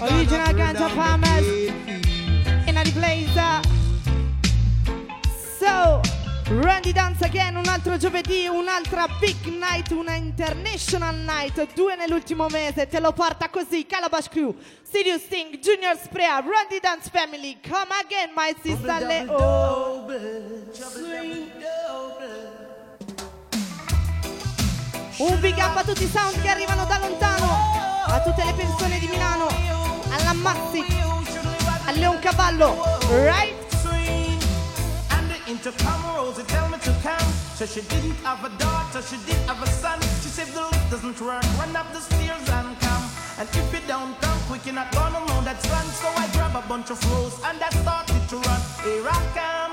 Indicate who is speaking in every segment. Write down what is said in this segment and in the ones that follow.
Speaker 1: Original ganja farmers. in the place. So, Randy Dance again, un altro giovedì, un'altra big night, una international night, due nell'ultimo mese, te lo porta così, Calabash Crew, Sirius Sting, Junior Sprea, Randy Dance Family, come again my sister Leo. Un big up a tutti i sound che arrivano da lontano, a tutte le persone di Milano, alla Maxi, a Leoncavallo, right?
Speaker 2: And the intercom Rosie tell me to come. So she didn't have a daughter, she did have a son. She said the lift doesn't work, run up the stairs and come. And if you don't come quick, you're not gonna know that's run. So I grab a bunch of rose and I started to run. Here I come,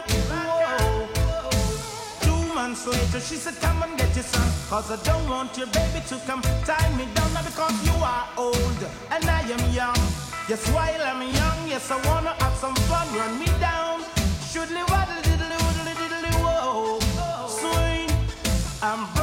Speaker 2: months later, she said, Come and get your son. Cause I don't want your baby to come tie me down. Now because you are old and I am young. Yes, while I'm young, yes, I wanna have some fun. Run me down. Shoodly waddle diddly woodly diddly whoa. Swing. I'm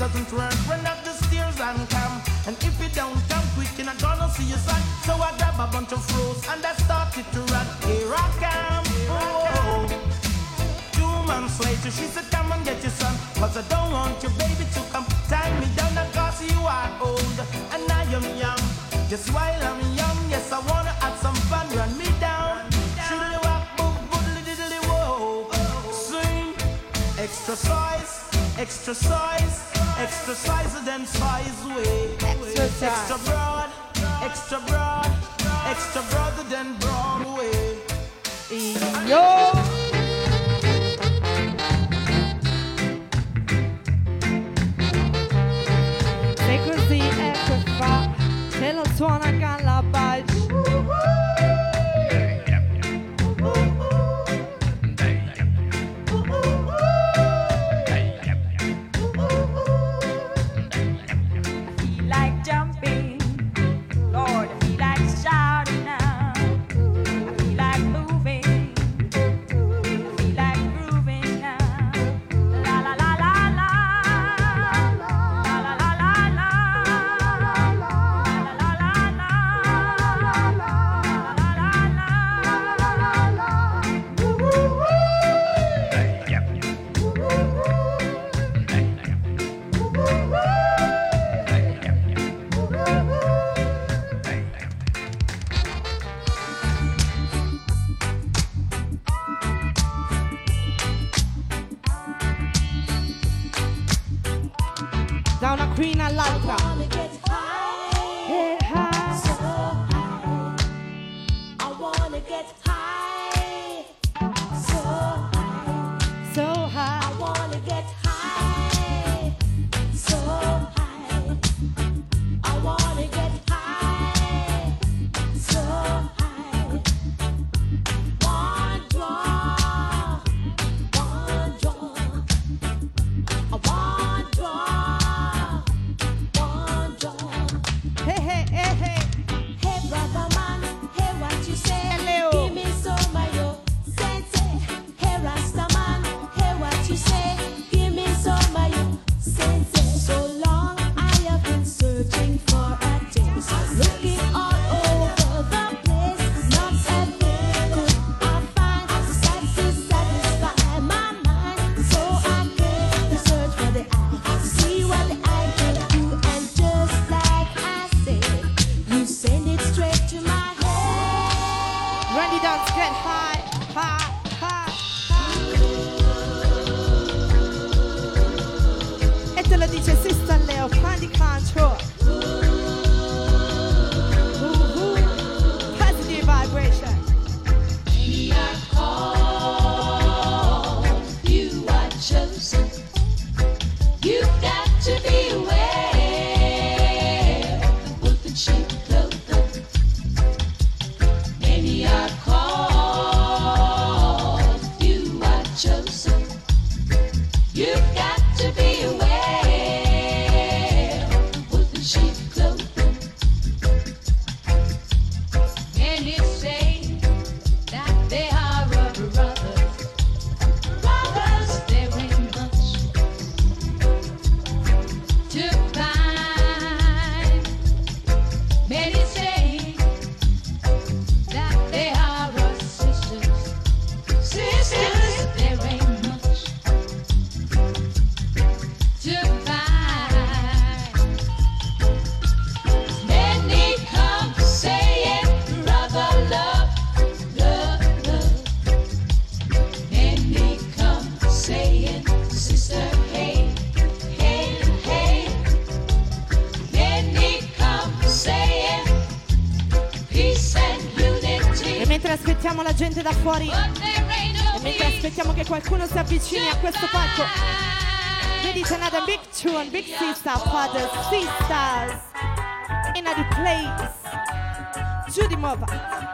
Speaker 2: doesn't work, run up the stairs and come. And if you don't come quick, you're not gonna see your son. So I grab a bunch of rose and I started to run. Here I come. Oh. Two months later, she said, Come and get your son. Cause I don't want your baby to come tie me down. Cause you are old and I am young. Just while I'm young, yes, I wanna have some fun. Run me down. Swing. Extra size, extra size, extra size than size way.
Speaker 1: Extra size.
Speaker 2: Extra broad, extra broad, extra broader than Broadway.
Speaker 1: Yo! Se così è che fa, te
Speaker 3: vicini a
Speaker 4: questo palco. Ladies and big two and big sister, brothers, sisters. In the place. Judy Mova.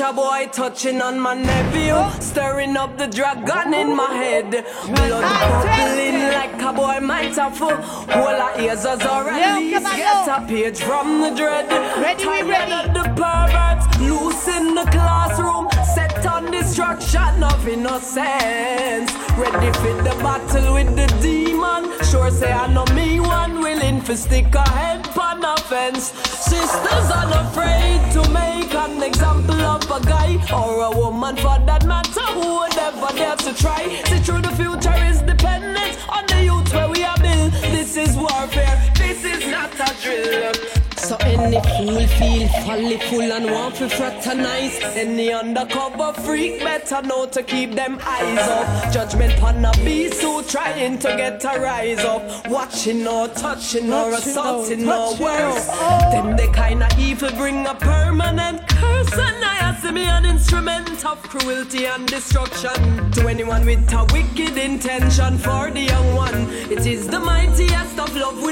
Speaker 5: Boy
Speaker 6: touching on my nephew, stirring up the dragon in my head. Blood bubbling like a boy might have full. All our ears are
Speaker 4: Leo
Speaker 6: released. Get a page from the dread.
Speaker 4: Ready, we ready.
Speaker 6: the perverts loose in the classroom, set on destruction of innocence. Ready for the battle with the demon. Sure say I know me one willing for stick a head on a fence. Sisters unafraid to make an example of a guy or a woman for that matter who would ever dare to try. See through the future is dependent on the youth where we are built. This is warfare. This is not a drill. So any fool feel folly full and want to fraternize. Any undercover freak better know to keep them eyes up. Judgment on a beast who trying to get a rise up. Watching or touching or assaulting
Speaker 4: or
Speaker 6: or worse.
Speaker 4: or-.
Speaker 6: Them the kind of evil bring a permanent curse. And I see me an instrument of cruelty and destruction. To anyone with a wicked intention for the young one. It is the mightiest of love with which I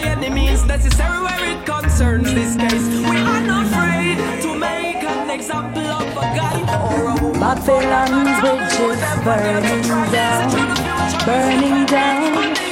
Speaker 6: by any means necessary where it concerns this case. We are not afraid to make an example of a guy or a woman.
Speaker 7: But the Babylon's witches burning down, burning down.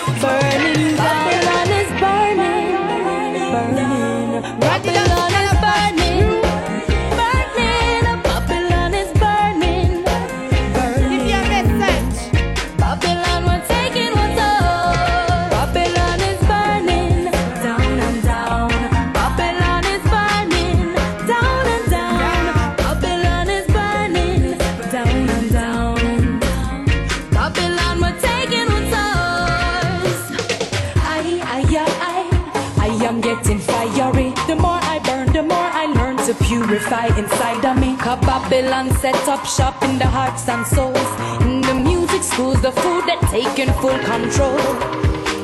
Speaker 7: To inside of me. 'Cause Babylon set up shop in the hearts and souls. In the music schools, the food that taken full control.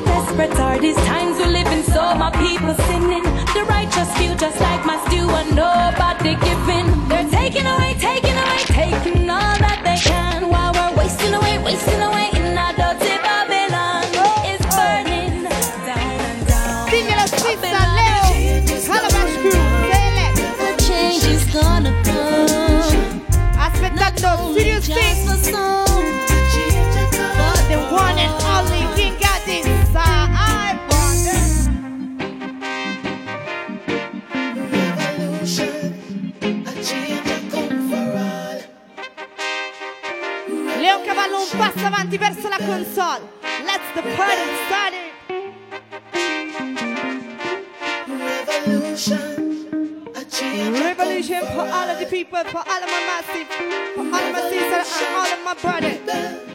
Speaker 7: Desperate are these times we live in, so my people sinning. The righteous feel just like my stew and nobody giving. They're taking away, taking away, taking all that they can while we're wasting away, wasting away
Speaker 8: verso la console. Let's the party started. Revolution for all of the people, for all of my massive, for all of my sisters and all of my brothers.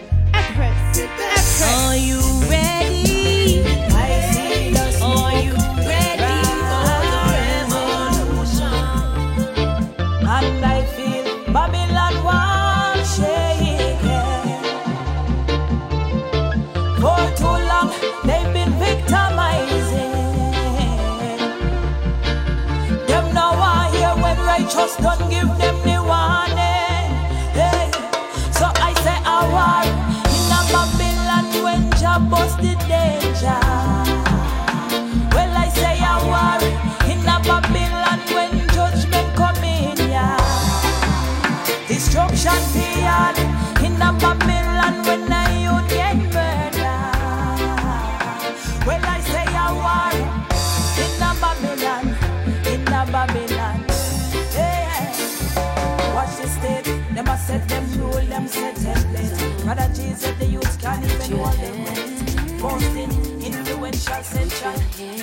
Speaker 6: When righteous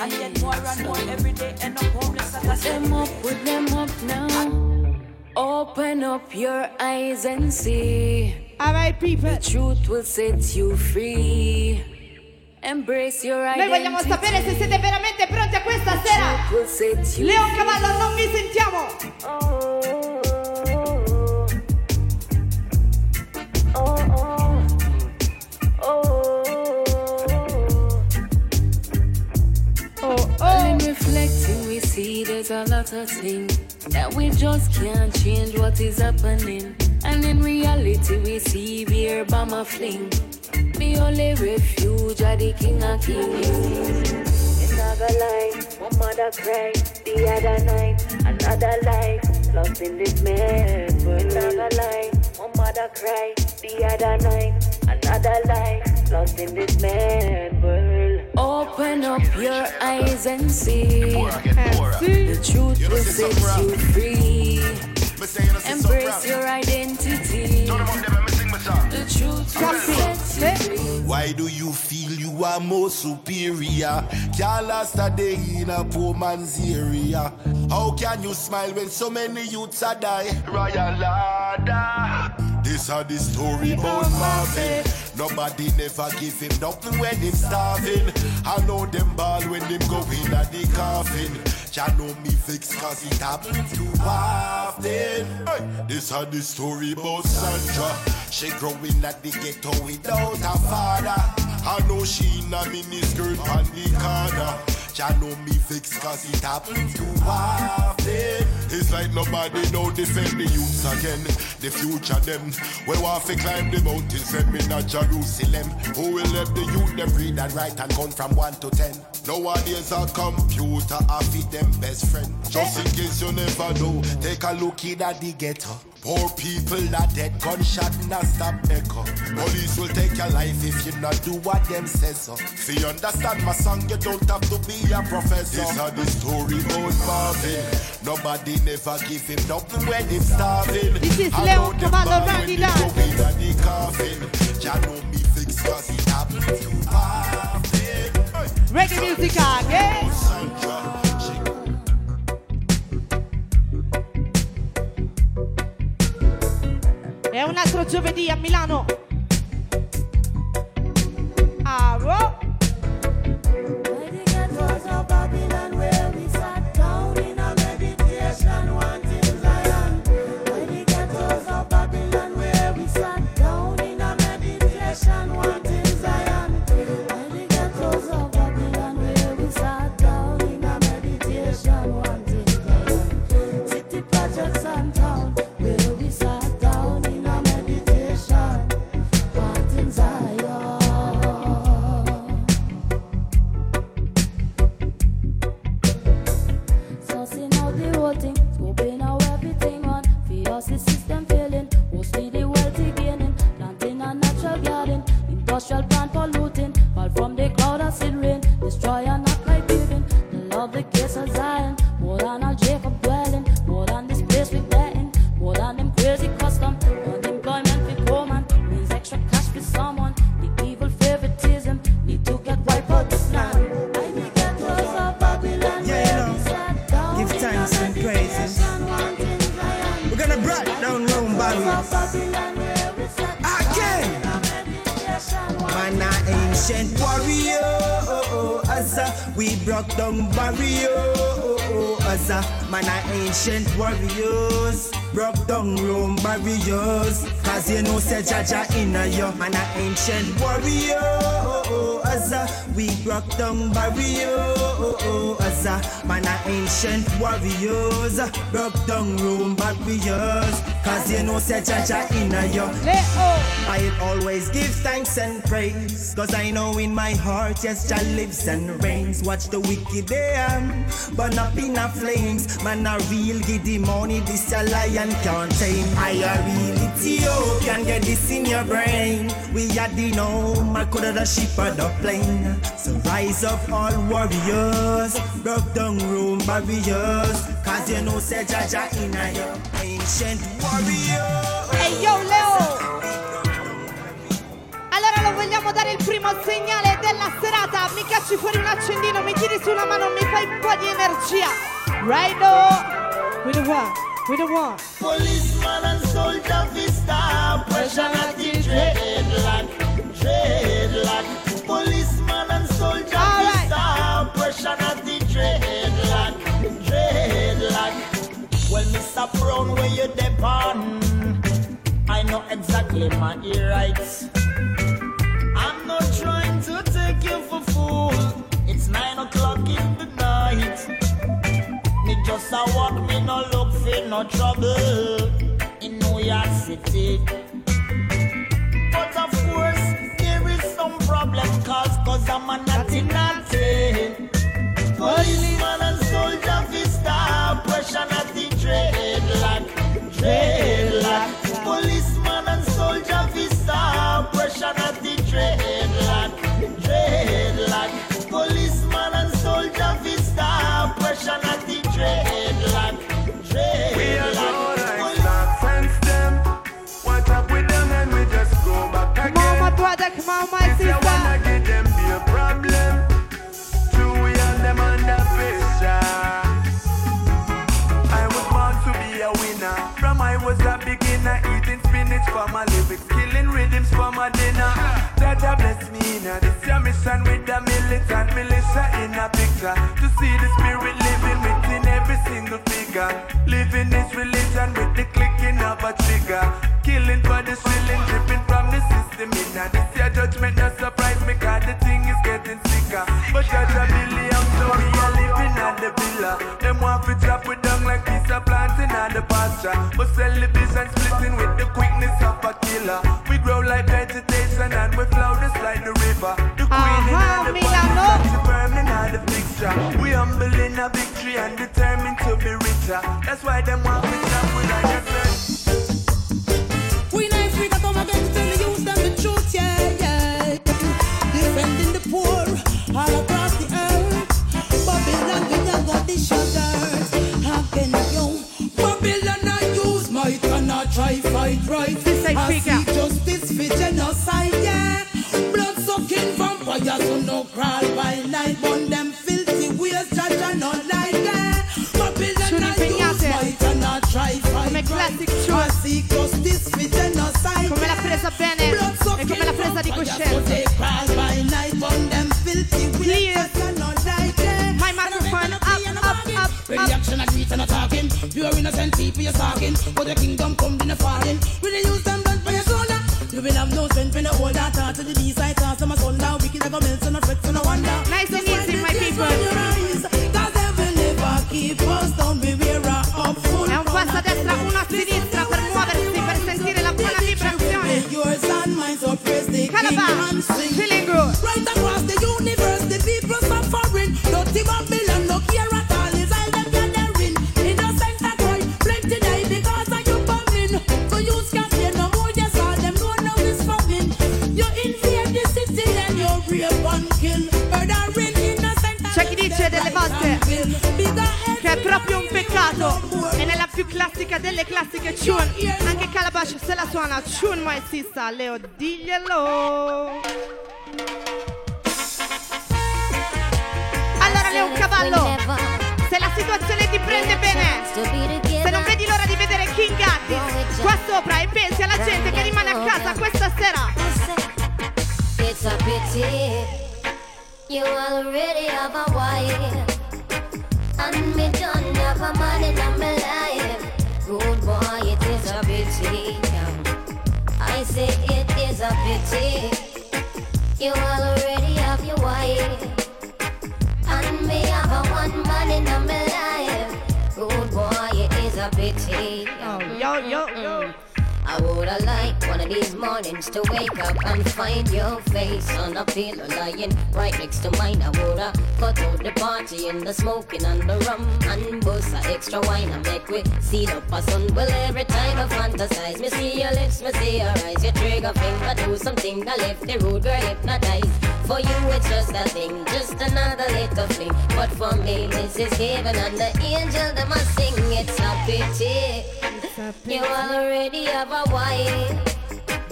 Speaker 6: and yet more and more every day end up homeless at a
Speaker 7: them up, put them up now. Open up your eyes and see.
Speaker 8: All right, people.
Speaker 7: The truth will set you free. Embrace your
Speaker 8: Noi vogliamo
Speaker 7: identity.
Speaker 8: sapere se siete veramente pronti a questa sera.
Speaker 7: Will set you
Speaker 8: Leon Cavallo, non vi sentiamo.
Speaker 7: There's a things that we just can't change what is happening. And in reality, we see beer bomb a fling. The only refuge are the king of kings. Another life, one mother cry. The other night, another life. Lost in this mess. Another life, one mother cry. The other night, another life. Lost in this world. Open up your eyes and see. The truth will set you free. Embrace your identity. The truth will set you free.
Speaker 9: Why do you feel you are more superior? Can't last a day in a poor man's area. How can you smile when so many youths are die? Royal Lada. This are the story about Marvin. Nobody never give him nothing when him starving. I know them ball when them go in at the coffin. Ya know me fix cause it happens too often. Hey, This are the story about Sandra. She growing at the ghetto without a father. I know she in a miniskirt on the corner. Ya know me fix cause it happens too often. It's like nobody know defend the youths again. The future them. We want to climb the mountains, send me not Jerusalem. Who will let the youth them read and write and count from one to ten? Nowadays a computer, I feed them best friend. Just in case you never know, take a look in at the ghetto. Poor people are dead, gunshot not stop echo. Police will take your life if you not do what them says so. If you understand my song, you don't have to be a professor. This are the story about Marvin. Nobody never give him nothing when him starving.
Speaker 8: This is
Speaker 9: I
Speaker 8: Leon
Speaker 9: know them
Speaker 8: Commando
Speaker 9: man
Speaker 8: Randy
Speaker 9: when they
Speaker 8: Dance.
Speaker 9: go in at the coffin. Jah know me fix cause it happened to Marvin.
Speaker 8: Reggae music again. È un altro giovedì a Milano.
Speaker 10: Ancient warriors, broke down Rome barriers, cause you know, say Jaja in a yo, man, a ancient warrior, as a, we broke down barrier, oh, as a, man, a ancient warriors, broke down Rome barriers, cause you know, say Jaja in a yo.
Speaker 8: Leo.
Speaker 10: I always give thanks and praise. Cause I know in my heart, yes, Jah lives and reigns. Watch the wicked them um, burn up in a flames. Man, a real giddy money, this a lion can't tame. I a real Ethiopian, get this in your brain. We are the gnome, I could the ship or the plane. So rise up all warriors, broke down room barriers. Cause you know, say Jah Jah in
Speaker 8: Ehi yo Leo. Allora lo vogliamo dare il primo segnale della serata. Mi cacci fuori un accendino, mi tiri su una mano, mi fai un po' di energia. Right now. We the one. We the one.
Speaker 11: Policeman and soldier fi stop Pressure you I know exactly my rights I'm not trying to take you for fool It's nine o'clock in the night me just a walk, me no look for no trouble in New York City. But of course, there is some problem cause, cause I'm a naughty naughty. Policeman and soldier fi stop, pressure dreadlock, dreadlock.
Speaker 12: To see the spirit living within every single figure. Living this religion with the clicking of a trigger. Killing for the shilling, dripping from the system. In a this your judgment, no surprise me, cause the thing is getting sicker. But judge a billion, so we are living at the villa. Them want to chop with them like piece of plant
Speaker 13: vulture. But television splitting with the and determined to be richer. That's why them want to
Speaker 1: come
Speaker 8: l'ha presa di coscienza. My microphone up, up, up,
Speaker 1: Reaction and greet and a talking. Pure innocent people you're talking. But the kingdom come in a falling. And sing.
Speaker 8: feeling good.
Speaker 1: Right across the universe, the people suffering. Dirty Babylon, no care at all. Is all them gathering. Innocent a cry, plenty die because of you bombing. So you scatter no more, yes, all them know now is coming. You invade the city and you rape and kill. Murdering innocent and
Speaker 8: C'è chi dice delle volte che è proprio un peccato e nella più classica delle classiche tune anche Calabash se la suona tune my sister Leo diglielo Leo un cavallo. Se la situazione ti prende bene se non vedi l'ora di vedere King Artist qua sopra e pensi alla gente che rimane a casa questa sera.
Speaker 14: It's a pity. You already have a wife, and me don't have a man in my life. Good boy, it is a pity. I say it is a pity. You already have your wife, me one man in my life. Good boy, it is a pity.
Speaker 8: Oh.
Speaker 14: I woulda liked one of these mornings to wake up and find your face on a pillow lying right next to mine. I woulda cut out the party and the smoking and the rum and bust a extra wine and make we see up a sun. Well, every time I fantasize, me see your lips, me see your eyes, your trigger finger do something that left the road girl hypnotized. For you, it's just a thing, just another little fling. But for me, this is heaven and the angel that must sing. It's a pity. You already have a wife.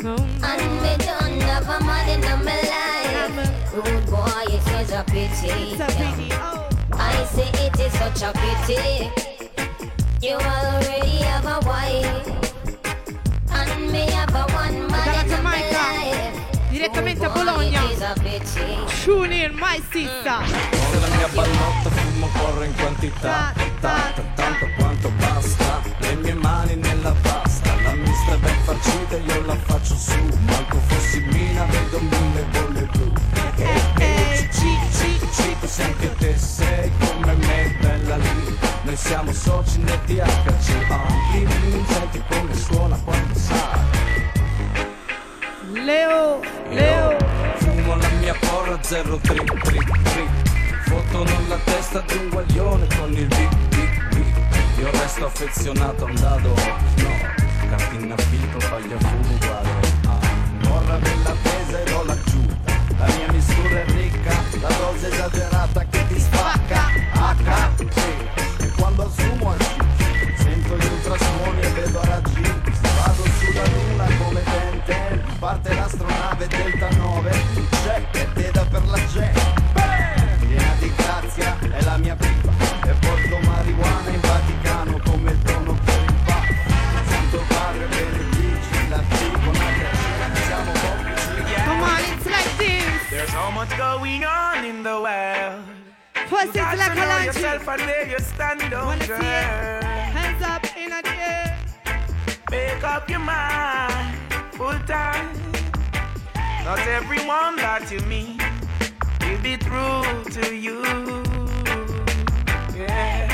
Speaker 14: And me don't have a man in my life. Good boy, it is a pity. I say it is such a pity. You already have a wife. And me have a one man in my life.
Speaker 8: direttamente a Bologna tune in my sister
Speaker 15: Se la mia ballotta fumo corre in quantità tanto quanto mie mani nella pasta. La mista è ben farcita io la faccio su. Manco fossi mina vedo mille bolle blu. E e ci ci ci così anche te sei come me bella lì. Noi siamo soci nel THC lì senti come suona quando sai.
Speaker 8: Leo Leo.
Speaker 15: Fumo la mia porra zero tri tri tri. Fottono la testa di un guaglione con il beat Io resto affezionato a un dado. No, cartina fito, paglia fumo uguale ah, Morra della tesa e do laggiù La mia mistura è ricca, la dose esagerata che ti spacca. H, sì, e quando assumo al Sento gli ultrasuoni e vedo a raggi. Vado sulla luna come ten ten. Parte l'astronave Delta 9
Speaker 13: much going on in the world.
Speaker 8: Pussies
Speaker 13: you
Speaker 8: like a
Speaker 13: yourself and where you stand,
Speaker 8: Wanna
Speaker 13: girl.
Speaker 8: Hands up in the air.
Speaker 13: Make up your mind, full time. Not everyone that you meet will be true to you. Yeah.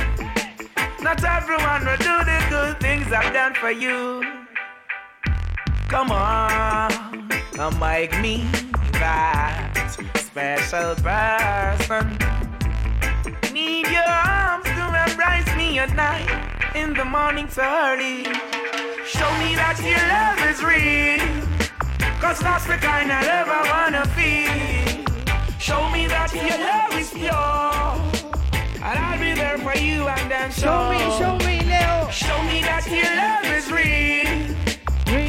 Speaker 12: Not everyone will do the good things I've done for you. Come on, make me that special person. Need your arms to embrace me at night, in the morning so early. Show me that your love is real. Cause that's the kind I wanna feel. Show me that your love is pure. And I'll be there for you and then
Speaker 8: Show me, show me, Leo.
Speaker 12: Show me that your love is real.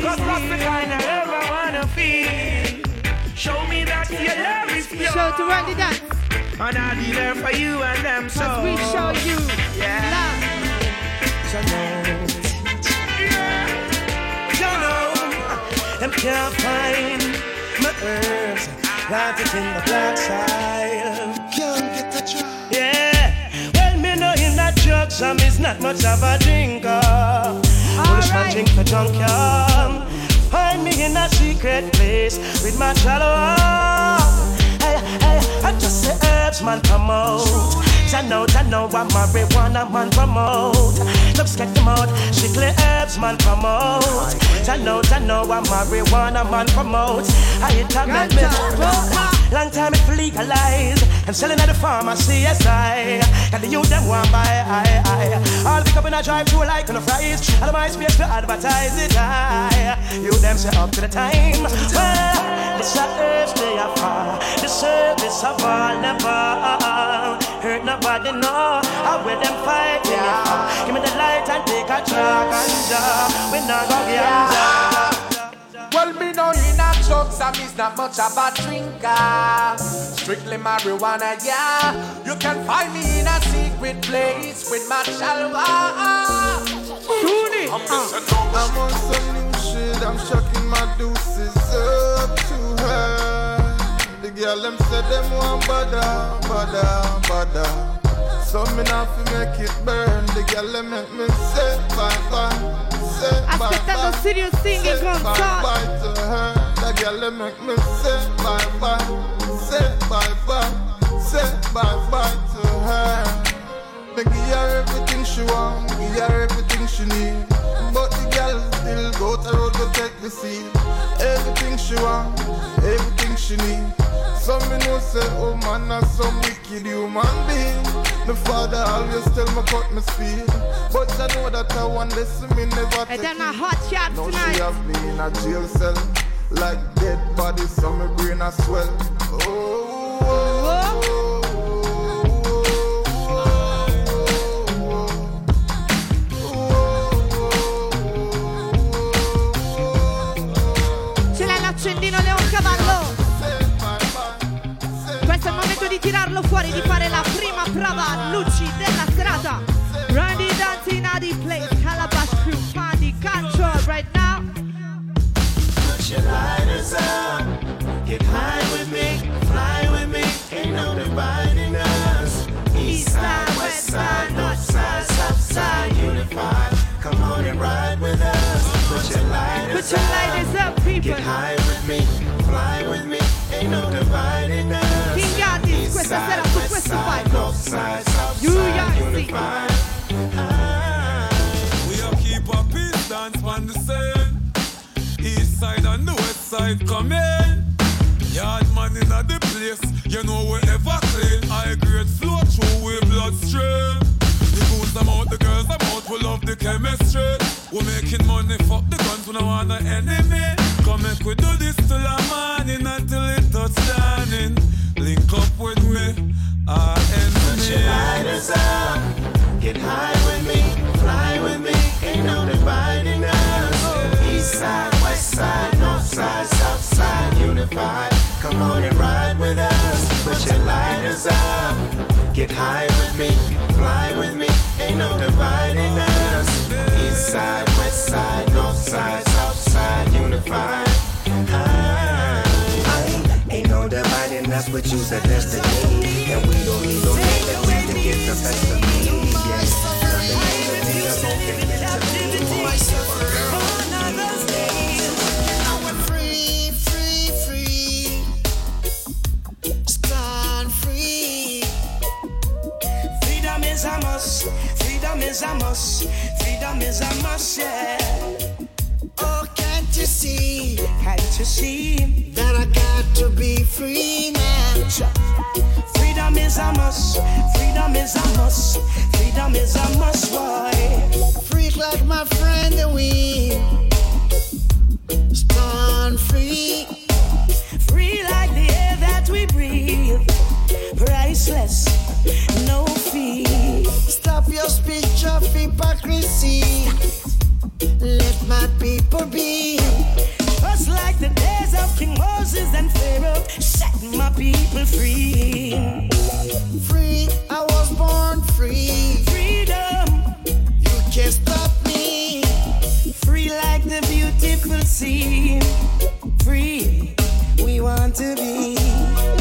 Speaker 12: Cause that's the kind I wanna feel. Show me that your love is pure.
Speaker 8: Show to Randy Dance.
Speaker 12: And I'll be there for you and them so.
Speaker 8: Cause we show you
Speaker 12: Yeah.
Speaker 8: love.
Speaker 16: You know, you know, them can't find my herbs planted in the black soil. Can't get the drug. Yeah, well, me know in that drug, some is not much of a drinker. Push my drink for junkyard. Find me in a secret place with my shallow. Hey, hey, I just say herbs man promote. I know, I know what marijuana man promote. Looks get them out, strictly herbs man promote. I know, I know what marijuana man promote. I hit a me. Long time it legalized and selling at the pharmacy, yes I. And the youth them want buy, I, I. All pick up in a drive through like on the fries. All of my space to advertise it, I. You them say up to the time. Well, it's a herbs they are far. The service of all never hurt nobody, no. I wear them fight, yeah. Give me the light and take a track and uh, we not go yeah.
Speaker 12: Well, me know in a drugs, and me's not much of a drinker. Strictly marijuana, yeah. You can find me in a secret place with my shalwa.
Speaker 8: Tune
Speaker 4: I'm on some new shit, I'm chucking my deuces up to her. The girl them said them want bada, bada, bada. So me not fi make it burn. The girl them make me say bye bye, say bye bye.
Speaker 8: Sirius singing
Speaker 4: Say bye bye to her. The girl them make me say bye bye, say bye bye, say bye bye to her. Me give her everything she want, give her everything she need. But the girl still go to road to take the seat. Everything she want, everything she need. Some me know say, oh man, that's some wicked human being. My father always tell me cut my speed. But I know that I want this me never take
Speaker 8: è una
Speaker 4: it.
Speaker 8: hot shot
Speaker 4: she
Speaker 8: tonight.
Speaker 4: have me in a jail cell. Like dead body, so my brain a swell. Oh, oh, oh,
Speaker 8: L'accendino Leon Cavallo. Questo è il momento di tirarlo fuori, di fare la prima prova luci della serata. Randy Dancing Adi Place, Calabash Crew, Candy Control right now.
Speaker 16: Put your lighters up, get high with me, fly with me, ain't no dividing us. East side, west side, north side, south side, unified. Come on and ride with us. Put your lighters
Speaker 8: Put your lighters up, people.
Speaker 16: Get high with me, fly with me, ain't no dividing us.
Speaker 8: King got
Speaker 16: East
Speaker 8: questa
Speaker 16: side,
Speaker 8: sera su
Speaker 16: west
Speaker 8: questo
Speaker 16: side,
Speaker 8: palco.
Speaker 16: north side, south
Speaker 8: New
Speaker 16: side, unified.
Speaker 17: We are keep our peace dance on the same. East side and the west side come in. Yard man in the place, you know we ever clean. High grade flow through we bloodstream. Goons them out, the girls them out, we love the chemistry. We making money, fuck the guns, we don't want no enemy. Come we do this till it down Link up with me,
Speaker 16: Put your lighters up, get high with me, fly with me, ain't no dividing us. East side, west side, north side, south side, unified. Come on and ride with us. Put your lighters up, get high with me, fly with me, ain't no dividing us. East side, west side, north side, south side, unified. Ain't no dividing us, we choose a destiny. And we don't need no negative to get the best of me. Yes, nothing ain't a deal, so can get to me.
Speaker 11: Free,
Speaker 16: is a must. Freedom
Speaker 2: is a must. Freedom is a must, yeah. Oh, can't you see? Can't you see that I got to be free now? Freedom is a must. Freedom is a must. Freedom is a must, Why? Freak like my friend, the we Spawn free. Free like the air that we breathe priceless, no fee. Stop your speech of hypocrisy. Let my people be. Just like the days of King Moses and Pharaoh, set my people free. Free, I was born free. Freedom, you can't stop me. Free like the beautiful sea. Free, we want to be.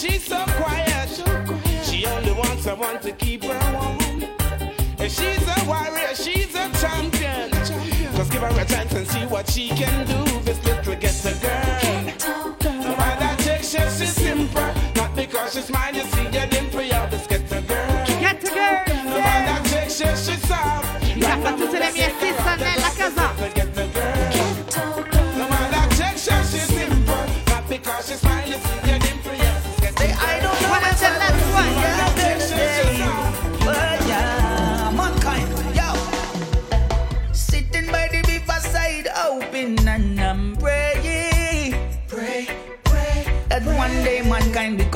Speaker 18: she's
Speaker 13: so quiet. She only wants someone to keep her warm. And she's a warrior, she's a champion. champion. Just give her a chance and see what she can do. This little get a girl. No matter check, she's simple. Not because she's mine, you see, you're dimple. Yo, this get a girl.
Speaker 8: Get a girl.
Speaker 13: No matter check, she's soft.
Speaker 8: La fattuta della mia stessa nella casa.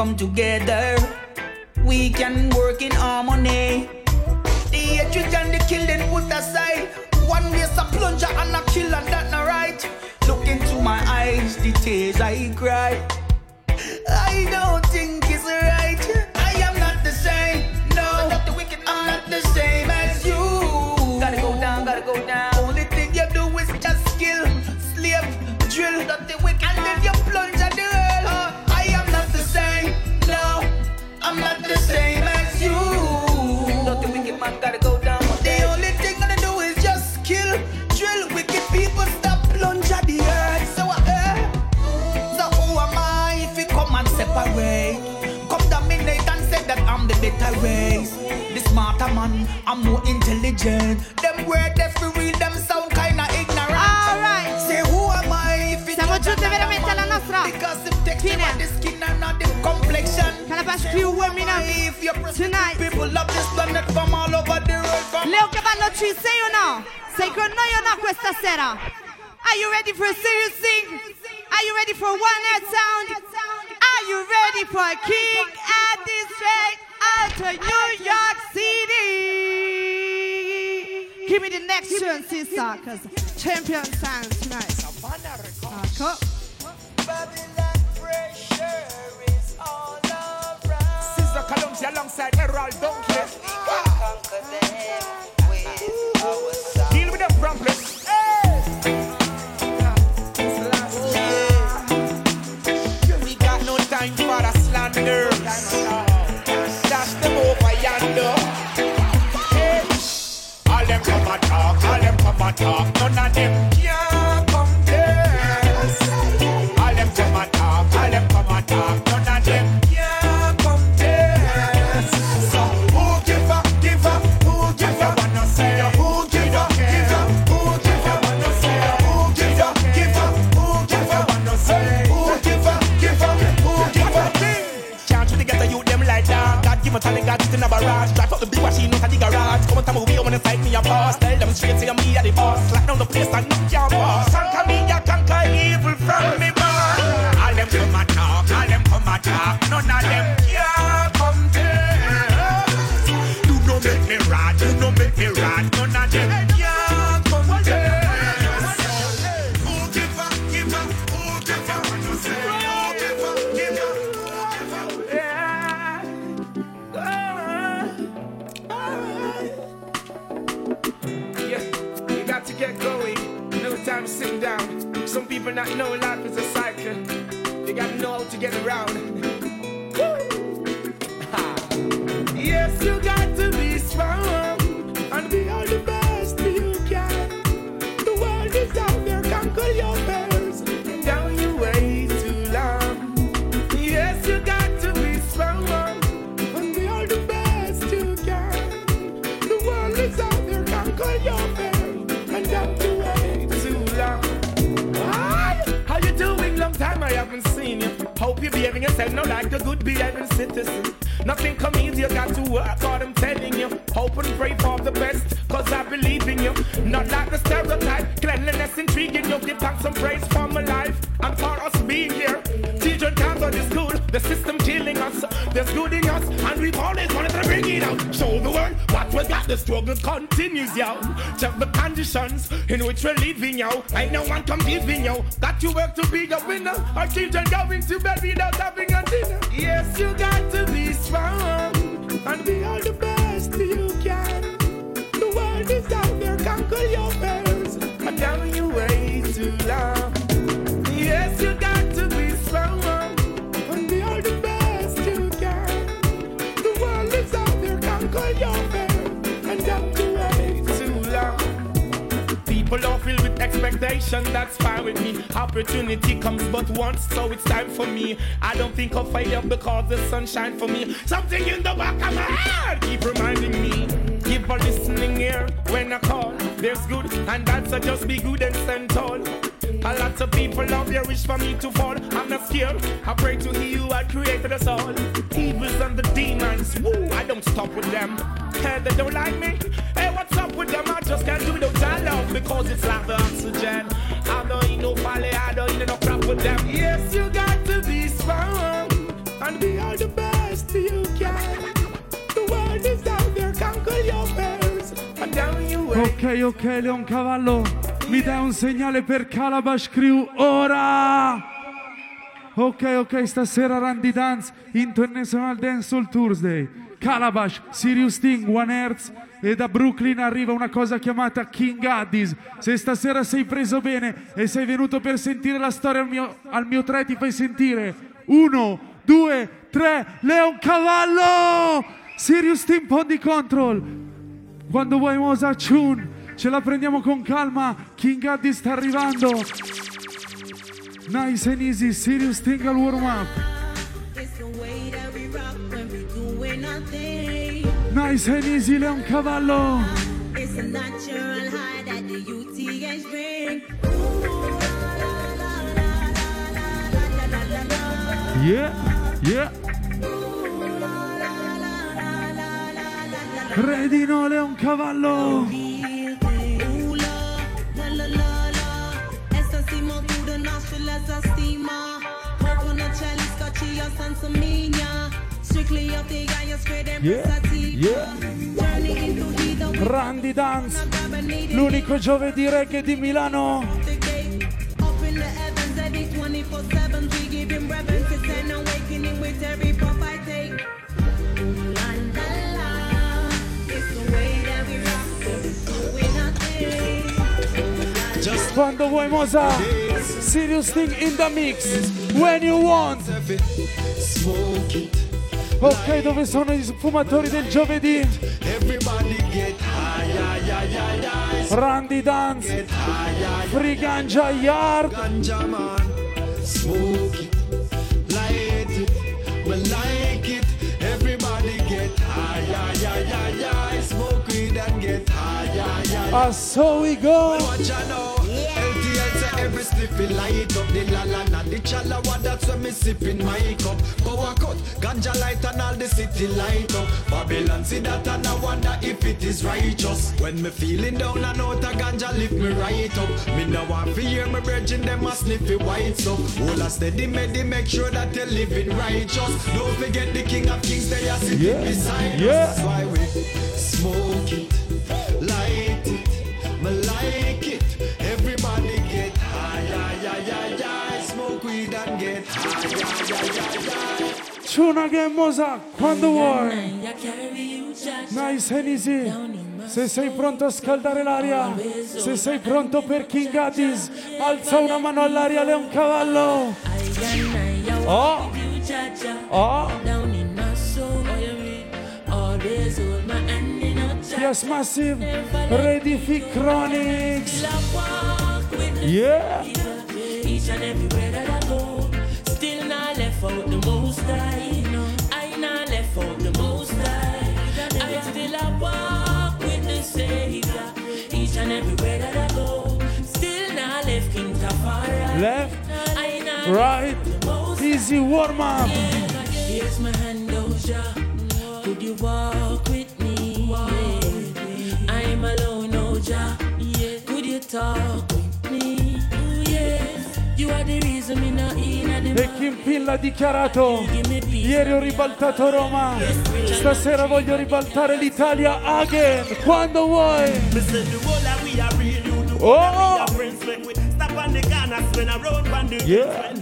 Speaker 19: come together, we can work in harmony. The hatred and the killing put aside. One race a plunger and a killer, that's not right. Look into my eyes, the tears I cry. pretend. Them word they for real, them sound kinda ignorant.
Speaker 8: Alright.
Speaker 19: Say who am I if it's
Speaker 8: Siamo giunti veramente alla nostra
Speaker 19: complexion Can I pass più uomini
Speaker 8: tonight? Leoncavallo ci sei o no? Sei con noi o no questa sera? Are you ready for a serious thing? Are you ready for one head sound? Are you ready for a king at this rate out of New York City? Give me the next tune, sister, because champion sounds tonight.
Speaker 13: Savannah Records. Babylon pressure is all around. Sister alongside Dunkley. Deal with the problems. never talk none of them. out a movie when it's like me a boss. Tell them straight, say me a the boss. Lock down the place and knock your boss. Conquer me, ya conquer evil from me, boss. All them come and talk, all them come and talk. None of them Some people not know life is a cycle. You gotta know how to get around. Yes, you got to be strong behaving yourself now like a good behaving citizen. Nothing come easy, you got to work hard, I'm telling you. Hope and pray for the best, cause I believe in you. Not like the stereotype, cleanliness intriguing you. Give thanks some praise for my life and for us being here. Children can't go to school, the system killing us. There's good in us, and we've always wanted to bring it out. Show the world what we got, the struggle continues, yo. Check the conditions in which we're living, yo. Ain't no one competing, yo. Got to work to be a winner. Our children going to bed without having a dinner. Yes, you got to be strong and be all the best you can. The world is out there, conquer your fears. And down you way too long. People are filled with expectation, that's fine with me. Opportunity comes but once, so it's time for me. I don't think I'll of failure because the sun shine for me. Something in the back of my head keep reminding me. Give a listening ear when I call. There's good and bad, so just be good and stand tall. A lot of people out there wish for me to fall. I'm not scared. I pray to He who had created us all. Evils and the demons, woo, I don't stop with them. Hey, they don't like me. What's up with them? I just can't do without your love because it's like the oxygen. I don't eat no folly, I don't eat no crap with them. Yes, you got to be strong and be all the best you can. The world is out there, conquer your fears. And down you way.
Speaker 20: Ok, ok, Leon Cavallo, mi dai un segnale per Calabash Crew ora! Ok, ok, stasera Randy Dance International Dancehall Tuesday. Calabash, Sirius Sting, One Hertz e da Brooklyn arriva una cosa chiamata King Addis. Se stasera sei preso bene e sei venuto per sentire la storia al mio, al mio tre, ti fai sentire. Uno, due, tre, Leon Cavallo! Sirius Sting Pondi Control. Quando vuoi Mosa Chun, ce la prendiamo con calma. King Addy sta arrivando. Nice and easy, Sirius al warm up.
Speaker 1: It's the way that we rock when we doing our thing.
Speaker 20: Nice and easy, Leon Cavallo.
Speaker 1: It's a natural high that the UTH bring.
Speaker 20: Yeah, yeah. Ready no, Leon Cavallo.
Speaker 1: Ooh, la, la, la, la, la. Essa cima through the nostril as a steamer. Coconut chalice, scotchy, or sansamina.
Speaker 20: Yeah, yeah. Randy Dance, l'unico giovedì reggae di Milano. Quando vuoi Mosa, serious thing in the mix, when you want. Ok, dove sono i sfumatori del giovedì? Randy Dance, Free Ganja Yard.
Speaker 12: Ganja man, smoke it, light it, we like it. Everybody get high, high, high, high, high. Smoke weed and get high, high, high.
Speaker 20: Ah, so we go.
Speaker 12: Watch sniffy light up the la la na the chalawa that's when me sipping my cup. Power cut, ganja light and all the city light up. Babylon see that and I wonder if it is righteous. When me feeling down and out a ganja lift me right up. Me no want to hear me virgin them a sniffy white stuff. Hold a steady me make sure that you're living righteous. Don't forget the king of kings they are sitting
Speaker 20: Yeah,
Speaker 12: beside
Speaker 20: yeah.
Speaker 12: us. That's why we smoke it, light it, me like it.
Speaker 20: Chuna che Mosa, quando vuoi. Nice and easy. Se sei pronto a scaldare l'aria, se sei pronto per King Addis, alza una mano all'aria, Leon Cavallo. Oh, oh, yes, massive. Ready for Chronics. Yeah.
Speaker 21: Left out the most high. I not left out the most high. I still I walk with the Savior. Each and everywhere that I go, still not left King Tafari.
Speaker 20: Left,
Speaker 21: I not
Speaker 20: right, easy warm up.
Speaker 21: Here's my hand, Oja. Could you walk with me? Yeah. I'm alone, Oja. Yeah. Could you talk
Speaker 20: E Kingpin l'ha dichiarato. Ieri ho ribaltato Roma. Stasera voglio ribaltare l'Italia again. Quando vuoi. Oh! Yeah.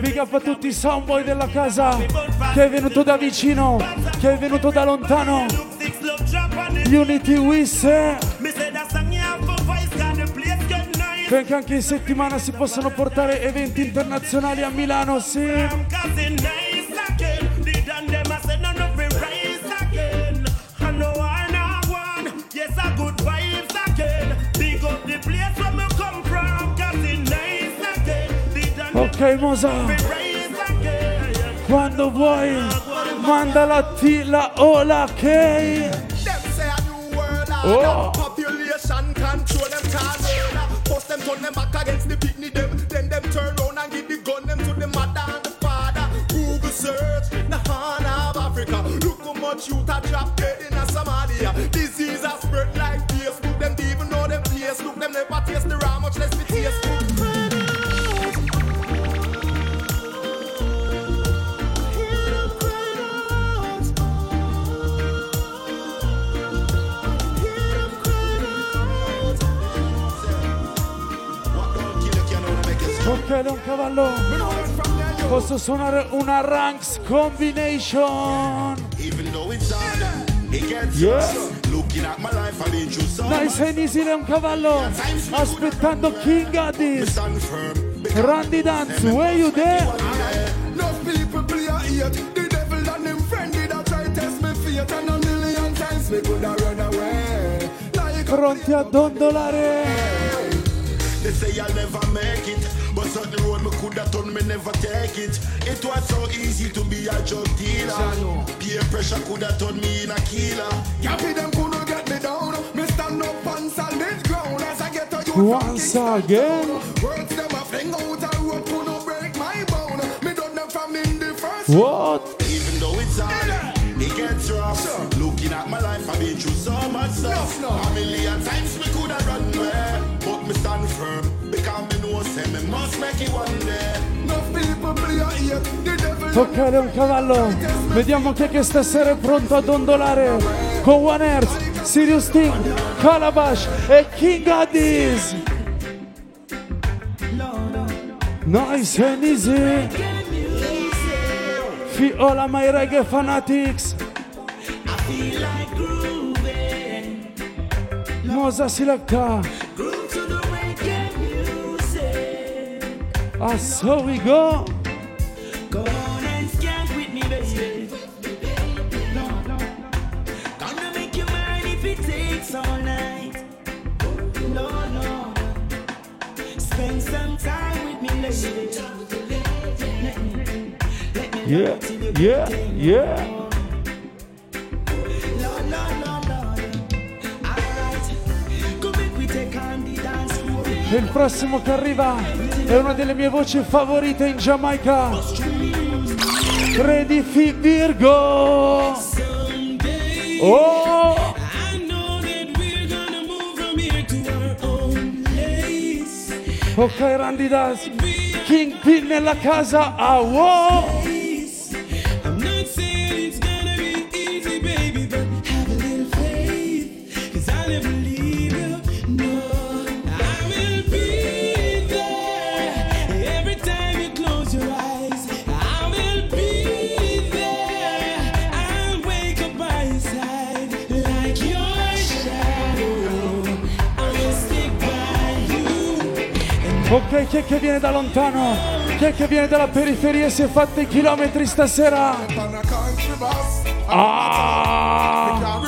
Speaker 20: Big up a tutti i soundboy della casa. Che è venuto da vicino. Che è venuto da lontano. Unity Wisse. Perché anche in settimana si possono portare eventi internazionali a Milano, sì. Ok, Mosa. Quando vuoi, manda la T, la O, la K. Oh.
Speaker 22: Them turn them back against the picnic them. Then them turn round and give the gun them to the mother and the father. Google search the horn of Africa. Look how much youth are drop dead in a Somalia. Disease
Speaker 20: chiedo un cavallo. Posso suonare una ranks combination?
Speaker 9: Yes.
Speaker 20: Nice and easy un cavallo. Aspettando King Addis. Randy Dance where you there? Pronti a dondolare?
Speaker 9: They say I'll never make it but certain road me coulda done, me never take it. It was so easy to be a drug dealer. Peer pressure coulda turned me in a killer.
Speaker 22: Happy them couldn't get me down. Me stand up on solid ground as I get a youth
Speaker 20: Once again.
Speaker 22: Words them a fling out a rope couldn't break my bone. Me done them from in the first.
Speaker 20: What?
Speaker 9: Even though it's hard, it gets rough. Looking at my life, I've been through so much stuff. A million times me coulda run away, but me stand firm because me know say me must make it one day.
Speaker 22: Enough people play a hate. The devil
Speaker 20: Tocca Leoncavallo. Vediamo chi è che stasera è pronto a dondolare. Con One Earth, Serious Thing, Calabash e King Addies. Nice and easy. Fiola my reggae fanatics.
Speaker 21: feel like grooving.
Speaker 20: Mosa Selecta. Ah, so we go.
Speaker 21: Go on and skank with me, baby. Gonna make you mine if it takes all night. No, no. Spend some time with me, lady. Let me, let me
Speaker 20: Yeah,
Speaker 21: love till you
Speaker 20: yeah,
Speaker 21: get
Speaker 20: yeah.
Speaker 21: No, no, no, no. Alright. Go make we take on the dance floor.
Speaker 20: E il prossimo che arriva è una delle mie voci favorite in Giamaica. Ready fi Virgo. Oh!
Speaker 21: I know that we're gonna move from here to our own place.
Speaker 20: Ok, Randy Das. Kingpin nella casa. Ah, wow! Ok, chi è che viene da lontano? Chi è che viene dalla periferia e si è fatto i chilometri stasera? Ah!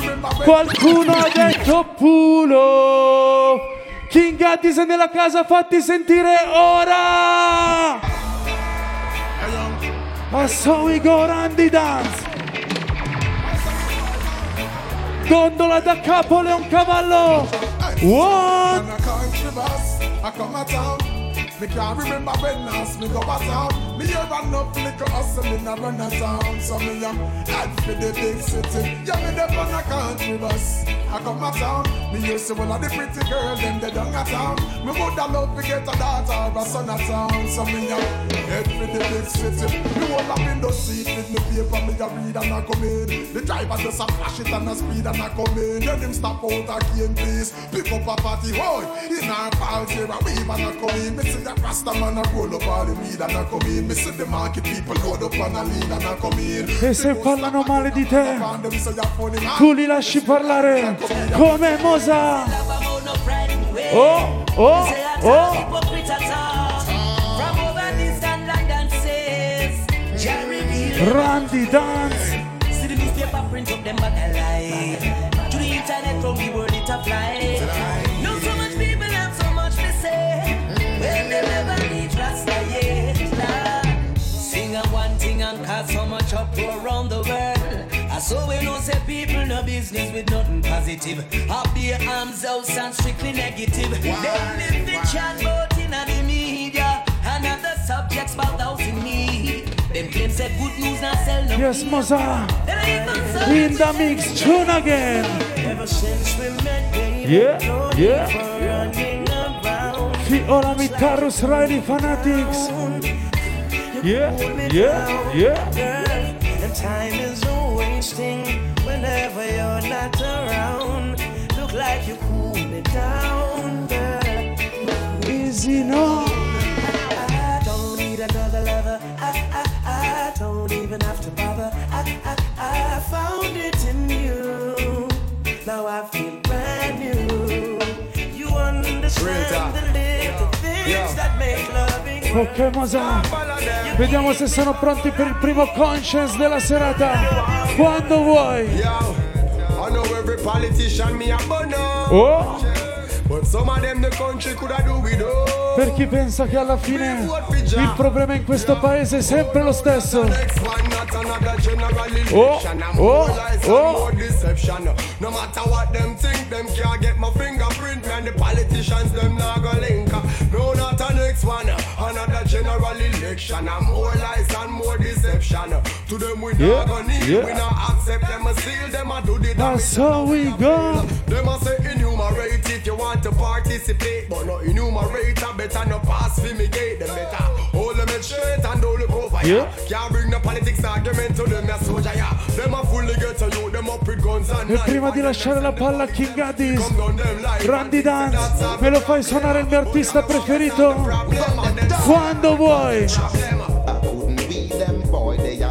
Speaker 20: Qualcuno ha detto pulo! King Addis è nella casa, fatti sentire ora! A so we go Randy Dance! Gondola da capo, Leon Cavallo!
Speaker 23: Town. Me can't remember when last me go a town. Me hear enough little hustle in a run a town. So me am head for the big city. Yeah, me them on a country bus. I come a town. Me used to one of the pretty girls them they down a town. Me would have love to get a daughter or a son a town. So me am head for the big city. Me hold a window seat with me paper. Me a read and I come in. The driver just a flash it and a speed and I come in. Then him stop out again, please. Pick up a party, boy. In our pals here, a weave and I come in. Me see the Rasta man a roll up all the weed and I come in. Me see the market people load up on a lead and I come in.
Speaker 20: E se parlano male di te, tu li lasci parlare come Mosa. Oh, oh, oh. Randy Dance.
Speaker 2: See the newspaper print up them back alive. To the internet from the world it a fly. World. I saw we know say people no business with nothing positive. Up their arms out and strictly negative. They live the chat about in the media. And other subjects about house in need. Them claim said good news not sell no
Speaker 20: Yes, Mosa. In the mix, tune again.
Speaker 2: Ever since we met, baby,
Speaker 20: Yeah, yeah.
Speaker 2: need for running around.
Speaker 20: Fiora Mitarus Riley Fanatics. Yeah, yeah, yeah.
Speaker 2: Girl, is wasting whenever you're not around. Look like you cool me down, girl.
Speaker 20: Easy no.
Speaker 2: I don't need another lover. I, I, I don't even have to bother. I, I, I found it in you. Now I feel
Speaker 20: Ok, Mosa. Vediamo se sono pronti per il primo conscience della serata. Quando vuoi. Oh. Per chi pensa che alla fine il problema in questo paese è sempre lo stesso. Oh, oh, oh.
Speaker 24: Election. And more lies and more deception. To them we
Speaker 20: Yeah,
Speaker 24: not gonna need.
Speaker 20: yeah.
Speaker 24: We not accept them a seal. Them a do the
Speaker 20: That's how we go.
Speaker 24: them a say enumerate if you want to participate, but no enumerate. I better no pass for me gate. Them better hold them head straight and don't look over.
Speaker 20: Yeah.
Speaker 24: Can't bring the politics argument to them a soldier ya. Them a fully get to you.
Speaker 20: E prima di lasciare la palla a King Addis, Randy Dance, me lo fai suonare il mio artista preferito? Quando vuoi.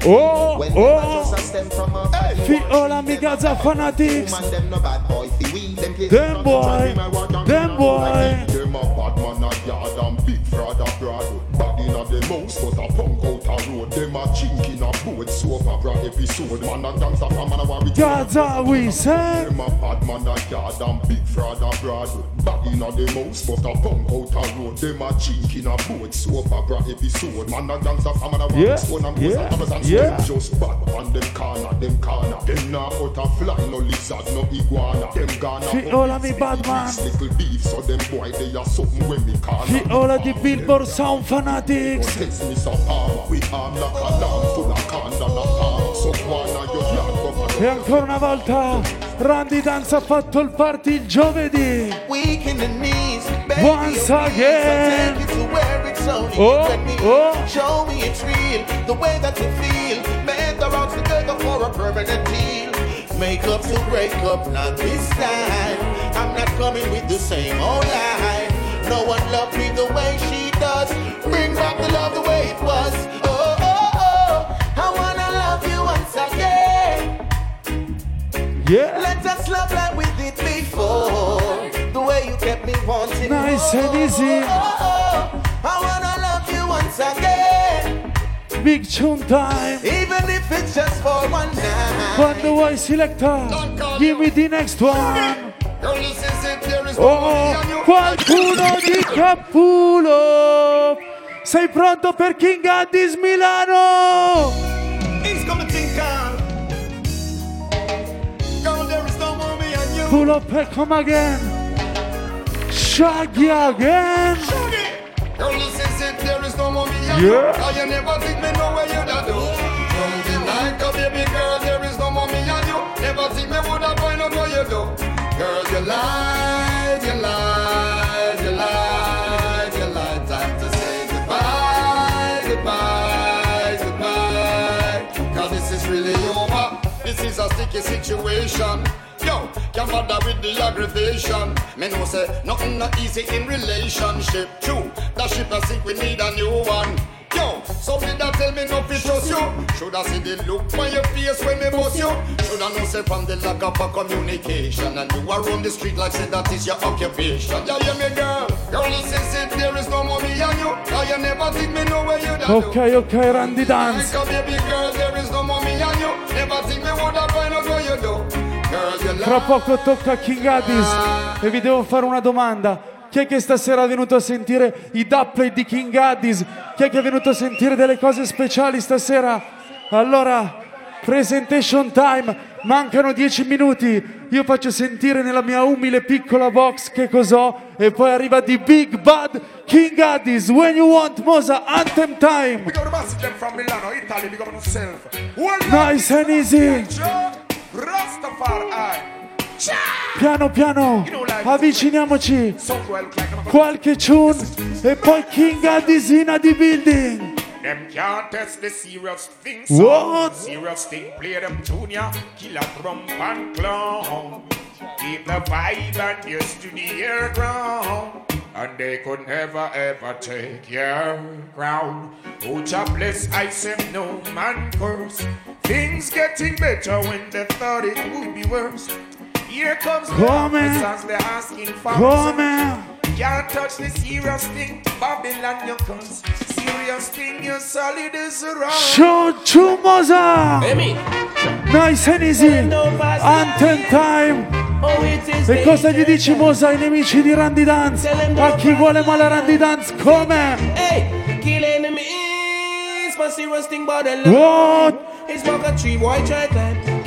Speaker 20: Oh, oh. Fiola Migazza Fanatics. Them boy, them boy.
Speaker 25: Them a bad man a yard and big fraud abroad. Bad inna the mouse but a punk out a road. Them a chink in a boat soap opera episode. Man a gangster man a with
Speaker 20: Gaza we say.
Speaker 25: Them a bad man a yard and big fraud abroad. Bad inna the mouse but a punk out a road. Them a chink in a boat soap opera episode. Man a gangster from man a war
Speaker 20: Yeah,
Speaker 25: stone and
Speaker 20: yeah,
Speaker 25: yeah, and
Speaker 20: yeah.
Speaker 25: Just bad on them corner, them corner. Them not out a fly, no lizard, no iguana. Them gonna
Speaker 20: Fiola mi Batman.
Speaker 25: little beef, so them boy they are something when me call.
Speaker 20: Fiola di Billboard Sound Fanatics.
Speaker 25: Me some armor, we arm like a lamb full of cans and a.
Speaker 20: E ancora una volta Randy Dance ha fatto il party il giovedì. Once again. Oh, oh.
Speaker 11: Show me it's real, the way that you feel. Bend the rocks together for a permanent deal. Make up to break up, not this time. I'm not coming with the same old lie. No one loved me the way she does. Bring back the love the way it was.
Speaker 20: Yeah.
Speaker 11: Let us love like we did before. The way you kept me
Speaker 18: wanting
Speaker 20: Nice
Speaker 18: more.
Speaker 20: and easy.
Speaker 18: I wanna love you once again,
Speaker 20: Big tune time.
Speaker 18: even if it's just for one night.
Speaker 20: Quando vuoi selecta, give me the next one.
Speaker 18: Girl, listen, there is
Speaker 20: Oh,
Speaker 18: money on you.
Speaker 20: qualcuno di Cappulo. Sei pronto per King Addies Milano? Pull up and come again. Shaggy again.
Speaker 18: Girl, listen, sit there is no more me
Speaker 20: Yeah.
Speaker 18: you. Cause you never think me know where you da do. The night, oh, baby girl, there is no more me and you. Never think me woulda find out what you do. Girl, you lied, you lied, you lied, you lied. Time to say goodbye, goodbye, goodbye. Cause this is really over. This is a sticky situation. Yo, can't bother with the aggravation. Me know say nothing not easy in relationship. True, that ship I think we need a new one. Yo, somebody that tell me no fit trust you? Shoulda see the look on your face when me bust you? Shoulda know say from the lack of a communication and you are on the street like say that is your occupation. Yeah, yeah, me girl. Girl, listen, sit there is no more me and you. Cause you never think me know where you da do.
Speaker 20: Ok, ok, Randy Dance.
Speaker 18: A baby girl, there is no more me and you. Never think me woulda find out what you do.
Speaker 20: Tra poco tocca a King Addis e vi devo fare una domanda. Chi è che stasera è venuto a sentire i dubplate di King Addis? Chi è che è venuto a sentire delle cose speciali stasera? Allora, presentation time, mancano 10 minuti. Io faccio sentire nella mia umile piccola box che cos'ho e poi arriva di Big Bad King Addis. When you want Mosa, anthem time. Nice and easy. Piano piano, avviciniamoci. Qualche tune e poi King Addis in the building.
Speaker 22: Them can't test the serious thing.
Speaker 20: What?
Speaker 22: Serious thing, play them junior, killer trump and clown. Keep the vibe and yes to the air ground. And they could never ever take your crown. Oh, jobless, I say no man curse. Things getting better when they thought it would be worse. Here comes the officers, they're asking for
Speaker 20: Come.
Speaker 22: Can't touch the serious thing, Babylon you cause Serious thing, you're solid as a rock
Speaker 20: Show Chumosa. Nice and easy. Anthem time. Oh, e cosa gli dici Mosa ai nemici di Randy Dance? A chi vuole male Randy Dance come?
Speaker 21: Hey, kill enemies, but serious thing about the
Speaker 20: What?
Speaker 21: It's like a tree, boy, try time.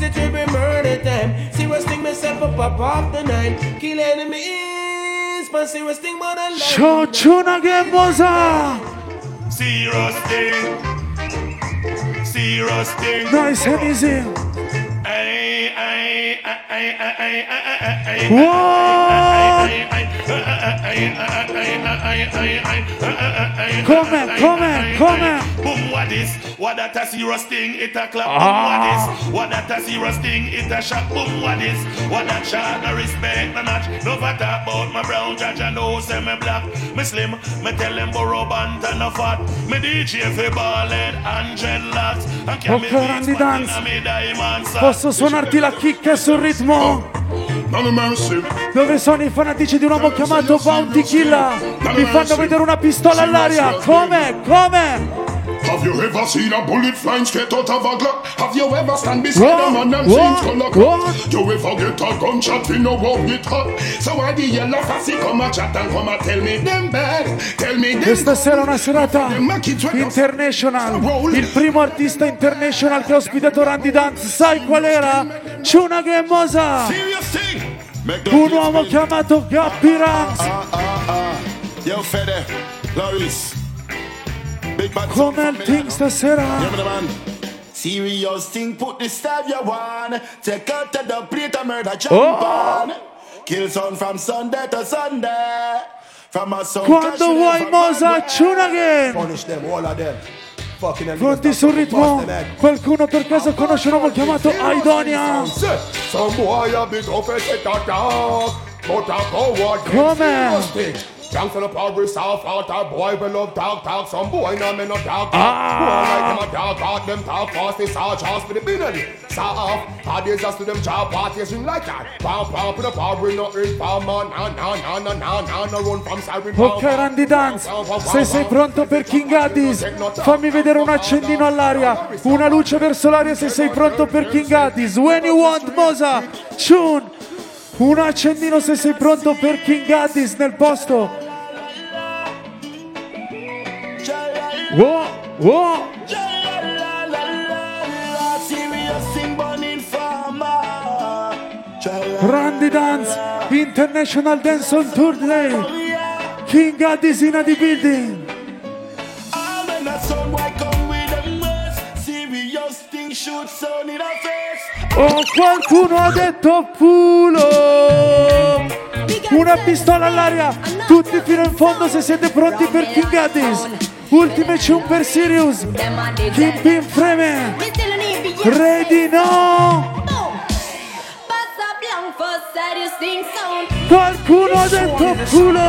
Speaker 21: Kill enemies, it will be murder time. Serious thing, myself up, pop off the nine. Kill enemies, but serious thing about the
Speaker 20: Show Chuna again Mosa.
Speaker 22: Serious thing Serious thing
Speaker 20: Nice and easy.
Speaker 22: Ay, Come
Speaker 20: on, come on, come on.
Speaker 22: Boom, what is? What that a serious thing? It a clap. Boom, what ah. is? What that a serious thing? It a shock. Boom, what is? What that shot? No respect, no notch. No matter about my brown judge, I know say me black. Me slim, me tell them borrow band and a fat. Me DJ fi ballin' and dreadlocks. And can me
Speaker 20: dance? Posso suonarti la chicca sul ritmo? Oh. Dove sono i fanatici di un uomo chiamato Bounty Killer? Mi fanno vedere una pistola all'aria. Come? Come?
Speaker 26: Have you ever seen a bullet flying straight out of a Glock? Have you ever stand beside
Speaker 20: What?
Speaker 26: a man and
Speaker 20: What?
Speaker 26: seen color clock? You ever get a gunshot in no road get hot? So why the yellow fussy come a chat and come a tell me them bad? Tell me them
Speaker 20: Questa sera è una serata international. Il primo artista international che ha ospitato Randy Dance, sai qual era? Chuna Mosa. Un uomo chiamato Gappy Ranks.
Speaker 9: Yo, Fede, Loris. Big bad
Speaker 20: Come il team stasera?
Speaker 9: Yeah, man, man. Serious thing, put the stab you want. Take out the plate and murder jump
Speaker 20: Oh.
Speaker 9: oh on. Oh. Kill son from Sunday to Sunday. From a sun
Speaker 20: Quando vuoi Mosa, Chuna again.
Speaker 18: Punish them, all of them.
Speaker 20: Pronti sul ritmo? Qualcuno per caso conosce un uomo chiamato Aidonia? Come?
Speaker 18: Serious thing.
Speaker 26: Drunk on the pub, we soft out our boy, we love talk, talk. Some boy, no, me no talk, talk.
Speaker 20: Ah.
Speaker 26: Boy, like them a dog, out them talk fast, they saw chance for the binary. Soft, hard days just to them job parties, in like that. Pow, pow, for the pub, we no in power, man. No, no, no, no, no, no, no, run from siren.
Speaker 20: Ok Randy Dance, se sei pronto per King Addis, fammi vedere un accendino all'aria, una luce verso l'aria se sei pronto per King Addis. When you want Mosa, Chun, un accendino se sei pronto per King Addis nel posto. Wow, wow. Randy Dance, International Dance on Tour Day. King Addis in the building.
Speaker 27: Shoot sound in a face.
Speaker 20: Oh, qualcuno ha detto pulo! Una pistola all'aria, tutti fino in fondo se siete pronti per King Addis. Ultime tune per Sirius. Kingpin Freme. Ready no? Qualcuno ha detto pulo!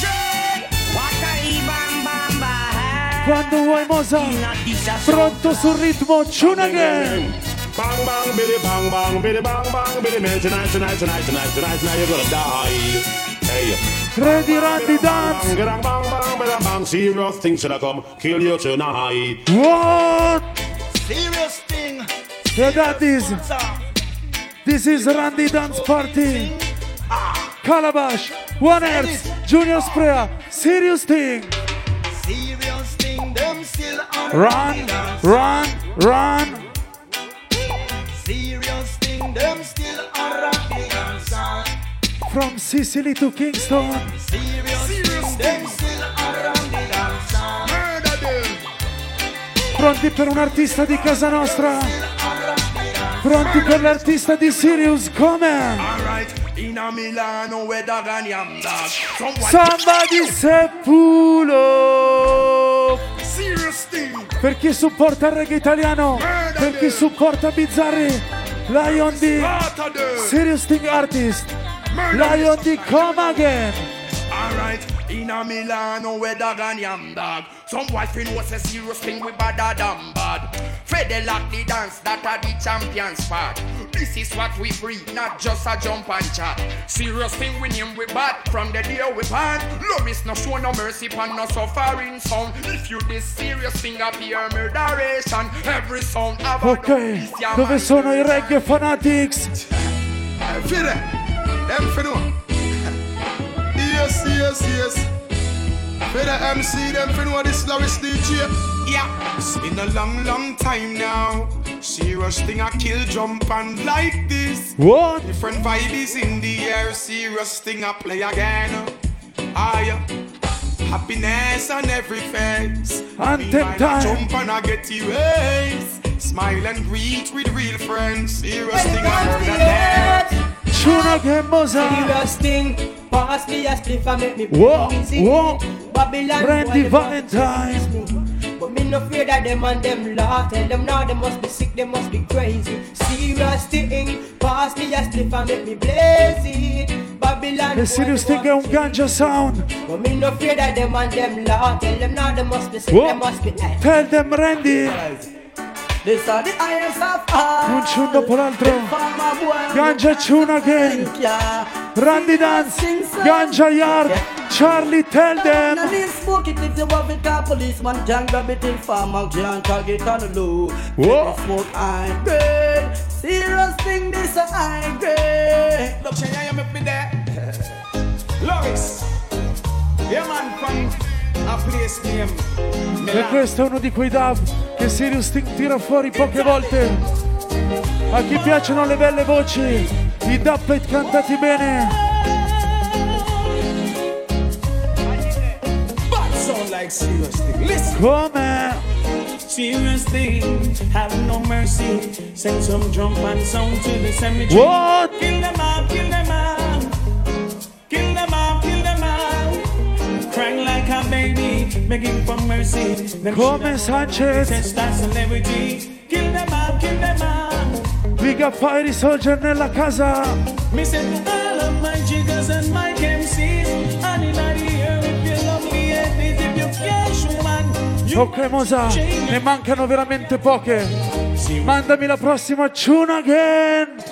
Speaker 20: Quando vuoi Mosa, pronto sul ritmo, tune again.
Speaker 22: Bang bang biddy bang bang biddy bang bang biddy man tonight tonight tonight tonight tonight tonight you're gonna die. Hey.
Speaker 20: Ready Randy Dance.
Speaker 22: Bang bang bang bang bang serious things should have come kill you tonight.
Speaker 20: What?
Speaker 27: Serious thing.
Speaker 20: Yeah, that is. This is Randy Dance Party. Calabash, One Earth, Junior Sprea, Serious Thing. Run, run, run.
Speaker 27: Serious thing. Them still on rock the dance.
Speaker 20: From Sicily to Kingston.
Speaker 27: Serious thing. Them still on rock the dance. Murder them.
Speaker 20: Pronti per un artista di casa nostra? Pronti per l'artista di Serious? Come?
Speaker 22: Alright, in a Milano where dog and yam dog. Someone
Speaker 20: Somebody say pulo!
Speaker 22: serious thing.
Speaker 20: Per chi supporta il reggae italiano, per chi supporta Bizzarri, Lion D, Serious Thing Artist, Lion D, come again!
Speaker 22: Alright, in a Milano where dog and yam dog. Some wife in was a serious thing with bad damn bad. Fede lock the dance that are the champion spot. This is what we breed, not just a jump and chat. Serious thing we name we bad from the day we pan. Loris no show no mercy pan no suffering sound. If you this serious thing appear murderation, every sound have a
Speaker 20: Ok, dove sono i reggae fanatics?
Speaker 18: Eh, Fide, them for know. Yes, yes, yes. For the MC, them for know this Loris DJ.
Speaker 22: Yeah, it's been a long, long time now. Serious thing, I kill jump and like this.
Speaker 20: What?
Speaker 22: Different vibe is in the air. Serious thing, I play again. Ah, yeah. Happiness on every face.
Speaker 20: Anthem
Speaker 22: Meanwhile, I
Speaker 20: time.
Speaker 22: Jump and I get erased. Smile and greet with real friends. Serious thing, I murder them.
Speaker 20: Tune again, Moza!
Speaker 28: Serious thing, pass me a spliff and make me
Speaker 20: Whoa,
Speaker 28: easy.
Speaker 20: whoa.
Speaker 28: Babylon
Speaker 20: Randy
Speaker 28: boy,
Speaker 20: Valentine.
Speaker 28: But me no fear that them and them laugh. Tell them now they must be sick, they must be crazy. Serious thing, pass me a spliff and make me blaze it. Babylon
Speaker 20: E Serious Thing un ganja sound.
Speaker 28: But me no fear that them and them laugh. Tell them now they must be sick,
Speaker 20: Whoa.
Speaker 28: they must be eh.
Speaker 20: Tell them Randy.
Speaker 28: These are the irons of heart.
Speaker 20: Un tune dopo l'altro. Ganja tune again. Randy Dance. Ganja Yard. Charlie, tell them.
Speaker 28: And then smoke it if you want it, call policeman can grab it in farm and can target on the low.
Speaker 20: Whoa.
Speaker 28: They Smoke high grade, serious thing this a high grade.
Speaker 22: Look, Chenya, you make me there. Loris. Yeah, man, from a place named
Speaker 20: E questo è uno di quei dub che Sirius Thing tira fuori poche volte. A chi piacciono le belle voci, i dubplate cantati bene.
Speaker 28: Bad son.
Speaker 29: like serious thing. Listen.
Speaker 20: Come.
Speaker 2: Serious thing, have no mercy. Send some drum and sound to the cemetery.
Speaker 20: What?
Speaker 2: Kill them all, kill them all. Kill them all, kill them all. Crying like a baby, begging for mercy. Them
Speaker 20: Come Sanchez.
Speaker 2: Testa celebrity. Kill them all, kill them all.
Speaker 20: Big up Fiery Soldier nella casa.
Speaker 2: Me send all of my jiggers man.
Speaker 20: Ok Mosa, ne mancano veramente poche. Mandami la prossima Tune Again.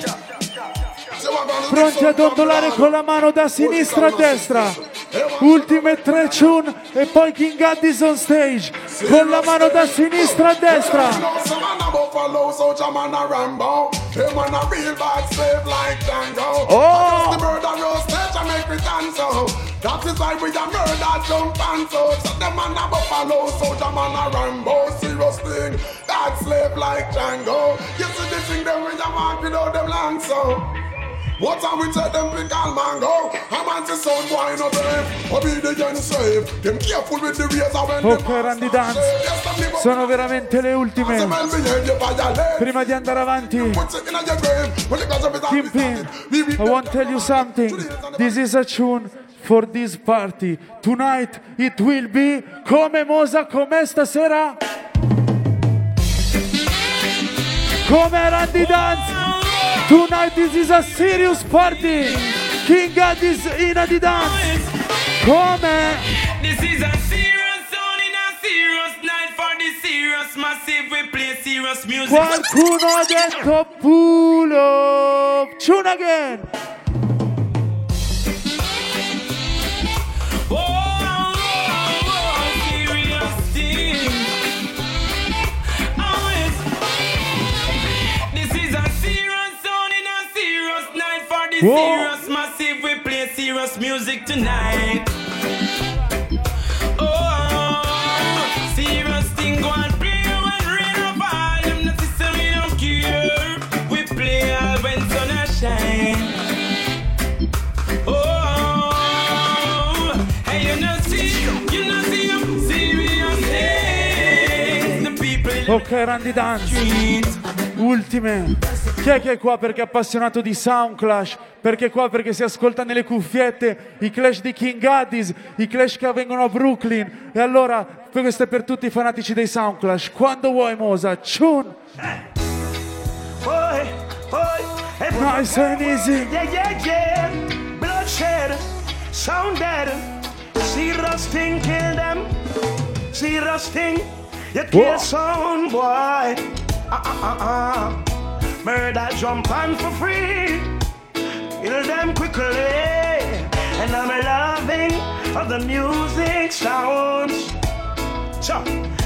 Speaker 20: Pronti a dondolare con la mano da sinistra a destra. Ultime tre tune e poi King Addis on stage. Con la mano da sinistra a destra. Oh!
Speaker 23: That is why we a murder jump and so. So the man a buffalo, soldier man a Rambo. Serious thing, that slave like Django. You see the thing them we a without them land so. What time we take them big and mango? A man say son boy no brave, obedience slave. Them careful with the razor when
Speaker 20: Randy Dance, sono veramente le ultime. Prima di andare avanti, Kingpin, I want to tell you something. This is a tune for this party. Tonight it will be come Mosa, come stasera. Come Randy Dance. Tonight this is a serious party. King Addis in a dance. Come.
Speaker 2: This is a serious sound in a serious night for the serious massive. We play serious music.
Speaker 20: Qualcuno ha detto pull up. Tune again.
Speaker 2: Night for the
Speaker 20: Whoa.
Speaker 2: serious massive. We play serious music tonight. Oh, serious thing go and play when rain or fall. Them not say we don't care. We play all when sun a shine. Oh, hey, you know see, you know see, I'm serious things. The people
Speaker 20: Ok, Randy Dance. Ultime. Chi è che è qua perché è appassionato di Soundclash? Perché è qua perché si ascolta nelle cuffiette i clash di King Addis, i clash che avvengono a Brooklyn. E allora, questo è per tutti i fanatici dei Soundclash. Quando vuoi, Mosa,
Speaker 2: hey,
Speaker 20: Nice and easy.
Speaker 2: Yeah, yeah, yeah. Bloodshed, sound dead. See rusting, kill them. See rusting, you kill sound boy. Uh, uh, uh, uh. Murder jump on for free. Kill them quickly. And I'm loving of the music sounds. So,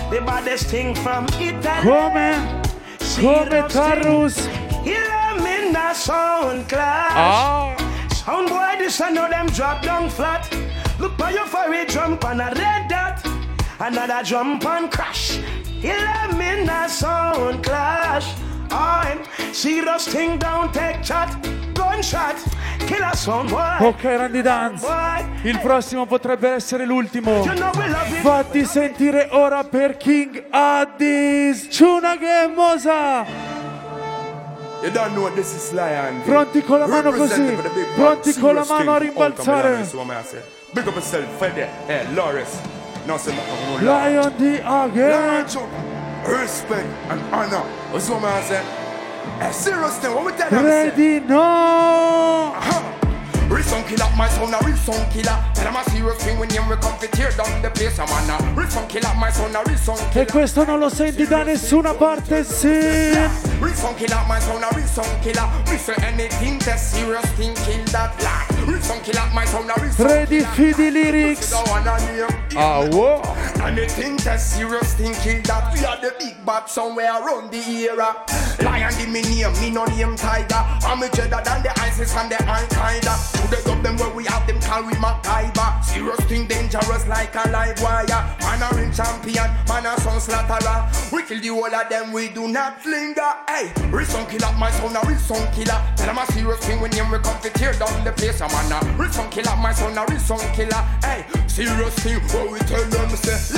Speaker 2: the baddest thing from Italy.
Speaker 20: Come? Come Tarrus?
Speaker 2: Hear them in the sound clash.
Speaker 20: Ah.
Speaker 2: Sound boy, this I know them drop down flat. Look by your fiery jump on a red dot. Another jump and crash. Hear them in the sound clash. I'm serious thing down, take chat. Gunshot, kill a sound boy.
Speaker 20: Ok, Randy Dance. Il prossimo potrebbe essere l'ultimo. Fatti sentire ora per King Addies. Tune again, Mosa.
Speaker 30: You don't know this is Lion.
Speaker 20: Pronti con la mano così.
Speaker 30: Representing for the big
Speaker 20: Pronti
Speaker 30: man,
Speaker 20: con la
Speaker 30: serious
Speaker 20: mano a
Speaker 30: thing.
Speaker 20: rimbalzare.
Speaker 30: Out of Miami, so what I say. Big up yourself, Fede, eh, Loris. No, say nothing, no
Speaker 20: Lion D again.
Speaker 30: Respect and honor. What's what I say? A serious thing, what we tell them?
Speaker 20: Ready, no. Uh-huh.
Speaker 30: Real sound killer, my son a real sound killer. Tell them a serious thing when him we come to tear down the place, a man a real sound killer, my son a real sound
Speaker 20: E questo non lo senti da nessuna parte, sì.
Speaker 30: Real sound killer, my son a real sound killer. We say anything that serious thing kill that lie. Real sound killer, my son a real sound
Speaker 20: Ready, fidi lyrics. Ah, whoa.
Speaker 30: Anything that serious thing kill that. We are the big bad somewhere around the era. Lion give me name, me no name tiger. I'm a dreader than the ISIS and the Al Qaeda. To the dub them where we have them call we MacGyver. Serious thing dangerous like a live wire. Man a ring champion, man a son slaughterer. We kill the whole of them, we do not linger. Hey, real son killer, my son a real son killer. Tell them a serious thing when we come to tear down the place. Man a real son killer, my son a real son killer. Hey, serious thing where we tell them say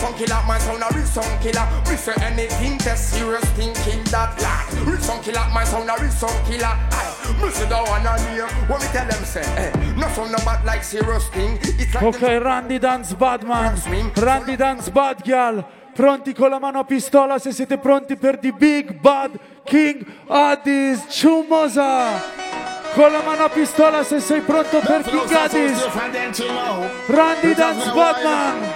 Speaker 26: sound killer, my sound a real sound killer. We say anything, test serious thing, kill that lad. Real sound killer, my sound a real sound killer. Aye, me say that one on here. What me tell them say? Eh, no sound no bad like serious thing. It's like
Speaker 20: Ok, Randy Dance Badman, Randy Dance Bad Girl, pronti con la mano a pistola se siete pronti per The Big Bad King Addis Chumosa. Con la mano a pistola se sei pronto per King Addies. Randy Dance Badman.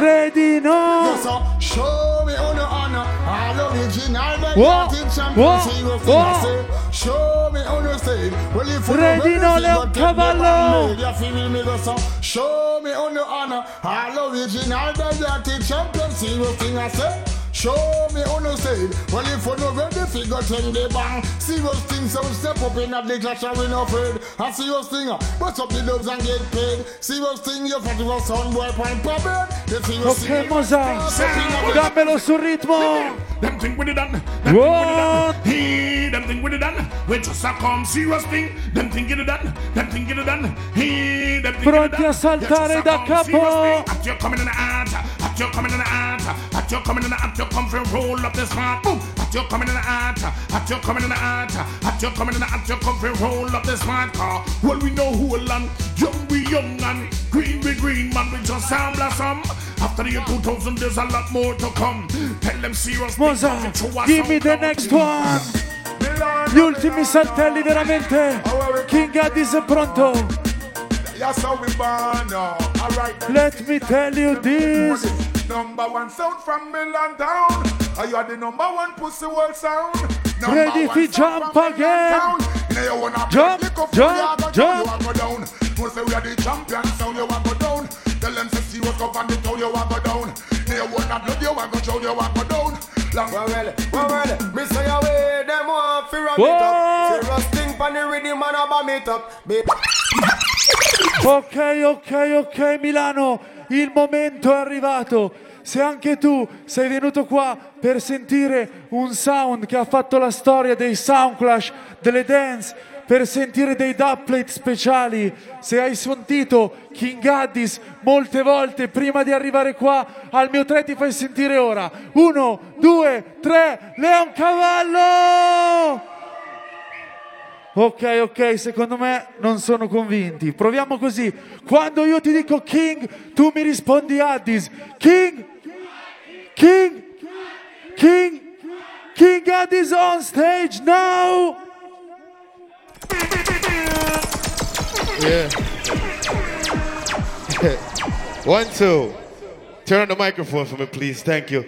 Speaker 20: Ready no?
Speaker 18: Show me on the honor, all original, but
Speaker 20: Whoa,
Speaker 18: not in
Speaker 20: whoa,
Speaker 18: champion. See what thing I
Speaker 20: whoa.
Speaker 18: say. Show me on the stage. Well, if you
Speaker 20: Ready
Speaker 18: know
Speaker 20: no,
Speaker 18: everything,
Speaker 20: Leon
Speaker 18: but take me
Speaker 20: Cavallo.
Speaker 18: back, media feel me go so. Show me on the honor, all original, but not in champion. See what thing I say. Show me on the stage. Well, if you know ready, figure ten the bang. Serious thing, so step up in at the clash and we no afraid. A serious thing, uh, bust up the dubs and get paid. Serious thing, you fat was son boy point per bed. The serious
Speaker 20: Ok,
Speaker 18: thing,
Speaker 20: Mosa, dammelo sul ritmo.
Speaker 25: Them think it done.
Speaker 20: What?
Speaker 25: Hey, them think it done. We just a come serious thing. Them think it done. Them think it done. Hey, them think it
Speaker 20: Pronti a saltare da capo.
Speaker 25: At you coming in the art. At you coming in the art. At you coming in the art. You come from roll up this heart. Boom. At you coming in the art. At you coming in the art. At you coming in the art. You come from roll up this heart car. Well, we know who will land. Young we young and green we green man. We just sound blossom. After the year 2000, there's a lot more to come. Tell them serious.
Speaker 20: Mosa, give me the next one. Gli ultimi saltelli veramente. King Addies è pronto.
Speaker 18: That's how we born now. Alright.
Speaker 20: Let me tell you this.
Speaker 18: Number one sound from Milan town. Are you are the number one pussy world sound? Number
Speaker 20: Ready
Speaker 18: to
Speaker 20: jump again.
Speaker 18: town. Now you wanna
Speaker 20: Jump,
Speaker 18: lick
Speaker 20: jump,
Speaker 18: you a go down,
Speaker 20: jump.
Speaker 18: You go down. Don't say we are the champion sound. You a go down. Tell them say see what's up on the town. You a go down. Now you wanna blood. You a go show. You a go down. Long
Speaker 26: well, well, well, well. Me say away, them want fi ram it
Speaker 20: Whoa.
Speaker 26: up. Serious thing pon the rhythm and a bomb it up.
Speaker 20: Ok, ok, ok Milano, il momento è arrivato. Se anche tu sei venuto qua per sentire un sound che ha fatto la storia dei soundclash, delle dance, per sentire dei dubplate speciali, se hai sentito King Addis molte volte prima di arrivare qua al mio 3 ti fai sentire ora. Uno, due, tre, Leon Cavallo! Ok, ok, secondo me non sono convinti. Proviamo così. Quando io ti dico King, tu mi rispondi Addis. King, King, King, King Addis on stage now.
Speaker 31: Yeah. One, two. Turn on the microphone for me, please. Thank you.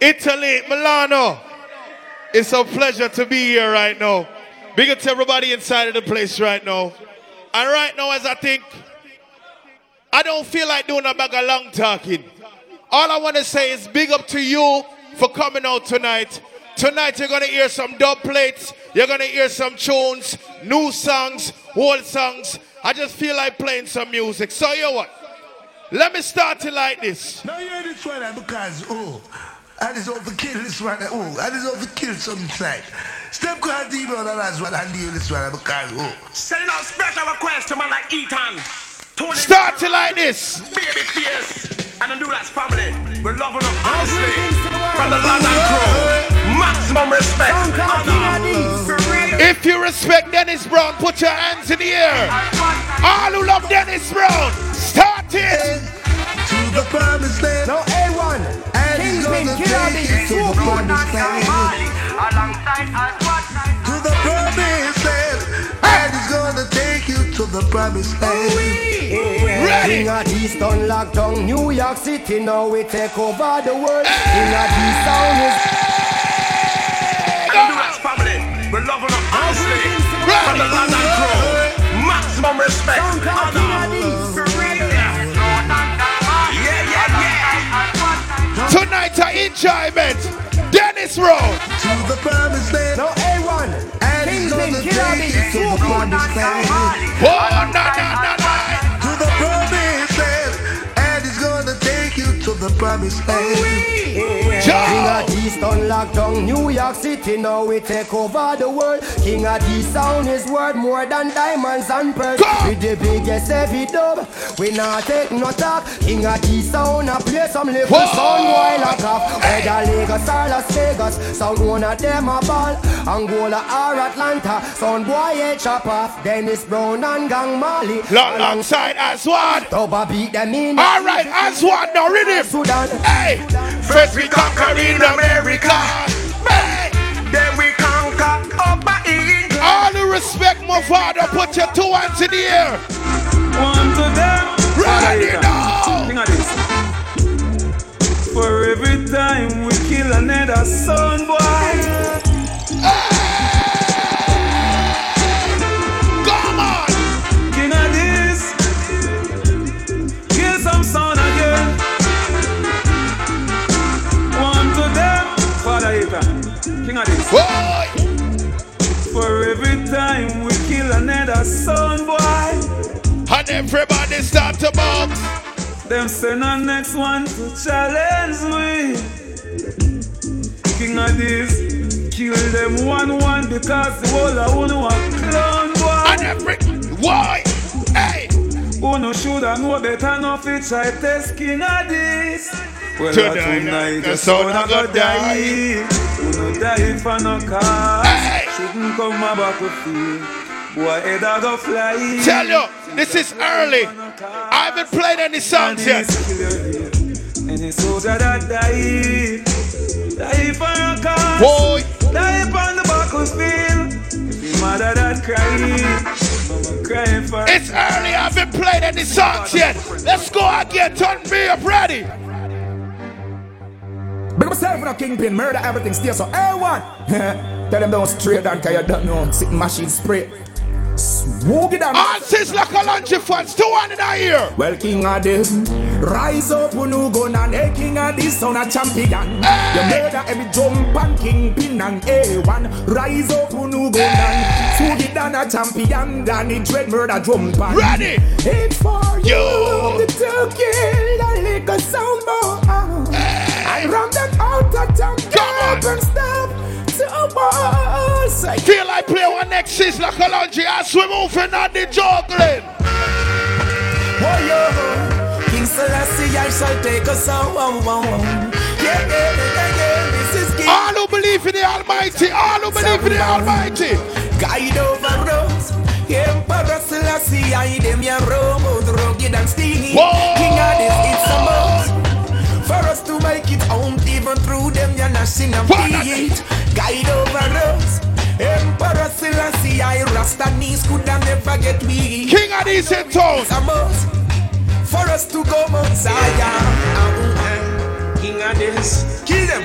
Speaker 31: Italy, Milano. It's a pleasure to be here right now. Big up to everybody inside of the place right now. And right now, as I think, I don't feel like doing a bag of long talking. All I want to say is big up to you for coming out tonight. Tonight, you're going to hear some dub plates. You're going to hear some tunes, new songs, old songs. I just feel like playing some music. So, you know what? Let me start it like this.
Speaker 23: Now you hear this one because, oh, I deserve to kill this one. Oh, I deserve to kill some tonight. Step card deep on that as well and deal this one because, oh.
Speaker 25: Send out special request to man like Ethan. Tony
Speaker 31: Start it like this.
Speaker 25: Baby fierce. And I the Duras family. We're loving them honestly. From the London crew. Maximum respect.
Speaker 31: If you respect Dennis Brown, put your hands in the air. All who love Dennis Brown, start it.
Speaker 23: To the promised land.
Speaker 26: No A1.
Speaker 23: And he's gonna take it to the promised land. To the promised land. And he's gonna take you to the promised land.
Speaker 26: King of East on lockdown, New York City now we take over the world. King of East sound is.
Speaker 25: And the Duras family. We're loving them honestly. From the land London crew. Maximum respect. Yeah.
Speaker 31: Tonight, enjoyment. Dennis Brown.
Speaker 23: To the promised land.
Speaker 26: No A1.
Speaker 23: And he's gonna take you to the promised land. And he's gonna take you to the promised land.
Speaker 24: Oh, King of East unlocked down New York City, now we take over the world. King of the sound is worth more than diamonds and pearls. With the biggest heavy dub, we not take no talk. King of the sound, I play some little
Speaker 31: Whoa.
Speaker 24: sound while I cough. Whether Lagos or Las Vegas, sound one of them a ball. Angola or Atlanta, sound boy a chop off. Dennis Brown and Gang Mali.
Speaker 31: Long, alongside Aswan.
Speaker 24: Toba beat them in.
Speaker 31: All right, Aswan, now rhythm.
Speaker 24: Sudan.
Speaker 31: Hey, first we conquer in America. Hey.
Speaker 32: Then we conquer over England.
Speaker 31: All the respect, my father, put your two hands in the air.
Speaker 17: One to them.
Speaker 31: Ready now.
Speaker 17: Think of this. For every time we kill another son boy. Time we kill another son boy.
Speaker 31: And everybody start to box.
Speaker 17: Them send our next one to challenge me. King of this, kill them one one because the whole of one want clown boy.
Speaker 31: And every why? Hey,
Speaker 17: who no shoulda know better no fit try test king of this. Well,
Speaker 31: Tonight,
Speaker 17: tonight
Speaker 31: the
Speaker 17: the
Speaker 31: son
Speaker 17: son
Speaker 31: a
Speaker 17: a
Speaker 31: go
Speaker 17: die. No die for no cause. Shouldn't come. Boy, head a go fly.
Speaker 31: tell you, this is early. I haven't played any songs yet.
Speaker 17: Any soldier that die, die for a cause.
Speaker 31: Boy.
Speaker 17: Die upon the battlefield. Mother that crying, mama crying for.
Speaker 31: It's early. I haven't played any songs yet. Let's go again. Turn me up. Ready?
Speaker 2: Big myself no kingpin, murder everything still so everyone. Tell them don't stray down cause you don't know sitting machine spray. Swoog it down.
Speaker 31: Sis like a lunch fans. Two one in a ear.
Speaker 2: Well, king of this, rise up you go and hey, king of this, son a champion. You murder every jump and kingpin and A1. Rise up when you go and swoog it down a champion. Danny Dread murder jump and.
Speaker 31: Ready?
Speaker 2: It's for you you to kill a little sound boy. I run them out of town, up and stop to boss.
Speaker 31: Feel like play one next sis like a lunch as we moving on the juggling.
Speaker 2: Oh, yo. King Selassie, I shall take us out. Oh, oh, oh. Yeah, yeah, yeah, yeah, this is King.
Speaker 31: All who believe in the Almighty, all who believe in the Almighty.
Speaker 2: Guide over us. Emperor Selassie, I dem ya robo, rugged and stingy. King of this, it's a even through them, you're not sin and beat. Guide over us. Emperor Selassie, I Rasta knees could have never get me.
Speaker 31: King of these in town.
Speaker 2: It's a must. For us to go Mount Zion. King of this, kill them.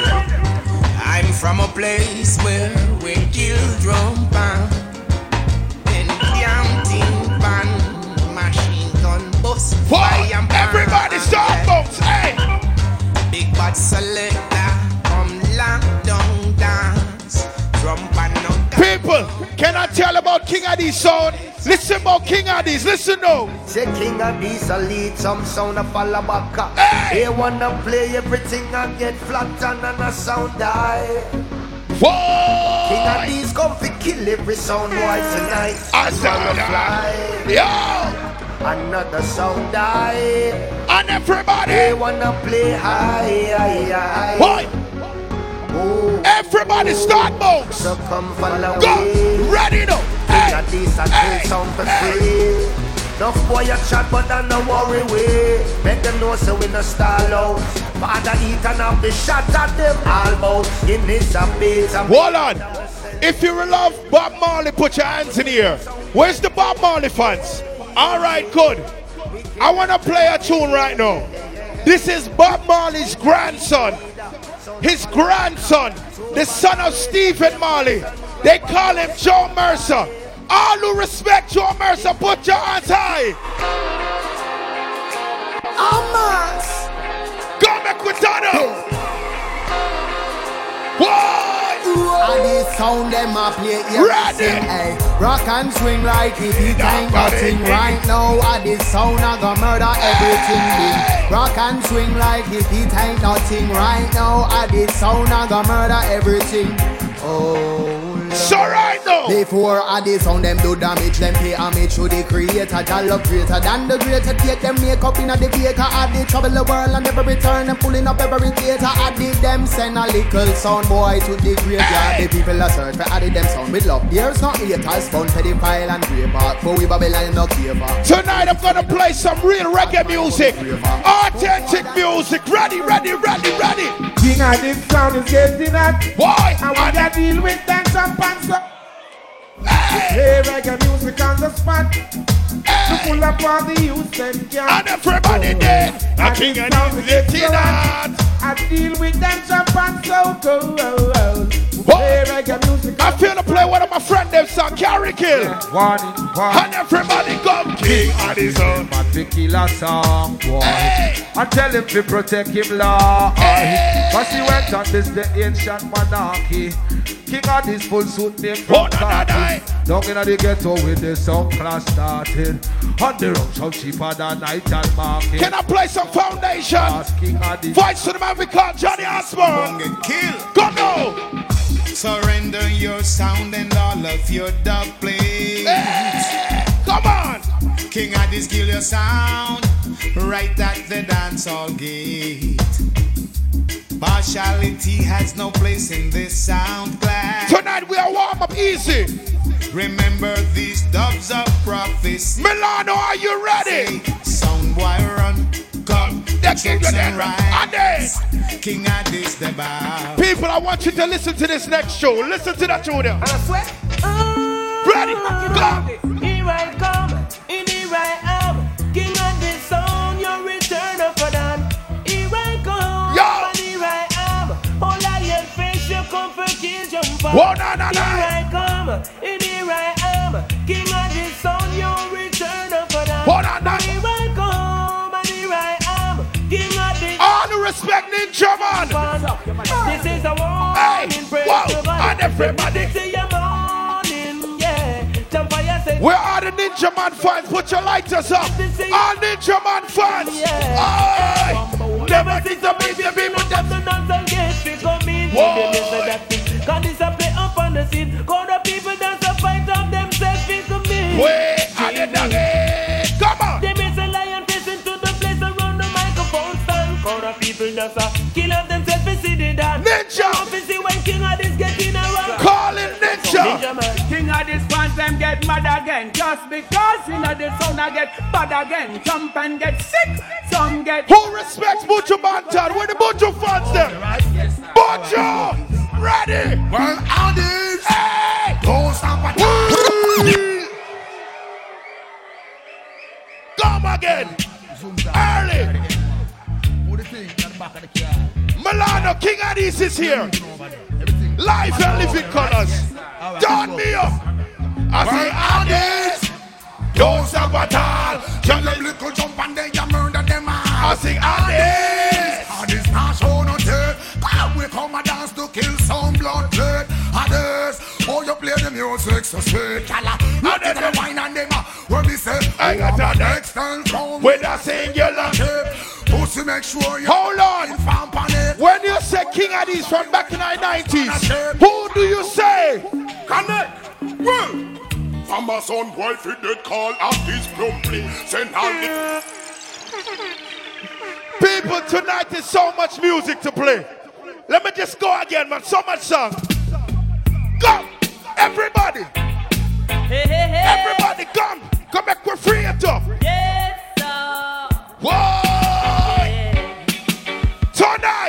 Speaker 2: I'm from a place where we kill drum band. And damn thing band, machine gun bust. fire
Speaker 31: Everybody start bounce, hey!
Speaker 2: Big bad selector, come lock down dance. Drum no
Speaker 31: People, can I tell about King Addies sound? Listen about King Addies, listen now.
Speaker 24: Say King of these a lead some sound of Alabaka. They wanna play everything and get flat and and a sound die.
Speaker 31: Whoa!
Speaker 24: King of these come fi kill every sound boy tonight.
Speaker 31: I
Speaker 24: gonna fly.
Speaker 31: Yo!
Speaker 24: Another sound die.
Speaker 31: And everybody.
Speaker 24: They wanna play high, high, high.
Speaker 31: Why? Oh. Everybody start bounce.
Speaker 24: So come follow
Speaker 31: Go.
Speaker 24: me.
Speaker 31: Ready now.
Speaker 24: Of these a kill sound for free. Enough boy a chat, but I no worry we. Make them know so we no stall out. Father eat and have the shot at them all about. In this a and
Speaker 31: Hold on. If you love Bob Marley, put your hands in the air. Where's the Bob Marley fans? All right, good. I want to play a tune right now. This is Bob Marley's grandson. His grandson, the son of Stephen Marley. They call him Jo Mersa. All who respect Jo Mersa, put your hands high.
Speaker 2: Amas.
Speaker 31: Go back with Donald.
Speaker 33: And this sound them a play here
Speaker 31: Ready.
Speaker 33: sing, hey. Rock and swing like it, it ain't nothing right now. And this sound a go murder everything. Been
Speaker 24: Rock and swing like if it ain't nothing right now. I did sound and go murder everything. Oh.
Speaker 31: So right now.
Speaker 24: Before I did sound them do damage, them pay homage to the creator. Jah love greater than the greater. Take them makeup in a the baker. I did trouble the world and never return. Them pulling up every theater. I did them send a little sound boy to the graveyard. The people are search for added them sound with love. There's no haters, bun pedophile and rape. But we Babylon no care for.
Speaker 31: Tonight I'm gonna play some real reggae music. Authentic music. Ready, ready, ready, ready.
Speaker 34: King of this sound is getting hot.
Speaker 31: Why?
Speaker 34: And we got deal with dance and pants. Hey, reggae music on the spot. To pull up all the youth them can.
Speaker 31: And everybody there. A king of
Speaker 34: sound
Speaker 31: this
Speaker 34: is getting
Speaker 31: getting.
Speaker 34: I deal with dance and pants so cold. Hey, reggae music.
Speaker 31: I feel to play one of my friend them song, Carry Kill.
Speaker 34: Warning, warning.
Speaker 31: And everybody come king of this song.
Speaker 34: Man, we song, boy. I tell him to protect him, Lord. Cause he went on this the ancient monarchy. King of this full suit named oh, from Carthage. Down in the ghetto with the sound class started. On the road, so cheaper than night and market.
Speaker 31: Can I play some foundation?
Speaker 34: King of this.
Speaker 31: Voice to the man we call Johnny Osbourne.
Speaker 33: Kill.
Speaker 31: Go now.
Speaker 33: Surrender your sound and all of your dub plays.
Speaker 31: Come on.
Speaker 33: King Addies, kill your sound right at the dance hall gate. Partiality has no place in this sound class.
Speaker 31: Tonight we are warm up easy.
Speaker 33: Remember these dubs of prophecy.
Speaker 31: Milano, are you ready?
Speaker 33: Sound run, come,
Speaker 31: Next
Speaker 33: checks
Speaker 31: one,
Speaker 33: and
Speaker 31: Ades.
Speaker 33: rides. King the bow.
Speaker 31: People, I want you to listen to this next show. Listen to that show there. Ready? Go.
Speaker 21: Here I come, in here I am. King of this sound, your return of a dan. Here I come,
Speaker 31: Yo.
Speaker 21: and here I am. All lion face, you come for kill jump up.
Speaker 31: Whoa, na, na, na.
Speaker 21: Here I come, in here I am. King
Speaker 31: respect, Ninja Man.
Speaker 21: This is a
Speaker 31: Hey,
Speaker 21: warning, praise
Speaker 31: whoa,
Speaker 21: to
Speaker 31: and everybody.
Speaker 21: This your morning, yeah. Jump on your.
Speaker 31: Where are the Ninja Man fans? Put your lighters up. All Ninja Man fans. Aye. Never disappoint the people.
Speaker 21: Them the fi come in.
Speaker 31: Whoa.
Speaker 21: Them is the. God is a play up on the scene. Call the people dance a fight of themselves fi come in.
Speaker 31: Wait,
Speaker 21: people dance a kill of themselves fi see the dance.
Speaker 31: Ninja.
Speaker 21: Now see when King of this getting around.
Speaker 31: Call it Ninja.
Speaker 21: Ninja man.
Speaker 35: King of this fans, them get mad again. Just because in the sound I get bad again. Jump and get sick, some get.
Speaker 31: Who respects Buju Banton? Where the Buju fans them? Buju! Ready?
Speaker 9: Well, Addies.
Speaker 31: Hey!
Speaker 9: Don't stop at
Speaker 31: Woo! Come again. Early. Milano, King Addies is here. Life and living colors. Turn me up. I say Addies. Don't stop at all.
Speaker 9: Tell them little jump and then you murder them all.
Speaker 31: I say Addies.
Speaker 9: Addies not show no tear. God, we come a dance to kill some blood clot. Addies, oh you play the music so sweet. Kala, look at the wine and them. uh, When we say,
Speaker 31: I got
Speaker 9: a
Speaker 31: a
Speaker 9: next time from
Speaker 31: With a singular.
Speaker 9: Pussy make sure you
Speaker 31: Hold on.
Speaker 9: farm pan it.
Speaker 31: When you say King Addies from back in the 90s, who do you say?
Speaker 9: Connect. Well, from a son boy fit that call out this plumply. Send all the
Speaker 31: People, tonight is so much music to play. Let me just go again, man. So much song. Go! Everybody!
Speaker 21: Hey, hey, hey.
Speaker 31: Everybody, come! Come back, we're free it up.
Speaker 21: Yes, sir.
Speaker 31: Whoa! Tonight!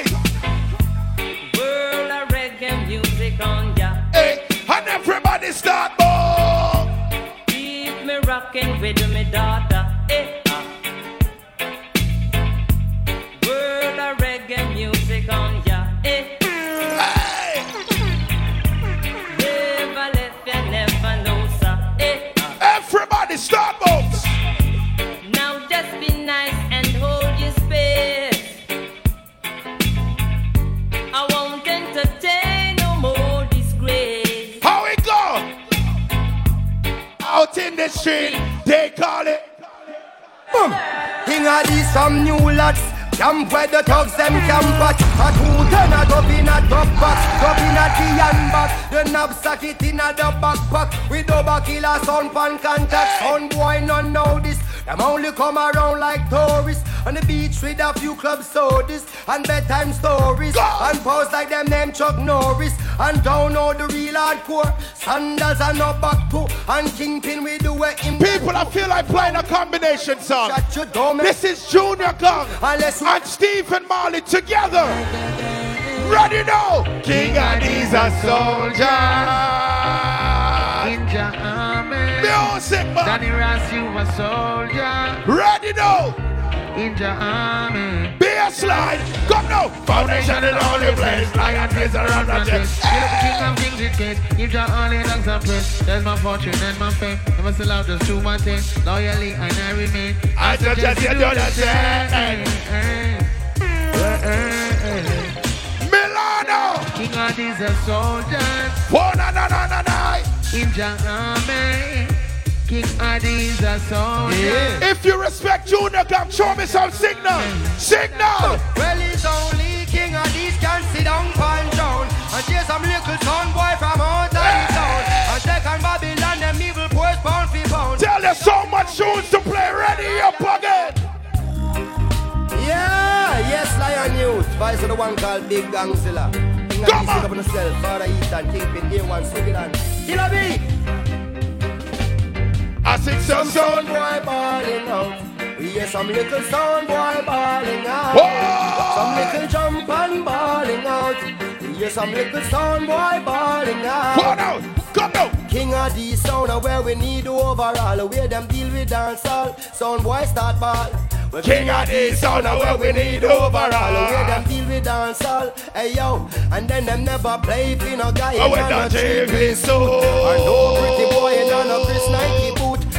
Speaker 31: Street, they call it.
Speaker 24: King of this some new lads. Camp where the thugs them camp at A two ten a dub in a top box Dub in a the handbag The knapsack it in a the backpack We double killer sound pan contact Sound boy none know this Them only come around like tourists On the beach with a few club sodas And bedtime stories And pose like them name Chuck Norris And don't know the real hardcore Sandals and no back to And kingpin we do it in
Speaker 31: People, I feel like playing a combination song. This is Junior Gong and Stephen Marley together. Ready now? King Addies a soldier.
Speaker 16: In.
Speaker 31: Music, man.
Speaker 16: Danny Ross, you a soldier.
Speaker 31: Ready now?
Speaker 16: In your army.
Speaker 31: Baseline, come now. Foundation in all the place. Lion is around the chest.
Speaker 16: The king of kings it case. If you're only lungs and praise. There's my fortune and my fame. Never sell out just do one thing. Loyally and I remain.
Speaker 31: I suggest you do the same. Milano.
Speaker 16: King of these soldiers.
Speaker 31: Oh, na, na, na, na, na.
Speaker 16: In your army. King Addies a soldier.
Speaker 31: If you respect Junior come show me some signal. Signal.
Speaker 24: Well, it's only king these can sit down pan down. And chase some little son boy from out of the town. And on Babylon, them evil boys pound for pound
Speaker 31: Tell you so much tunes to play. Ready up again.
Speaker 24: Yeah, yes, Lion Youth. Vice of the one called Big Gongzilla King these up on himself Father Ethan, Kingpin, A1, Sugidan Killer B
Speaker 31: I sing some
Speaker 24: son boy balling out. Yes, some little son boy balling out. Some little jump and balling out. Yes, some little son boy balling out.
Speaker 31: Come out, come out.
Speaker 24: King of these sound where we need overall Where them deal with dancehall Sound boy start ball. Well,
Speaker 31: King of these sound where we need overall.
Speaker 24: Where them deal with dancehall Hey yo And then them never play for no guy
Speaker 31: Oh,
Speaker 24: and
Speaker 31: done
Speaker 24: no
Speaker 31: TV so.
Speaker 24: I know pretty boy and a Chris Nike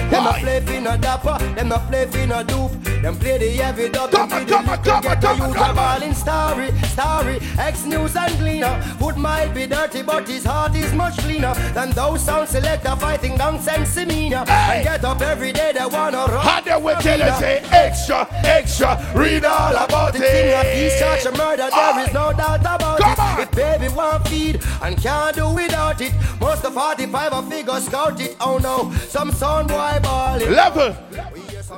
Speaker 24: them a play for no dapper, them a play for no dupe. Them play the heavy dub, them play the little ghetto youth a ballin' starry, starry. X News and Gleaner. Foot might be dirty, but his heart is much cleaner than those sound selector fighting nonsense demeanor. And get up every day, they wanna run.
Speaker 31: How they will tell you say extra, extra, read all about
Speaker 24: The king of
Speaker 31: it.
Speaker 24: these charge a murder, there is no doubt about it. If baby want feed and can't do without it, must the 45 a figure scout it. Oh no, some son boy ballin'.
Speaker 31: Level.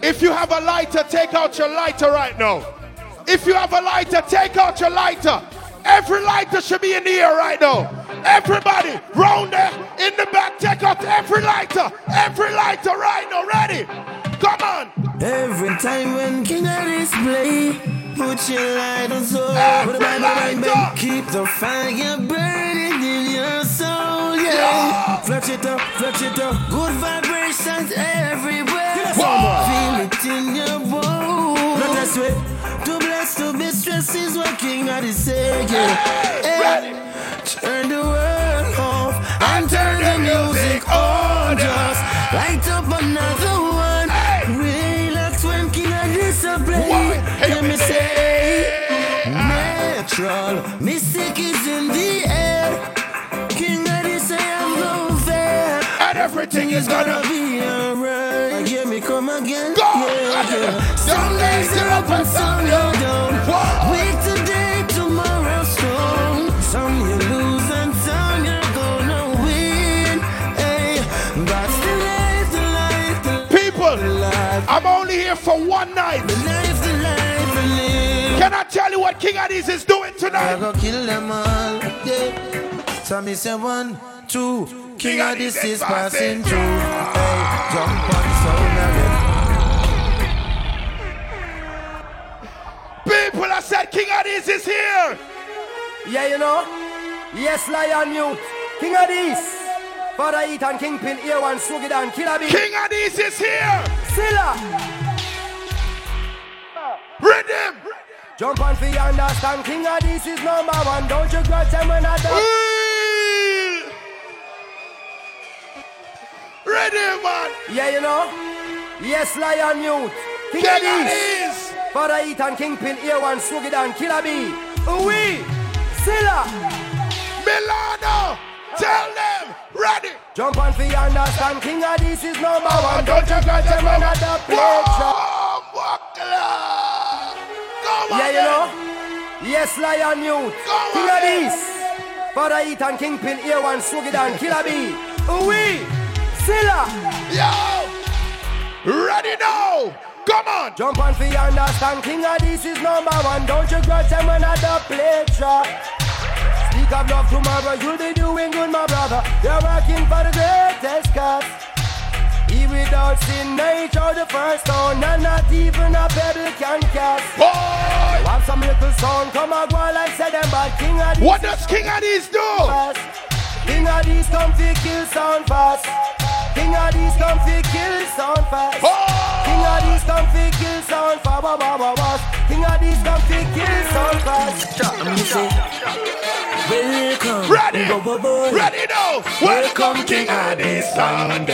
Speaker 31: If you have a lighter, take out your lighter right now. If you have a lighter, take out your lighter. Every lighter should be in the air right now. Everybody, round there, in the back, take out every lighter. Every lighter right now. Ready? Come on.
Speaker 27: Every time when King this play, put your light on soul.
Speaker 31: Every
Speaker 27: Put the Bible right
Speaker 31: lighter.
Speaker 27: Keep the fire burning in your soul, yeah. Flash it up, flash it up. Good vibrations everywhere. In your bones. Not that way. Too blessed to be stressed is what King of this say, yeah. Hey. Turn the world off and turn the music on. Just light up another one. Relax when King of this a play. Let me say, natural mystic is in the air. King of this I am no fair.
Speaker 31: And everything is gonna
Speaker 27: be up and some you're down. Weak today, tomorrow strong. Some you lose and some you're gonna win. Hey, but the life, the life, the
Speaker 31: People, I'm only here for one night.
Speaker 27: life, the life live.
Speaker 31: Can I tell you what King Addies is doing tonight?
Speaker 27: I go kill them all. Yeah. So me say one, two. King of this is passing through. Hey, jump on sound
Speaker 31: People, I said King Addies is here.
Speaker 24: Yeah, you know. Yes, Lion Youth. King these. Father Ethan, Kingpin, A1, Sugidan, Killer B.
Speaker 31: King Addies is here.
Speaker 24: Silla.
Speaker 31: Rhythm.
Speaker 24: Jump on for you understand. King these is number one. Don't you grudge them when I do.
Speaker 31: Ready, man.
Speaker 24: Yeah, you know. Yes, Lion Youth. King,
Speaker 31: King
Speaker 24: these.
Speaker 31: these.
Speaker 24: Father Ethan, Kingpin, A1, Sugidan, Killer B. Oui. Silla.
Speaker 31: Milano. Tell them. Ready.
Speaker 24: Jump on for understand. King of these is number oh, one. Don't you grudge them when I do. Play
Speaker 31: on,
Speaker 24: Yeah, you know. Yes, Lion Youth. King of this. Father Ethan Kingpin, here one Sugidan, Killer B. Oui. Silla.
Speaker 31: Yo. Ready now. Come on.
Speaker 24: Jump on for you understand. King of this is number one. Don't you grudge them when I the play track. Speak of love tomorrow, you'll be doing good, my brother. You're working for the greatest cause. He without sin, nature the first stone, and not even a pebble can cast.
Speaker 31: Boy!
Speaker 24: Have some little sound, come and go on like say them bad King of
Speaker 31: What does King of these do?
Speaker 24: King of these come fi kill sound fast. King of these come fi kill sound fast. King of these come fi kill sound fast. Ba, ba, ba, ba. King of these come fi kill sound fast.
Speaker 21: Welcome.
Speaker 31: Ready.
Speaker 21: Bo- bo- boy.
Speaker 31: Ready now. Welcome, King of this land.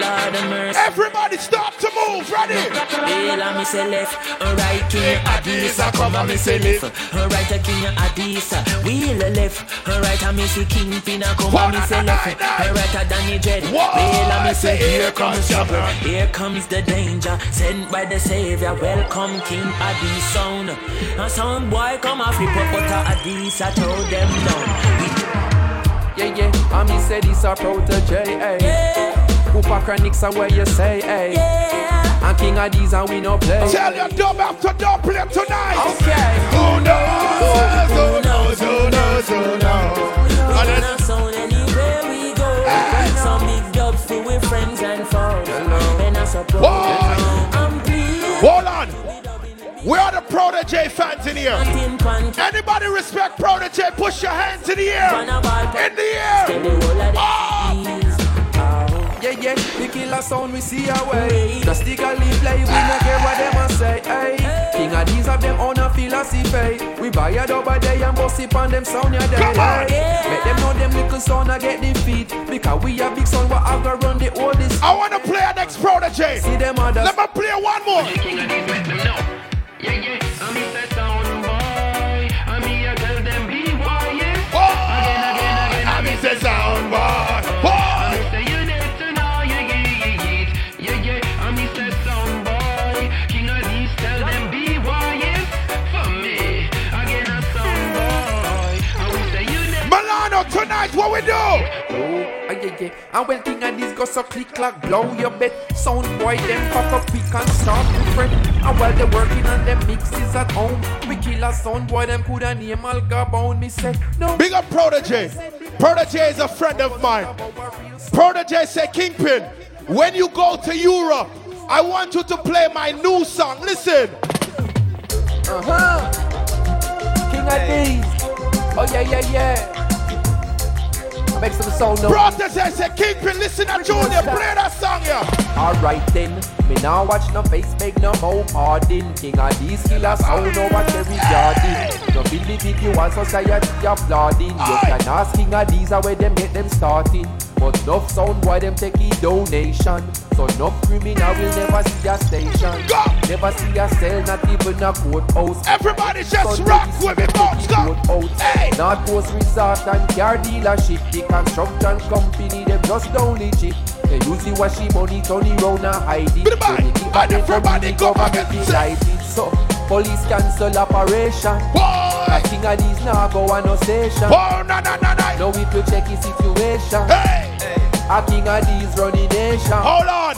Speaker 21: Lord of mercy.
Speaker 31: Everybody start to move. Ready.
Speaker 21: Hail and me say left, and right King Adisa come and me say left, and right a King Adisa. Wheel a left, and right a me see Kingpin a come and me say left, and right a Danny Dread. Hail and me say here comes trouble, here comes the danger, sent by the Savior. Welcome King Adi sound. A sound boy come a flip up, but a Adisa throw them down.
Speaker 12: Yeah, yeah, and me say this a protege, eh. Cooper Chronixx are where you say, eh. And King of these and we no play.
Speaker 31: Tell your dub after dub play tonight.
Speaker 12: Okay.
Speaker 31: Who knows? Who knows? Who knows? Who knows?
Speaker 21: Run a sound anywhere we go. Some big dubs for we friends and foes. And I support. I'm pleased.
Speaker 31: Hold on. Where are the Protoje fans in here? Anybody respect Protoje? Push your hands in the air. In the air. Ah!
Speaker 12: Yeah, yeah, we kill the killer sound we see away. Drastically play, we no care what them a say. Hey, King of these have them own a philosophy. We buy a dub a day and bust it on them sound ya day. Hey, Make them know them little sound a get defeat. Because we a big sound, what I go run the oldest.
Speaker 31: I wanna play a next Protoje.
Speaker 12: See them others.
Speaker 31: Let me play one more.
Speaker 21: Yeah, yeah, I'm
Speaker 31: tonight, what we do?
Speaker 12: Oh, yeah, yeah. And when King of these go so click clack, blow your bet. Sound boy, them fuck up quick and start to fret. And while they're working on them mixes at home, we kill a sound boy, them put a name Al Gabon. Me say, no.
Speaker 31: Big up Protoje. Protoje is a friend of mine. Protoje say, Kingpin, when you go to Europe, I want you to play my new song. Listen.
Speaker 12: Uh huh. King of these. Oh, yeah, yeah, yeah. Make some sound now.
Speaker 31: Protoje say, Kingpin, listen to Junior, play that song yeah.
Speaker 12: Alright then, me now watch no face, make no more pardon. King of these killers, sound no watch every garden. No feel the video and society applauding. You can ask King of these are where them get them starting. But enough sound why them take a donation. So enough criminal will never see a station. Never see a cell, not even a courthouse.
Speaker 31: Everybody just rock with me, folks. Go.
Speaker 12: Hey. Not post resort and car dealership. The construction company, them just don't legit. They use the washing money, turn it round and hide it. When they give back the
Speaker 31: everybody go back
Speaker 12: government
Speaker 31: and
Speaker 12: delight it. So, police cancel operation. A king of these now go on no station.
Speaker 31: Oh, no, no, no, no.
Speaker 12: Now we to check his situation.
Speaker 31: Hey.
Speaker 12: A king of these running nation.
Speaker 31: Hold on.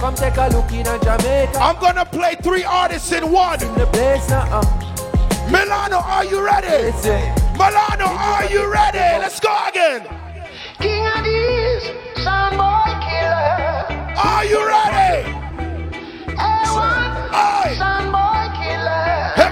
Speaker 12: Come take a look in a Jamaica.
Speaker 31: I'm gonna play three artists in one.
Speaker 12: In the place, uh-uh.
Speaker 31: Milano, are you ready? Milano, are you ready? Let's go again.
Speaker 11: King of these, sound boy killer.
Speaker 31: Are you ready?
Speaker 11: A1, sound boy killer.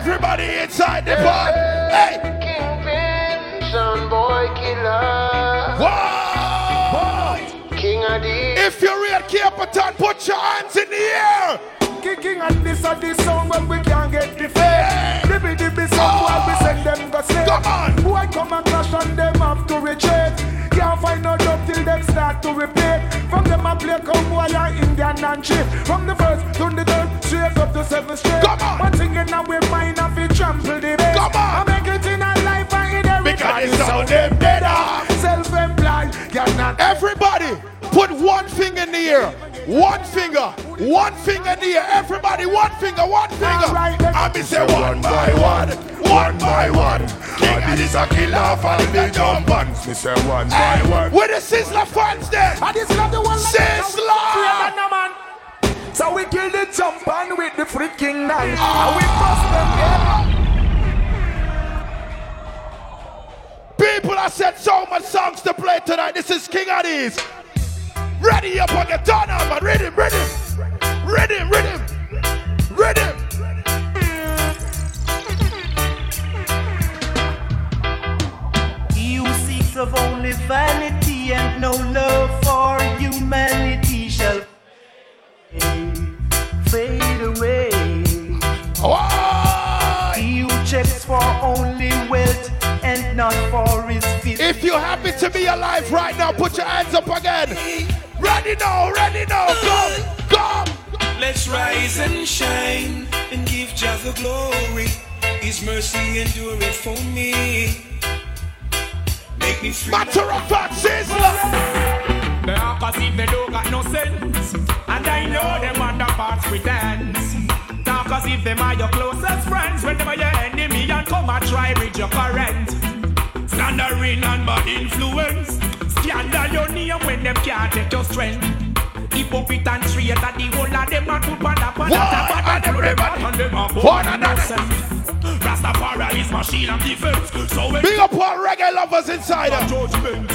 Speaker 31: Everybody inside the pod. Hey.
Speaker 11: Kingpin, son boy killer.
Speaker 31: What?
Speaker 11: King of.
Speaker 31: If you're real Caperton, put your hands in the air.
Speaker 36: Kicking and this or this song when we can't get the fame. Dibby dibby song while we oh. send them go slay.
Speaker 31: Come on.
Speaker 36: Boy come and crash on them have to retreat. Can't find no job till them start to repeat. From them a play come boy and Indian and chip. From the first to the third, straight up to seven straight.
Speaker 31: Come on.
Speaker 36: One thing in our mind of it trample the base.
Speaker 31: Come on.
Speaker 36: I make it in a life and in every
Speaker 31: Because it's how them better.
Speaker 36: Self-employed, you're not
Speaker 31: Everybody, put one thing in the air. One finger, one finger in the air. Everybody, one finger, one finger. And me say one by one, one by one. King of this a killer, fall the jump on.
Speaker 25: Me say one by one.
Speaker 31: Where the Sizzla fans then?
Speaker 37: And this love the one
Speaker 31: Sizzla!
Speaker 37: So we kill the jump on with the freaking knife. And we bust them yeah.
Speaker 31: People have said so much songs to play tonight. This is King Addies. Ready up on your turn on, man. Rhythm, rhythm. Rhythm, rhythm. Rhythm.
Speaker 10: He who seeks of only vanity and no love for humanity shall fade away. He who checks for only wealth and not for his.
Speaker 31: If you're happy to be alive right now, put your hands up again. Ready now, ready now. Come, come.
Speaker 38: Let's rise and shine and give Jah the glory. His mercy endureth for me. Make me free.
Speaker 31: Matter of fact.
Speaker 35: Now, cause if they don't got no sense, and I know them underparts pretense. Now, cause if them are your closest friends, when them are your enemy and come and try reach your current. Slandering and bad influence. Scandal your name when them can't take your strength. Hypocrite and traitor, the whole of them are good bad bad them rebel and them are born innocent. Rastafari is my shield and defense. So
Speaker 31: Big up all reggae lovers inside.
Speaker 35: judgment,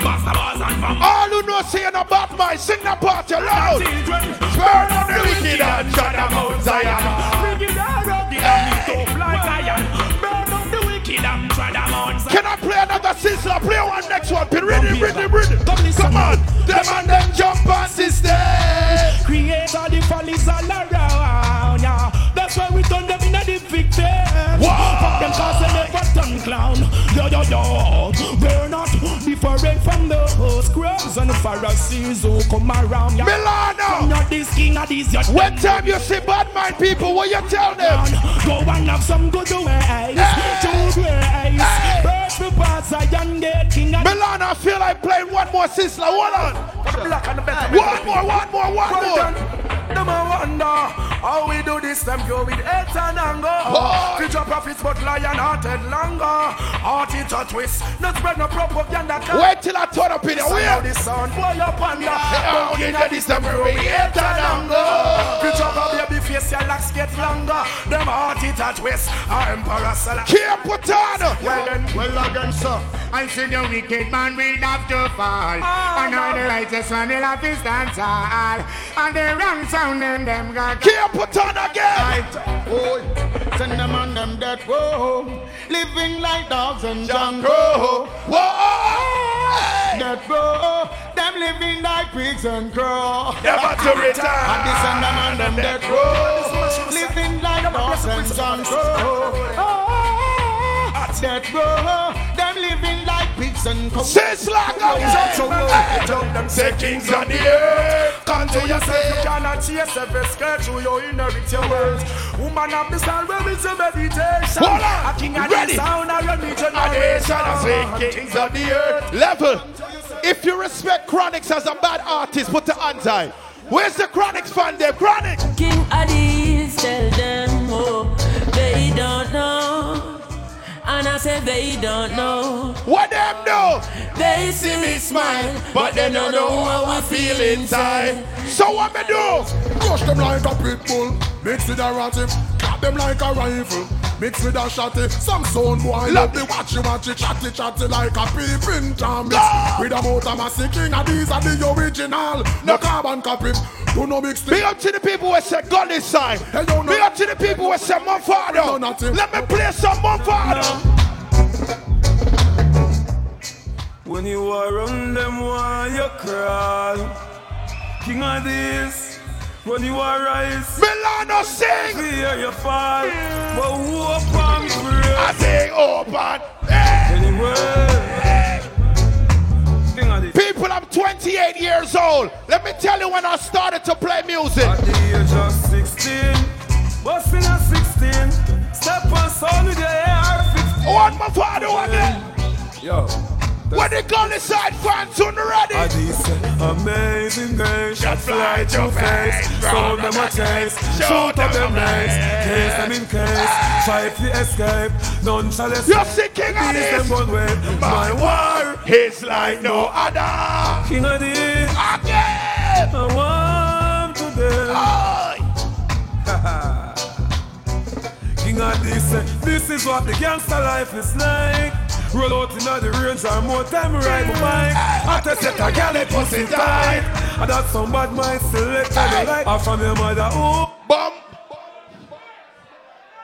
Speaker 35: Master Bars and Fam.
Speaker 31: All who know say bad mind, sing that part loud. Burn on the wicked and shut them out Zion.
Speaker 35: Wicked and rugged and me tough like iron. Burn
Speaker 31: Can I play another sizzla? Play one next one. Be ready, ready, ready. Come on. Them and them jump on sister.
Speaker 35: Create all the follies all around, yeah. That's why we turn them in a the victim. Fuck them cause they never turn clown. Yo, yo, yo. They're not different from those scrubs and the Pharisees who come around, yeah.
Speaker 31: Milano.
Speaker 35: Not this king of these, yeah.
Speaker 31: When time you see bad mind people, what you tell them?
Speaker 35: Go and have some good ways. Two ways. Birth the parts I young get king of
Speaker 31: Milano, I feel like playing one more sizzla. Hold on. One more, one more, one more.
Speaker 37: Them a wonder how we do this. Them go with hate and anger. Future profits, but lion hearted longer. Heart it a twist. Not spread no propaganda.
Speaker 31: Wait till I turn up in the way.
Speaker 37: now sound boy up under.
Speaker 31: Yeah,
Speaker 37: in
Speaker 31: yeah,
Speaker 37: this them go with hate and anger. Future of baby face your locks get longer. Them heart it a twist. Our emperor Salah.
Speaker 31: Keep put on.
Speaker 37: Well then,
Speaker 25: again, sir, I see the wicked man will have to fall. Oh, and all the righteous one will have to stand tall. And the wrong sound in them got
Speaker 31: Keep put on again.
Speaker 25: Oh, send them on them that whoa, living like dogs and jungle.
Speaker 31: Whoa,
Speaker 25: that whoa, them living like pigs and crow.
Speaker 31: Never to return.
Speaker 25: And they send them on them that whoa, living like dogs and jungle. That whoa, them living like pigs and crows.
Speaker 31: Sizzla, go.
Speaker 37: Them say kings on the earth. Control yourself, you cannot chase every skirt through your inherit your words. Woman of the sound where it's a meditation.
Speaker 31: Hold on.
Speaker 37: A king of
Speaker 31: Ready.
Speaker 37: the sound, a run
Speaker 31: Nation, I say kings of the earth. Level. If you respect Chronixx as a bad artist, put the hands high. Where's the Chronixx fan there? Chronixx.
Speaker 21: King Addies, tell them, oh, they don't know. And I say they don't know.
Speaker 31: What them know?
Speaker 21: They see me smile, but they don't know how we feel inside.
Speaker 31: So what me do?
Speaker 25: Crush them like a pit bull, mix with a ratty. Clap them like a rifle, mix with a shotty. Some sound boy love the watchy watchy, chatty chatty like a peeping tom. With a motor massy king, and these are the original. No carbon copy, do no mix
Speaker 31: Big up to the people who say God is sign. Big up to the people who say Mumfado. Let me play some Mumfado.
Speaker 17: When you are on them, why you cry? King of this, when you are rise,
Speaker 31: Milano sing.
Speaker 17: You fall, but hope and pray.
Speaker 31: I oh, sing open.
Speaker 17: Anyway, King of this.
Speaker 31: People, I'm 28 years old. Let me tell you when I started to play music.
Speaker 17: At the age of 16, busting at 16, step on sound with your AR 15.
Speaker 31: One more father again.
Speaker 17: Yo,
Speaker 31: When the gun side fans on ready.
Speaker 17: I just amazing grace, shot fly to face. Some of them a chase, shoot up them nice. Case them in case, Try to escape. None shall escape.
Speaker 31: You're sick, king of this.
Speaker 17: them gun way. My war
Speaker 31: is like no other.
Speaker 17: King of this.
Speaker 31: Again.
Speaker 17: I want to them. King of this, this is what the gangster life is like. Roll out in the range and more time ride my bike. I test it, I get it, pussy tight. And that's some bad mind select and like. I'm from your mother, ooh.
Speaker 31: Bum.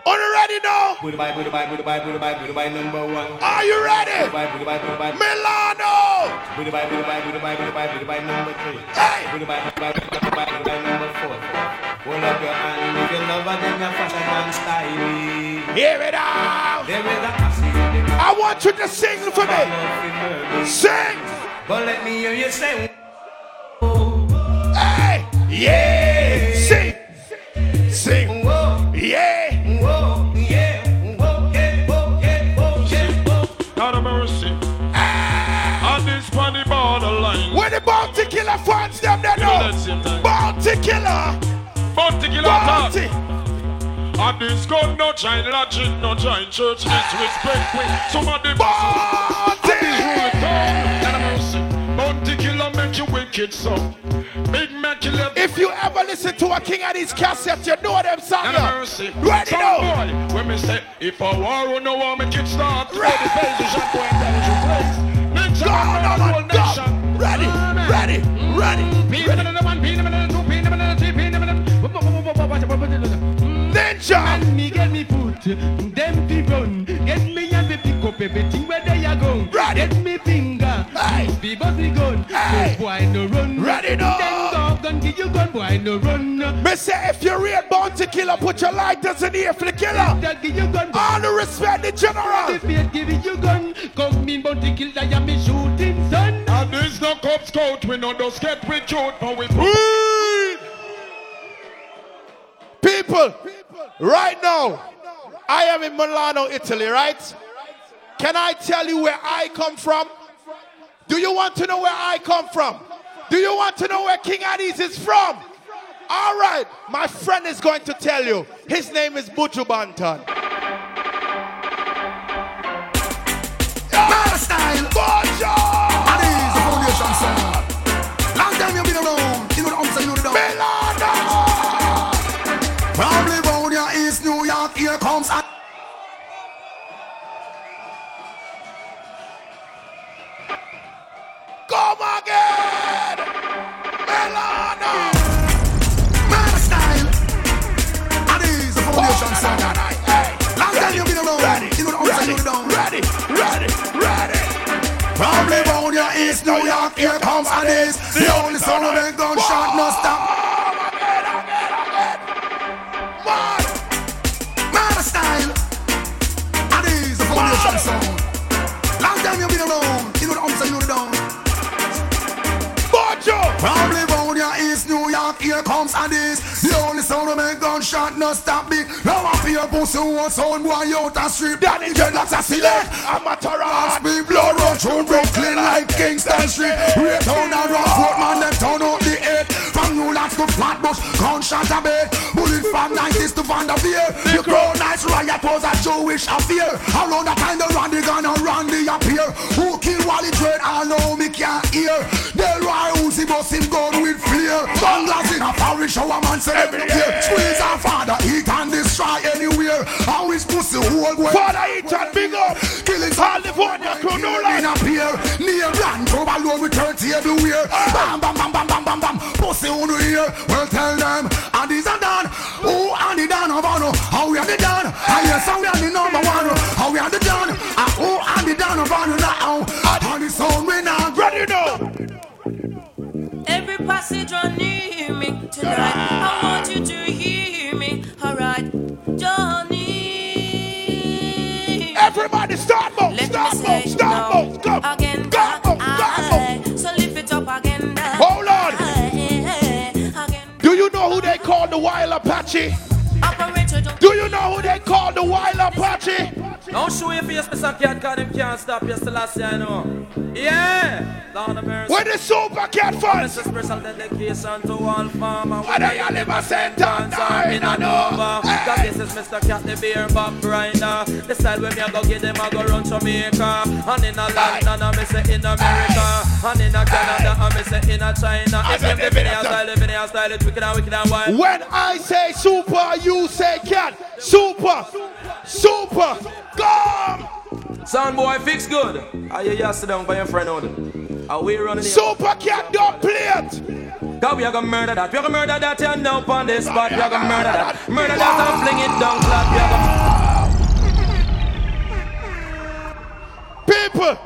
Speaker 31: Are you ready now?
Speaker 39: Goodbye, goodbye, goodbye, goodbye, goodbye, number one.
Speaker 31: Are you ready?
Speaker 39: Goodbye, goodbye, goodbye.
Speaker 31: Milano.
Speaker 39: Goodbye, goodbye, goodbye, goodbye, goodbye, number three. Hey. Goodbye, goodbye, goodbye, goodbye, goodbye, number four. Hold up your hand if you love her, then you fashion and style.
Speaker 31: Hear it out.
Speaker 39: There is a cassie in the
Speaker 31: I want you to sing for me. Sing.
Speaker 39: But let me hear you say,
Speaker 31: Hey. Yeah. Sing. Sing. Yeah.
Speaker 25: God of mercy. Ah. On this funny borderline.
Speaker 31: Where the bounty killer fans them they know. Bounty killer.
Speaker 25: Bounty killer
Speaker 31: Bounty.
Speaker 25: And this gun no join logic, no join church, disrespect with some of the
Speaker 31: Bounty.
Speaker 25: rule. God. Bounty killer make you wicked so. Big Mac killer.
Speaker 31: If you ever listen to a King of these cassettes, you know them songs. Ready now.
Speaker 25: boy, when me say, if a war on no war, make it start. Ready. The phases are going down your place.
Speaker 31: Go,
Speaker 25: man,
Speaker 31: no,
Speaker 25: man,
Speaker 31: man,
Speaker 25: whole
Speaker 31: go.
Speaker 25: nation.
Speaker 31: Ready, ready, ready.
Speaker 25: Peanut butter, one, peanut butter, two, peanut butter, three, peanut butter.
Speaker 31: Ninja.
Speaker 40: And me get me foot, them fi run. Get me and me pick up everything where they are going. Get me finger, be bust me gun. No boy no run.
Speaker 31: Ready now.
Speaker 40: Then dog gun give you gun, boy no run.
Speaker 31: Me say if you're real bounty killer, put your lighters in here for the killer.
Speaker 40: That give you gun.
Speaker 31: All the respect the general.
Speaker 40: If it give you gun, come mean bounty kill that ya me shooting son.
Speaker 25: And this no Cub Scout, we no just get recruit, but we
Speaker 31: Breathe. People, right now, I am in Milano, Italy, right? Can I tell you where I come from? Do you want to know where I come from? Do you want to know where King Addies is from? All right, my friend is going to tell you. His name is Buju Banton. Come again! Milano!
Speaker 23: My style. And is the foundation sound. Long time you been around. You know the and you know the down.
Speaker 31: Ready, ready, ready.
Speaker 23: Probably round your East New York. Here comes a this. The only sound of a gunshot no stop. My style. And is the foundation sound. Gunshot no stop big. Now I feel pussy one sound boy out the street. Danny dreadlocks a select. Amateur ass big blood run through Brooklyn like Kingston Street. Rate town and road man them turn out the eight. From New York to Flatbush, gunshot a bed. Bullet from 90s to Vanderveer. The crown nice riot was a Jewish affair. Around that time the Randy gun and Randy appear. Who kill Wally Trade? I know me can't hear. Delroy Uzi bust him gun with flare. Banglas in a parish, our man say every year. Squeeze our father, he can destroy anywhere. How is pussy whole way?
Speaker 31: Father eat and big up.
Speaker 23: Killing
Speaker 31: California crew, no lie.
Speaker 23: in a pier. Near land, go alone with 30 everywhere. Bam, bam, bam, bam, bam, bam, bam. Pussy on the ear. Well, tell them, and these are done. Who and the done of honor? How we are the done? And yes, how we the number one. How we are the done? And who and the done of honor now? And the sound we now.
Speaker 31: Ready now.
Speaker 21: Every passenger near me tonight. I want you to hear me. Alright, Johnny.
Speaker 31: Everybody start move,
Speaker 21: Let
Speaker 31: start
Speaker 21: me
Speaker 31: start
Speaker 21: no
Speaker 31: move, go,
Speaker 21: again.
Speaker 31: go, the Wild Apache?
Speaker 21: Operator, don't
Speaker 31: Do Do you know who they call the Wild Apache?
Speaker 15: Don't show your face, Mr. Cat, cause them can't stop you year, I know. Yeah! Lord of mercy.
Speaker 31: Where the Super Cat funds?
Speaker 15: This is special dedication to all farmers.
Speaker 31: Whether you live a sentence or in a
Speaker 15: Nova. Cause this is Mr. Cat, the beer back grinder. The style when me a go get them, I go run Jamaica. And in a London, I me say in America. And in a Canada, I me say in a China. If you live in your style, live in your style, it's wicked and wicked and wild.
Speaker 31: When I say super, you say cat. Super, super, come.
Speaker 15: Sound boy, fix good. Are you sit down by your friend out? Are we running?
Speaker 31: Super cat, don't play it.
Speaker 15: Cause we are gonna murder that. We are gonna murder that and now on this spot. We are gonna murder that. Murder that and fling it down flat. We are gonna
Speaker 31: People,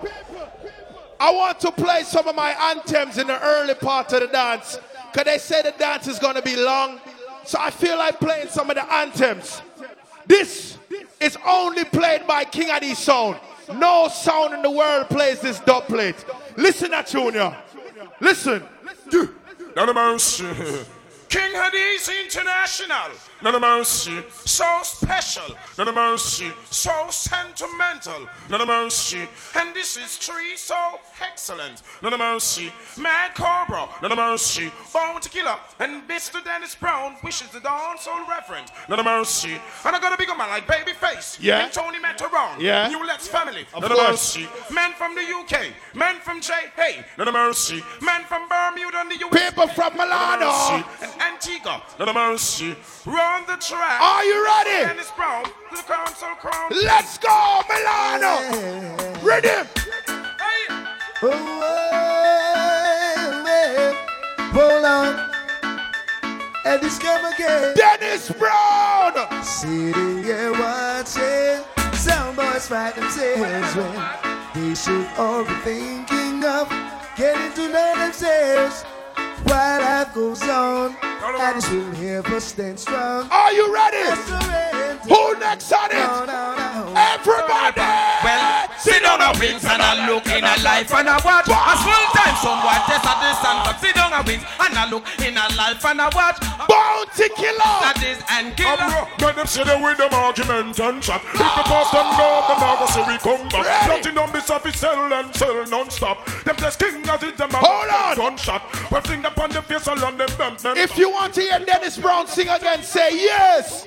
Speaker 31: I want to play some of my anthems in the early part of the dance. Because they say the dance is going to be long. So I feel like playing some of the anthems. This is only played by King Adi Sound. No sound in the world plays this dub plate. Listen at Junior. Listen.
Speaker 25: None of mercy. King Addies International. None of mercy. So special. None of mercy. So sentimental. None of mercy. And this is tree so excellent. None of mercy. Mad Cobra. None of mercy. Bounty Killer. And Mr. Dennis Brown wishes the dawn soul reverend. None of mercy. And I got a bigger man like Babyface.
Speaker 31: Yeah.
Speaker 25: And Tony Matterhorn.
Speaker 31: Yeah.
Speaker 25: New Let's Family.
Speaker 31: Of
Speaker 25: None of
Speaker 31: course.
Speaker 25: mercy. Men from the UK. Men from J. Hey. None of mercy. Men from Bermuda and the US.
Speaker 31: People from Milano.
Speaker 25: None of mercy. And Antigua. None of mercy. Run the track.
Speaker 31: Are you ready?
Speaker 25: Dennis Brown. The crown, so crown.
Speaker 31: Let's go, Milano. Ready?
Speaker 27: Hold on. And this come again.
Speaker 31: Dennis Brown.
Speaker 27: Sitting here watching some boys fight themselves when they should all be thinking of getting to know themselves. While life goes on, and this will help us stand strong.
Speaker 31: Are you ready? Who next on it? Everybody.
Speaker 15: Well, sit down a wings and I look in a life and I watch. A small time someone test at the sun, but sit down a wings and I look in a life and I watch.
Speaker 31: Bounty killer.
Speaker 15: That is and killer.
Speaker 25: Let them sit there with them argument and chat. If the pass them go, them now go see we come back. Nothing on this office sell and sell non-stop. Them just king as it them
Speaker 31: Hold on.
Speaker 25: gunshot. But thing upon the face along them them them.
Speaker 31: If you want to hear Dennis Brown sing again, say yes.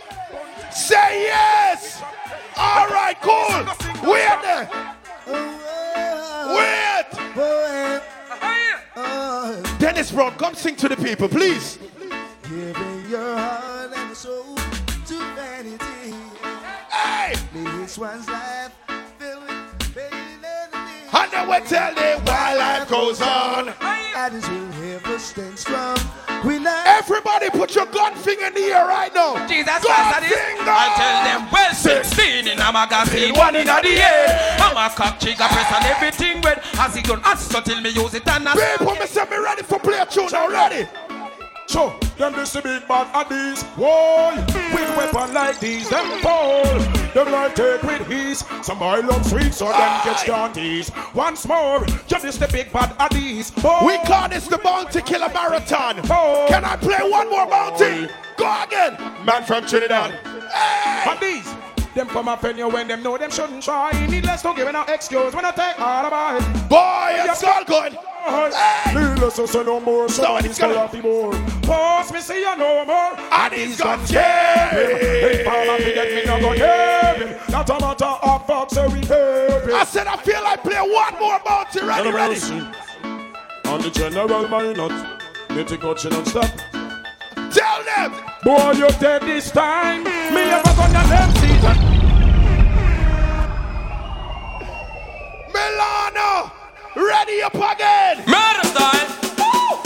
Speaker 31: Say yes. All right, cool. Wait there. Wait. Dennis Brown, come sing to the people, please.
Speaker 27: Giving your heart and soul to vanity.
Speaker 31: Hey!
Speaker 27: This one's life filled with pain and pain.
Speaker 31: And then we tell them while life goes on.
Speaker 27: And this will help us stand strong. We love
Speaker 31: Everybody put your gun finger in the air right now.
Speaker 15: Jesus
Speaker 31: gun
Speaker 15: Christ, that is.
Speaker 31: finger.
Speaker 15: I tell them, well, 16 in a magazine, one in a the air. I'm a cock trigger press and everything red. As it gun, as so till me use it and as.
Speaker 31: People, me say me ready for play a tune now.
Speaker 25: So, them this the big bad addies. Whoa, with weapon like these, them fall. Them like take with ease. Some boy love sweet, so them catch dandies. Once more, just this the big bad addies. Oh.
Speaker 31: We call this the Bounty Killer Marathon. Can I play one more bounty? Go again. Man from Trinidad.
Speaker 25: And these, them come up in you when them know them shouldn't try. Needless to give no excuse when I take all about it.
Speaker 31: Boy, it's all good.
Speaker 25: Needless to say no more, so
Speaker 31: So
Speaker 25: it's
Speaker 31: it's gonna-
Speaker 25: gonna be more. Pause me, see you no more.
Speaker 31: And he's got
Speaker 25: Hey, Palmer, forget me, no go hear him. Not a matter of fuck, so we pay him.
Speaker 31: I said I feel like play one more bounty. Ready, ready.
Speaker 25: On the general minot, little coaching non stop.
Speaker 31: Tell them.
Speaker 25: Boy, you dead this time. Me ever gonna them
Speaker 31: Milano, ready up again.
Speaker 15: Murder style. Woo!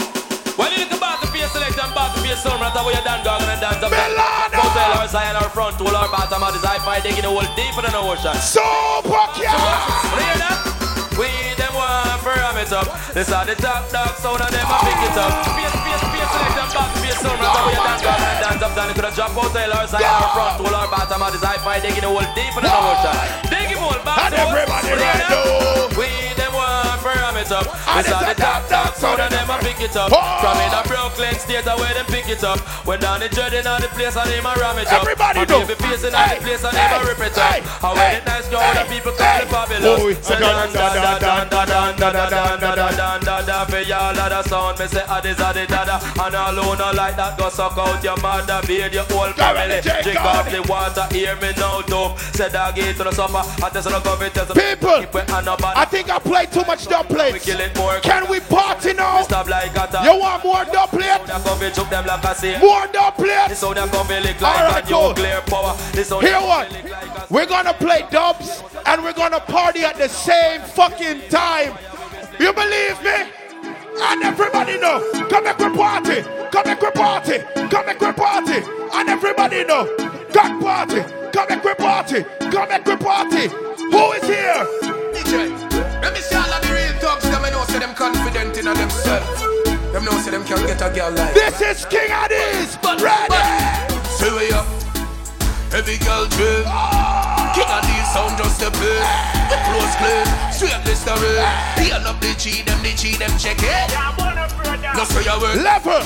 Speaker 15: When you look about the face select and back to face sound, matter where you dance, gong and dance up.
Speaker 31: Milano!
Speaker 15: Tail our side, our front, tool, our bottom, our high five, digging the hole deeper than the ocean.
Speaker 31: Super cat.
Speaker 15: Hear that? We them one for ram it up. This are the top dog sound and them a pick it up. Face, face, face, select and back face sound, matter where you dance, gong and dance up. Then you coulda drop tail our side, our front, tool, our bottom, our high five, digging the hole deeper than the ocean. Dig him hole back.
Speaker 31: And everybody right now.
Speaker 15: It up.
Speaker 31: It's
Speaker 15: are
Speaker 31: a
Speaker 15: the top
Speaker 31: top
Speaker 15: sound and them a pick it up.
Speaker 31: Oh.
Speaker 15: From in a Brooklyn state where them pick it up. When down the dreading on the place and them a ram it up.
Speaker 31: Everybody do.
Speaker 15: baby facing on
Speaker 31: Hey,
Speaker 15: the place and
Speaker 31: hey,
Speaker 15: them a rip it up.
Speaker 31: hey,
Speaker 15: How when it nice go, the people call it. Say
Speaker 31: da,
Speaker 15: dan
Speaker 31: da,
Speaker 15: da
Speaker 31: da,
Speaker 15: da da dan da da da da da da for y'all of the sound. Me say da da. And all who like that go suck out your mother, bathe your whole family. Drink off the water, hear me now, dope. Say dog eat to the suffer. I the cover, test
Speaker 31: People,
Speaker 15: Keep it and nobody.
Speaker 31: I think I play too much dub plates.
Speaker 15: Kill it.
Speaker 31: Can we party now?
Speaker 15: Stop like a
Speaker 31: You want more dub plate?
Speaker 15: That cover choke them like I say.
Speaker 31: More dub plates?
Speaker 15: This how them come lick
Speaker 31: All right,
Speaker 15: like a
Speaker 31: cool.
Speaker 15: nuclear power. This how
Speaker 31: Hear
Speaker 15: them
Speaker 31: what?
Speaker 15: come lick like a
Speaker 31: We're gonna play dubs and we're gonna party at the same fucking time. You believe me? And everybody know. Come make we party. Come make we party. Come make we party. And everybody know. God party. Come make we party. Come make we party. Who is here?
Speaker 27: DJ, let me see all Them I know say them confident in themselves. Them know say them can get a girl like.
Speaker 31: This is King Addies. But ready?
Speaker 27: See we up. Every girl dream. Ah! King of these sound just a play. The clothes clean. Straight listerine. Paying up the G, them the G, them check it. No say your word.
Speaker 31: Level.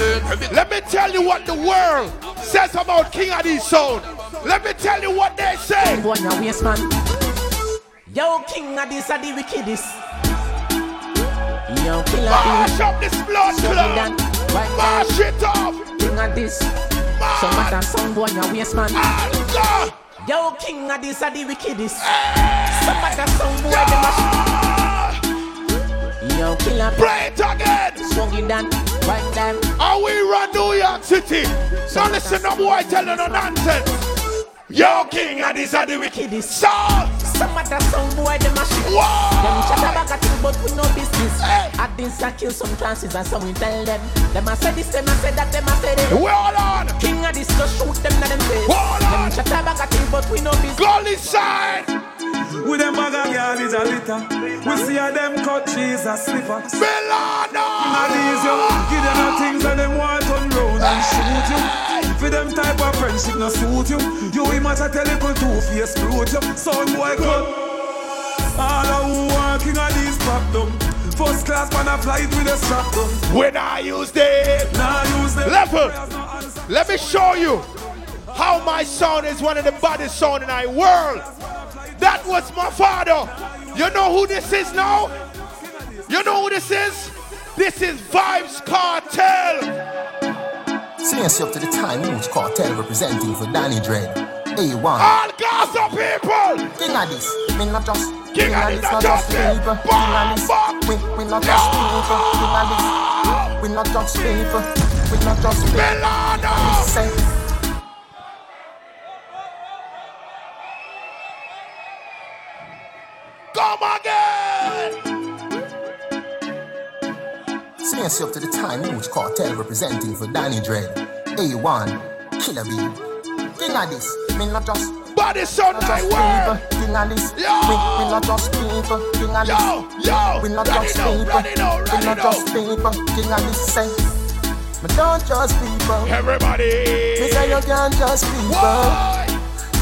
Speaker 31: Let me tell you what the world says about King Addies sound. Let me tell you what they say.
Speaker 41: Boy, now waste man. Yo, king of this, are the wickedest. Yo, killer
Speaker 31: Mash up this blood
Speaker 41: So
Speaker 31: club.
Speaker 41: Right
Speaker 31: Mash it up.
Speaker 41: King of this. So matter some boy, now waste man. Yo, king of this, are the wickedest. Some matter some boy, them a Yo, killer
Speaker 31: Play it again.
Speaker 41: Swung it down. Right down.
Speaker 31: How we run New York City. Now listen to boy telling no nonsense. Yo, King Addies are the wickedest. So,
Speaker 41: Some other some boy them a shit. Them chat about a thing but we no business. I this a kill some chances and some we tell them. Them a say this, them a say that, them a say this.
Speaker 31: Hold on.
Speaker 41: King of this just shoot them na them face. Them chat about a thing but we no business.
Speaker 31: Go inside.
Speaker 17: With them bag of girl is a litter. We see a them cut cheese a slipper.
Speaker 31: Milano.
Speaker 17: Inna these you give them the things and them want turn round and shoot you. For them type of friendship no suit you. You must a tell little two face brute you. Son boy cut. All of who working on these pop them. First class man a flight with a strap them.
Speaker 31: When I use them.
Speaker 17: Nah use them.
Speaker 31: Level. Let me show you how my sound is one of the baddest sound in our world. That was my father. You know who this is now? You know who this is? This is Vybz Kartel.
Speaker 42: Since up to the time Moose Cartel representing for Danny Dread. A1.
Speaker 31: All Gaza people.
Speaker 42: King of this, me not just
Speaker 31: King of this, not just
Speaker 42: people. King of this, we, we not just people. King of this, we not just people. We not just people.
Speaker 31: Milano.
Speaker 42: Say,
Speaker 31: Come again.
Speaker 42: Since up to the time Moose Cartel representing for Danny Dread. A1. Killer B. King of this, me not just
Speaker 31: Baddest sound world.
Speaker 42: people. King of this,
Speaker 31: Yo.
Speaker 42: we, we not just people. King of this,
Speaker 31: Yo, yo.
Speaker 42: we not just people. We not just people. King of this, say. Me don't just people.
Speaker 31: Everybody.
Speaker 42: Me say you can't just people.
Speaker 31: Why?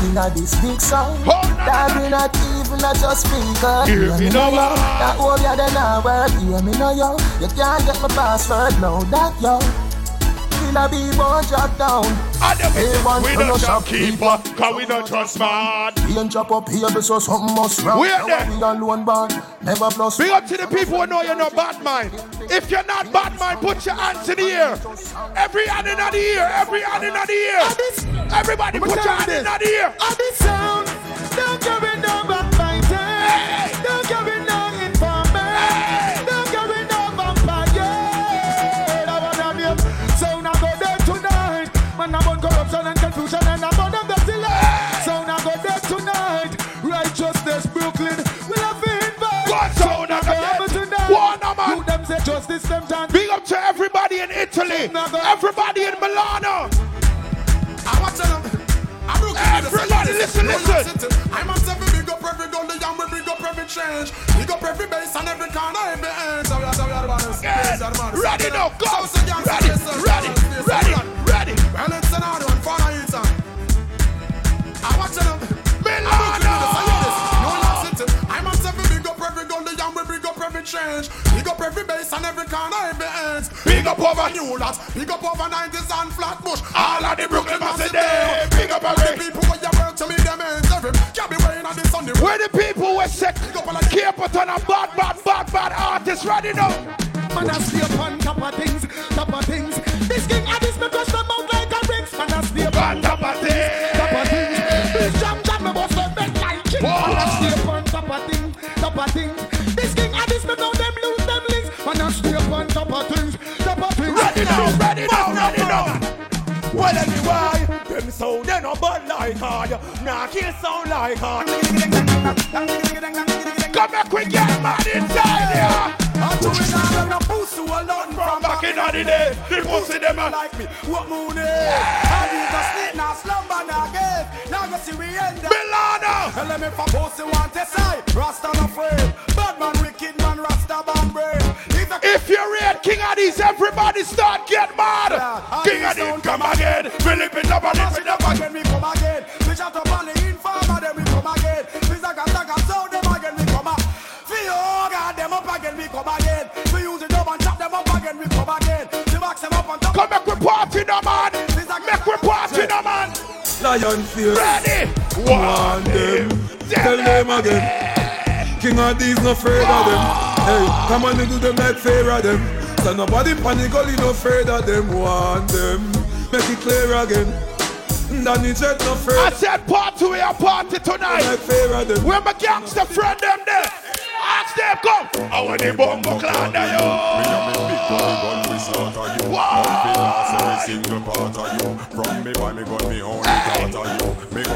Speaker 42: Of this big song.
Speaker 31: Oh, no,
Speaker 42: That we not even not just people.
Speaker 31: Hear me now,
Speaker 42: yo. That all you done now work. Hear me now, yo. You can't get my password now. That yo. Killer be won't drop down.
Speaker 31: And the
Speaker 42: Hey, one
Speaker 31: we
Speaker 42: for no
Speaker 31: not shopkeeper, cause we not trust man.
Speaker 42: He ain't drop up here, but so something must wrong.
Speaker 31: We are
Speaker 42: Now
Speaker 31: there.
Speaker 42: We alone born. Never plus.
Speaker 31: Big up to the people who know you're not bad mind. If you're not bad mind, put your hands in the air. Every hand in the air, every hand in the air. Everybody put your hand in the air.
Speaker 43: Of this sound, don't carry no justice, them time.
Speaker 31: Big up to everybody in Italy, everybody in Milano.
Speaker 23: I watch them. I broke it with the
Speaker 31: Everybody, listen,
Speaker 23: New York
Speaker 31: listen.
Speaker 23: City. I must have a big up every gully and we big up every change. Big up every base and every corner, every end. So we are, so we are the baddest.
Speaker 31: Yes.
Speaker 23: Yes, we are the baddest.
Speaker 31: Ready now, go.
Speaker 23: So, so, yeah,
Speaker 31: Ready, ready,
Speaker 23: so, yes, so,
Speaker 31: ready, ready.
Speaker 23: Well, it's another one for the eater. I watch them.
Speaker 31: Milano.
Speaker 23: New York City. I must have a big up every gully and we big up every change. Big up every base
Speaker 31: over
Speaker 23: new lot. Big up over 90s and Flatbush.
Speaker 31: All of the artist ready now.
Speaker 23: Man, I sleep on top of things, top of things. This king and this me crush them out like a rings. Man, I sleep on
Speaker 31: top of things,
Speaker 23: top of things. This jam jam me bust up bed like king. Man, I sleep on top of things, top of things. This king and this me know them lose them links. Man, I sleep on top of things, top of things.
Speaker 31: Ready now, ready now, ready now.
Speaker 17: Well, anyway, them sound they no bad like hard. Nah, kill sound like hard.
Speaker 31: Come back, we get mad inside here.
Speaker 17: I'm doing all of the pussy alone
Speaker 31: From back in the day, the pussy them a
Speaker 17: like me. What moon is? I need a sleep, now slumber, now get. Now go see we end up.
Speaker 31: Milano.
Speaker 17: Tell them if a pussy want to say, Rasta no afraid. Bad man, wicked man, Rasta man brave. If
Speaker 31: you're red, King of these, everybody start get mad. King of these, come again. Philip it up and lift it up again.
Speaker 17: again, we come again. Lion fear.
Speaker 31: Ready.
Speaker 17: One them. Tell them again. King of these no afraid of them. Hey, come on and do them like fear of them. So nobody panic, only no afraid of them. One them. Make it clear again. Danny Jet no afraid.
Speaker 31: I said party, we are party tonight.
Speaker 17: Like fear of them.
Speaker 31: Where my gangster friend them there? Ask them come. I want the bumbo clan there, yo.
Speaker 9: Sing the part of you From me boy me gun me only part of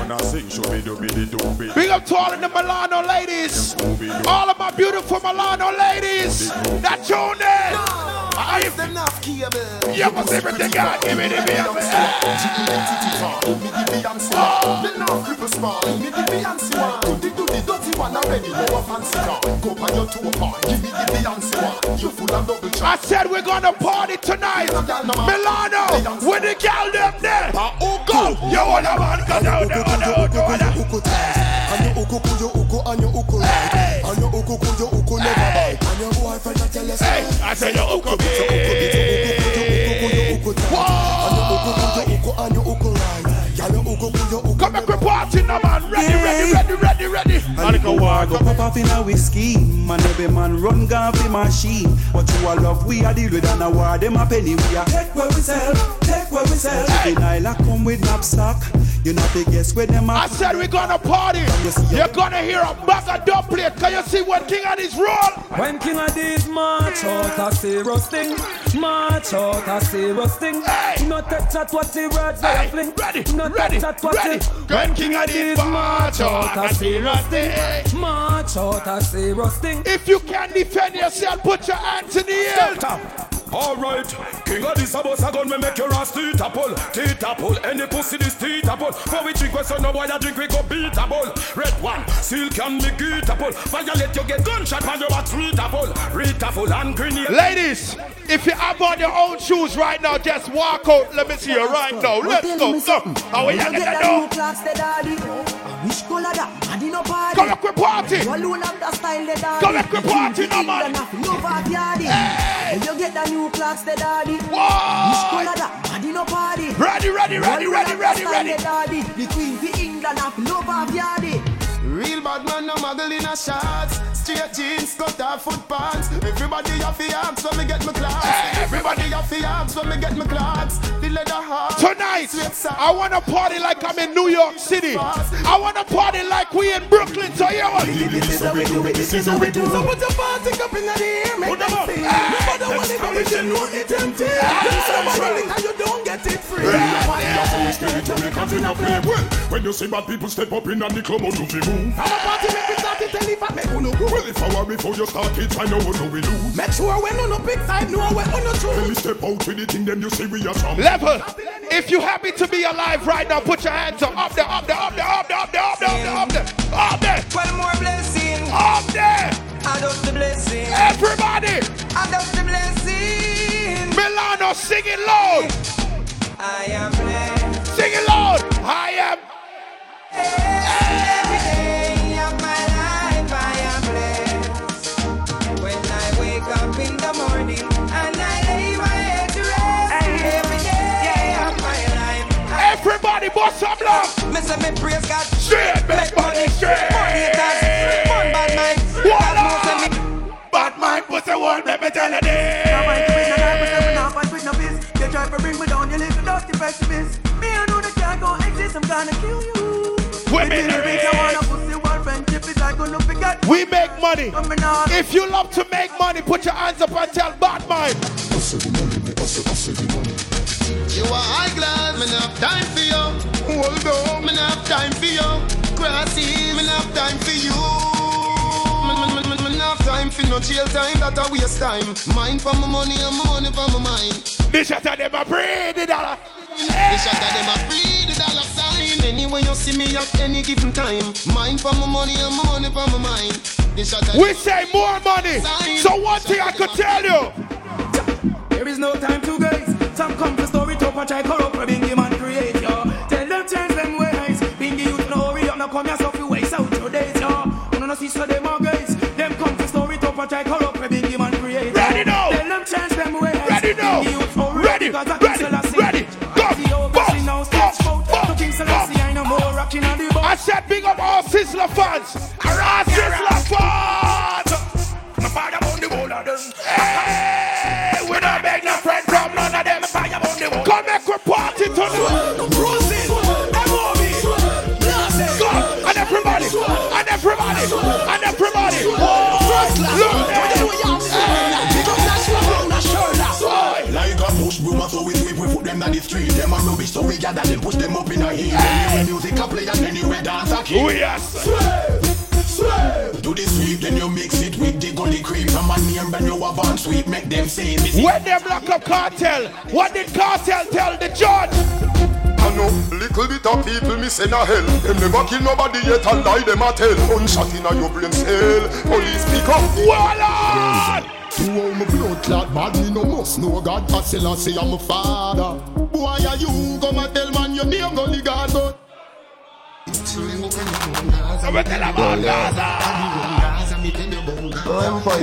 Speaker 9: you Me gonna sing show me do be the do
Speaker 31: Big up to all of the Milano ladies. All of my beautiful Milano ladies. That tune in. I
Speaker 23: If them not cable.
Speaker 31: You must everything God give me the Beyonce.
Speaker 23: Me the Beyonce. Me now cripple small. Me the Beyonce one. The do the dirty one already. No fancy car. Go by your two part. Give me the Beyonce one. You full of double
Speaker 31: I
Speaker 23: chat.
Speaker 31: said we're gonna party tonight. Milano, with the girl them there. Go, you want a man, go down, down, down, down, down.
Speaker 23: And your uku ku your uku and your uku right. And your uku ku your uku bite. And your boyfriend a tell you say.
Speaker 31: I said your uku
Speaker 23: your uku your uku ku your uku tight. And your uku ku your uku and your uku right. Girl your uku ku your uku
Speaker 31: Come back, we party now, man. Ready, ready, ready, ready, ready.
Speaker 44: And go war go pop off in a whiskey. Man every man run gun fi machine. But you a love we a deal with and a war them a penny. We a take where we sell, take where we sell. Every Nile a come with knapsack. You not the guess where them a
Speaker 31: I said we're gonna party. You're gonna hear a bag of dub plate. Can you see what King of this roll?
Speaker 15: When King of these march out a serious thing March out a serious thing No take chat what the words they a fling.
Speaker 31: Ready,
Speaker 15: No
Speaker 31: ready,
Speaker 15: take chat what
Speaker 31: ready.
Speaker 15: the
Speaker 31: When King of these march out a serious thing.
Speaker 15: March out a serious thing
Speaker 31: If you can defend yourself, put your hands in the air.
Speaker 17: Alright, King of this a boss a gun me make your ass teeth apple, teeth apple. Any pussy this teeth apple. For we drink we so no boy a drink we go beat apple. Red one, seal can be beat apple. Violate you let you get gunshot man you a treat apple, read apple and grenade.
Speaker 31: Ladies, if you have on your own shoes right now, just walk out. Let me see you right now. Let's go. Go. How are you gonna do?
Speaker 10: Which color that? I did no party.
Speaker 31: Back, we party.
Speaker 10: You alone have the style, the daddy.
Speaker 31: Back, we party now, man.
Speaker 10: Love of yardy. When you get the new clocks, the daddy. Which color that? I did no party.
Speaker 31: Ready, ready, ready, ready, ready, ready.
Speaker 10: The daddy. The queen for England have love of yardy.
Speaker 23: Real bad man, no muggle in a shots. Straight jeans, cut off foot pants. Everybody have the arms when me get my clocks. Everybody have the arms when me get my clocks. The leather heart.
Speaker 31: Tonight, I want to party like I'm in New York City. I want to party like we in Brooklyn. So you want
Speaker 23: This is how we do it. This is how we do it. So put your party up in the air, make them feel. Nobody want it, but you know it empty. Them somebody and you don't get it free. Why you so scared to make us in a play? Well, when you see bad people step up in the club, how you feel move? Have a party, make we start it, tell if I make you no go. Well, if I were before you start it, I know what we lose. Make sure when you no big side, know where you no true. When we step out with the thing, then you see we are some.
Speaker 31: Level. If you happy to be alive right now, put your hands up. Up there, up there, up there, up there, up there, up there, up there, up there. Up there.
Speaker 45: One more blessing.
Speaker 31: Up there.
Speaker 45: Adopt the blessing.
Speaker 31: Everybody.
Speaker 45: Adopt the blessing.
Speaker 31: Milano, sing it loud.
Speaker 45: I am blessed.
Speaker 31: Sing it loud. I am.
Speaker 45: Every
Speaker 46: praise God.
Speaker 31: Straight, make money straight.
Speaker 46: Money haters, fun bad mind.
Speaker 31: Voila.
Speaker 46: Haters most me.
Speaker 31: Bad mind pussy one, let me tell you this.
Speaker 2: Now I with no guy, but I'm not fight with no biz. They try to bring me down, you little dirty pessimist. Me, I know that can't go exist, I'm gonna kill you.
Speaker 31: Women
Speaker 2: If you I want a pussy, one friendship is like gonna forget.
Speaker 31: We make money. If you love to make money, put your hands up and tell bad mind.
Speaker 42: You are high class, me time for you. Hold on, me not have time for you. Grassy, me not have time for you. Me, me, me, me, me not have time for no jail time, that a waste time. Mind for my money and my money for my mind.
Speaker 31: This shot of them a breed the dollar.
Speaker 42: This shot of them a breed the dollar sign. Anyway you see me at any given time. Mind for my money and my money for my mind. This shot of
Speaker 31: We say more money. So one thing I could tell you.
Speaker 2: There is no time to guys. Some come to story top and try corrupt
Speaker 31: Ready,
Speaker 2: I
Speaker 31: ready, ready. Go,
Speaker 2: See how Bessie now steps out. To King Selassie I know more rocking on the boat.
Speaker 31: I said big up all Sizzla fans. All Sizzla fans.
Speaker 47: Street. Them a rubbish, so we gather them, push them up in a heat. Anyway, music a play and anyway dance a keep.
Speaker 31: Oh, yes.
Speaker 47: Do the sweep, then you mix it with the gully cream. From a name, when you have on sweep, make them say it.
Speaker 31: When them lock up Kartel, what did Kartel tell the judge?
Speaker 23: I know little bit of people me send a hell. Them never kill nobody yet and lie them a tell. Gunshot inna your brain cell. Police pick up.
Speaker 31: Voila!
Speaker 23: To all my blood clot bad me no must know God. I say I say I'm a father. Boy are you come and tell man your name
Speaker 31: 'em about Gaza.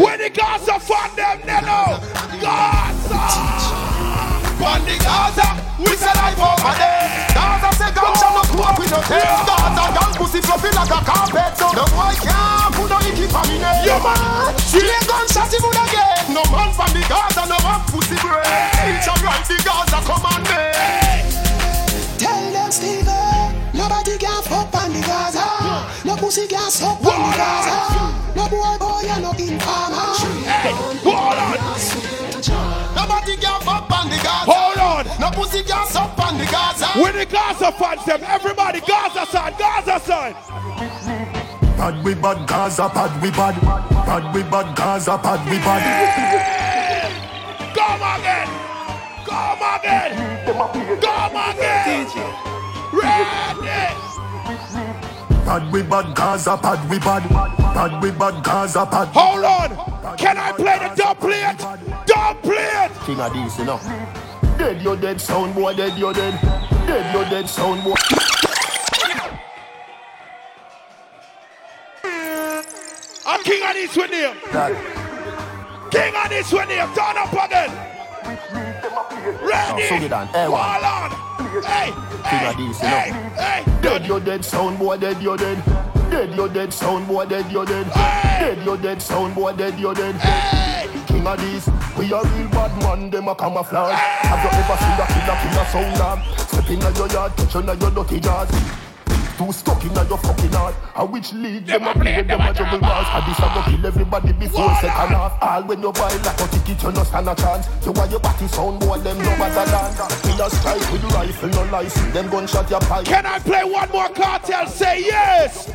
Speaker 31: When the Gaza fund them, they know. Gaza!
Speaker 23: On the Gaza, we say life over there. Gaza say ganja no cope with no taste. Gaza girl pussy fluffy like a carpet. So no boy can't put no icky for me name.
Speaker 31: Yeah, man.
Speaker 23: She ain't gunshot him again. No man from the Gaza no have pussy brain. It's alright the Gaza come on me.
Speaker 42: Tell them Steven, nobody can fuck on the Gaza. No pussy can suck on the Gaza. No boy boy and no informer.
Speaker 31: Hold on.
Speaker 23: Nobody can fuck on the Gaza.
Speaker 31: Oh, Hold on.
Speaker 23: No pussy can suck on the Gaza.
Speaker 31: When the Gaza fans them, everybody Gaza sign, Gaza sign.
Speaker 23: Bad we bad Gaza, bad we bad. Bad we bad Gaza, bad we bad.
Speaker 31: Come again. Come again. Come again. Ready.
Speaker 23: Bad we bad Gaza, bad we bad. Bad we bad Gaza, bad.
Speaker 31: Hold on. Can I play the dub plate? Dub plate.
Speaker 23: King Addies, you know. Dead you dead, sound boy, dead you dead. Dead you dead, sound boy.
Speaker 31: I'm King Addies with him. King Addies with him. Turn up again. Ready.
Speaker 23: Oh, so you done. Hey, one.
Speaker 31: Hold on. Hey.
Speaker 23: King
Speaker 31: Hey.
Speaker 23: of this, you
Speaker 31: Hey.
Speaker 23: Dead you dead, sound boy, dead you dead. Dead you dead, sound boy, dead you dead. Dead you dead, sound boy, dead you dead. King Addies, we a real bad man, them a camouflage. Have you ever seen a killer killer sound dog? Step inna your yard, touch inna your dirty jaws. Too stuck inna your fucking heart. A which league them a play, them a juggle bars. And this a go kill everybody before second half. All when you buy like a ticket, you no stand a chance. You want your body sound boy, them no matter dance. We a strike with rifle, no license. Them gunshot your pipe.
Speaker 31: Can I play one more Kartel? Say yes.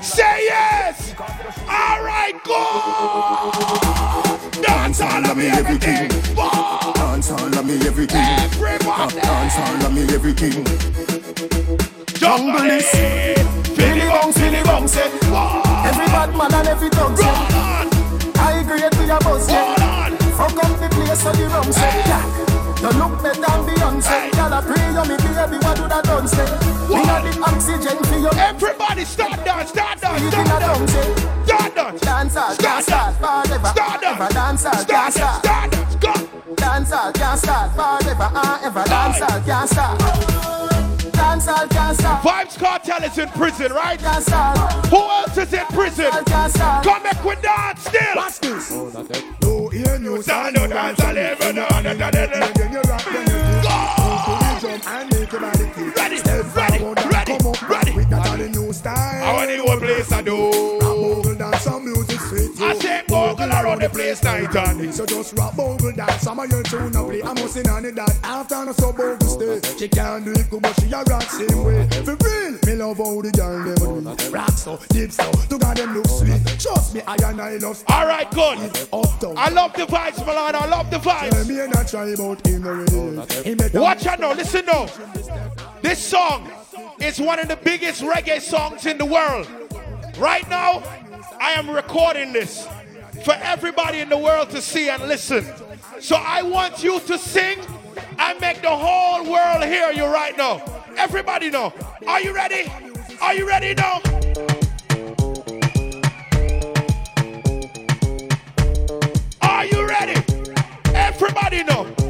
Speaker 31: Say yes. All right, go.
Speaker 23: Dance all of me everything. Dance all of me everything.
Speaker 31: Everybody.
Speaker 23: Dance all of me everything. Jungle is Philly bounce, Philly bounce. Every bad man and every dog say I agree with your boss. Fuck up the place so the rum say. You look better than Beyonce Y'all a pray you me baby what do that done say We got the oxygen for you
Speaker 31: Everybody start dance, start dance, start dance.
Speaker 23: dance say
Speaker 31: Start dance.
Speaker 42: Dance all, can't start forever.
Speaker 31: Start dance.
Speaker 42: Ever dance all,
Speaker 31: Start dance,
Speaker 42: start.
Speaker 31: start dance. Go.
Speaker 42: Dance all, can't start forever. Ah, ever dance all, can't start dancehall, dancehall.
Speaker 31: Vybz Kartel is in prison, right? Dancehall. Who else is in prison? Dancehall. Connect with dance still.
Speaker 23: This? Oh.
Speaker 31: No, no, dance,
Speaker 23: I go.
Speaker 31: Ready, ready, ready, ready.
Speaker 23: All
Speaker 31: around the place night and day.
Speaker 23: So just rock bongo dance. Some of your tune play. I'm hosting on it that after the sub bongo stay. She can't do it but she a rock same way. For real, me love how the girl never do. Rock so, deep so, to got them look sweet. Trust me, I and I love.
Speaker 31: All right, good.
Speaker 23: Uptown.
Speaker 31: I love the vibes, Milan. I love the vibes.
Speaker 23: Tell me and I try about him already.
Speaker 31: Watch out now. Listen now. This song is one of the biggest reggae songs in the world. Right now, I am recording this for everybody in the world to see and listen. So I want you to sing and make the whole world hear you right now. Everybody know. Are you ready? Are you ready now? Are you ready? Everybody know.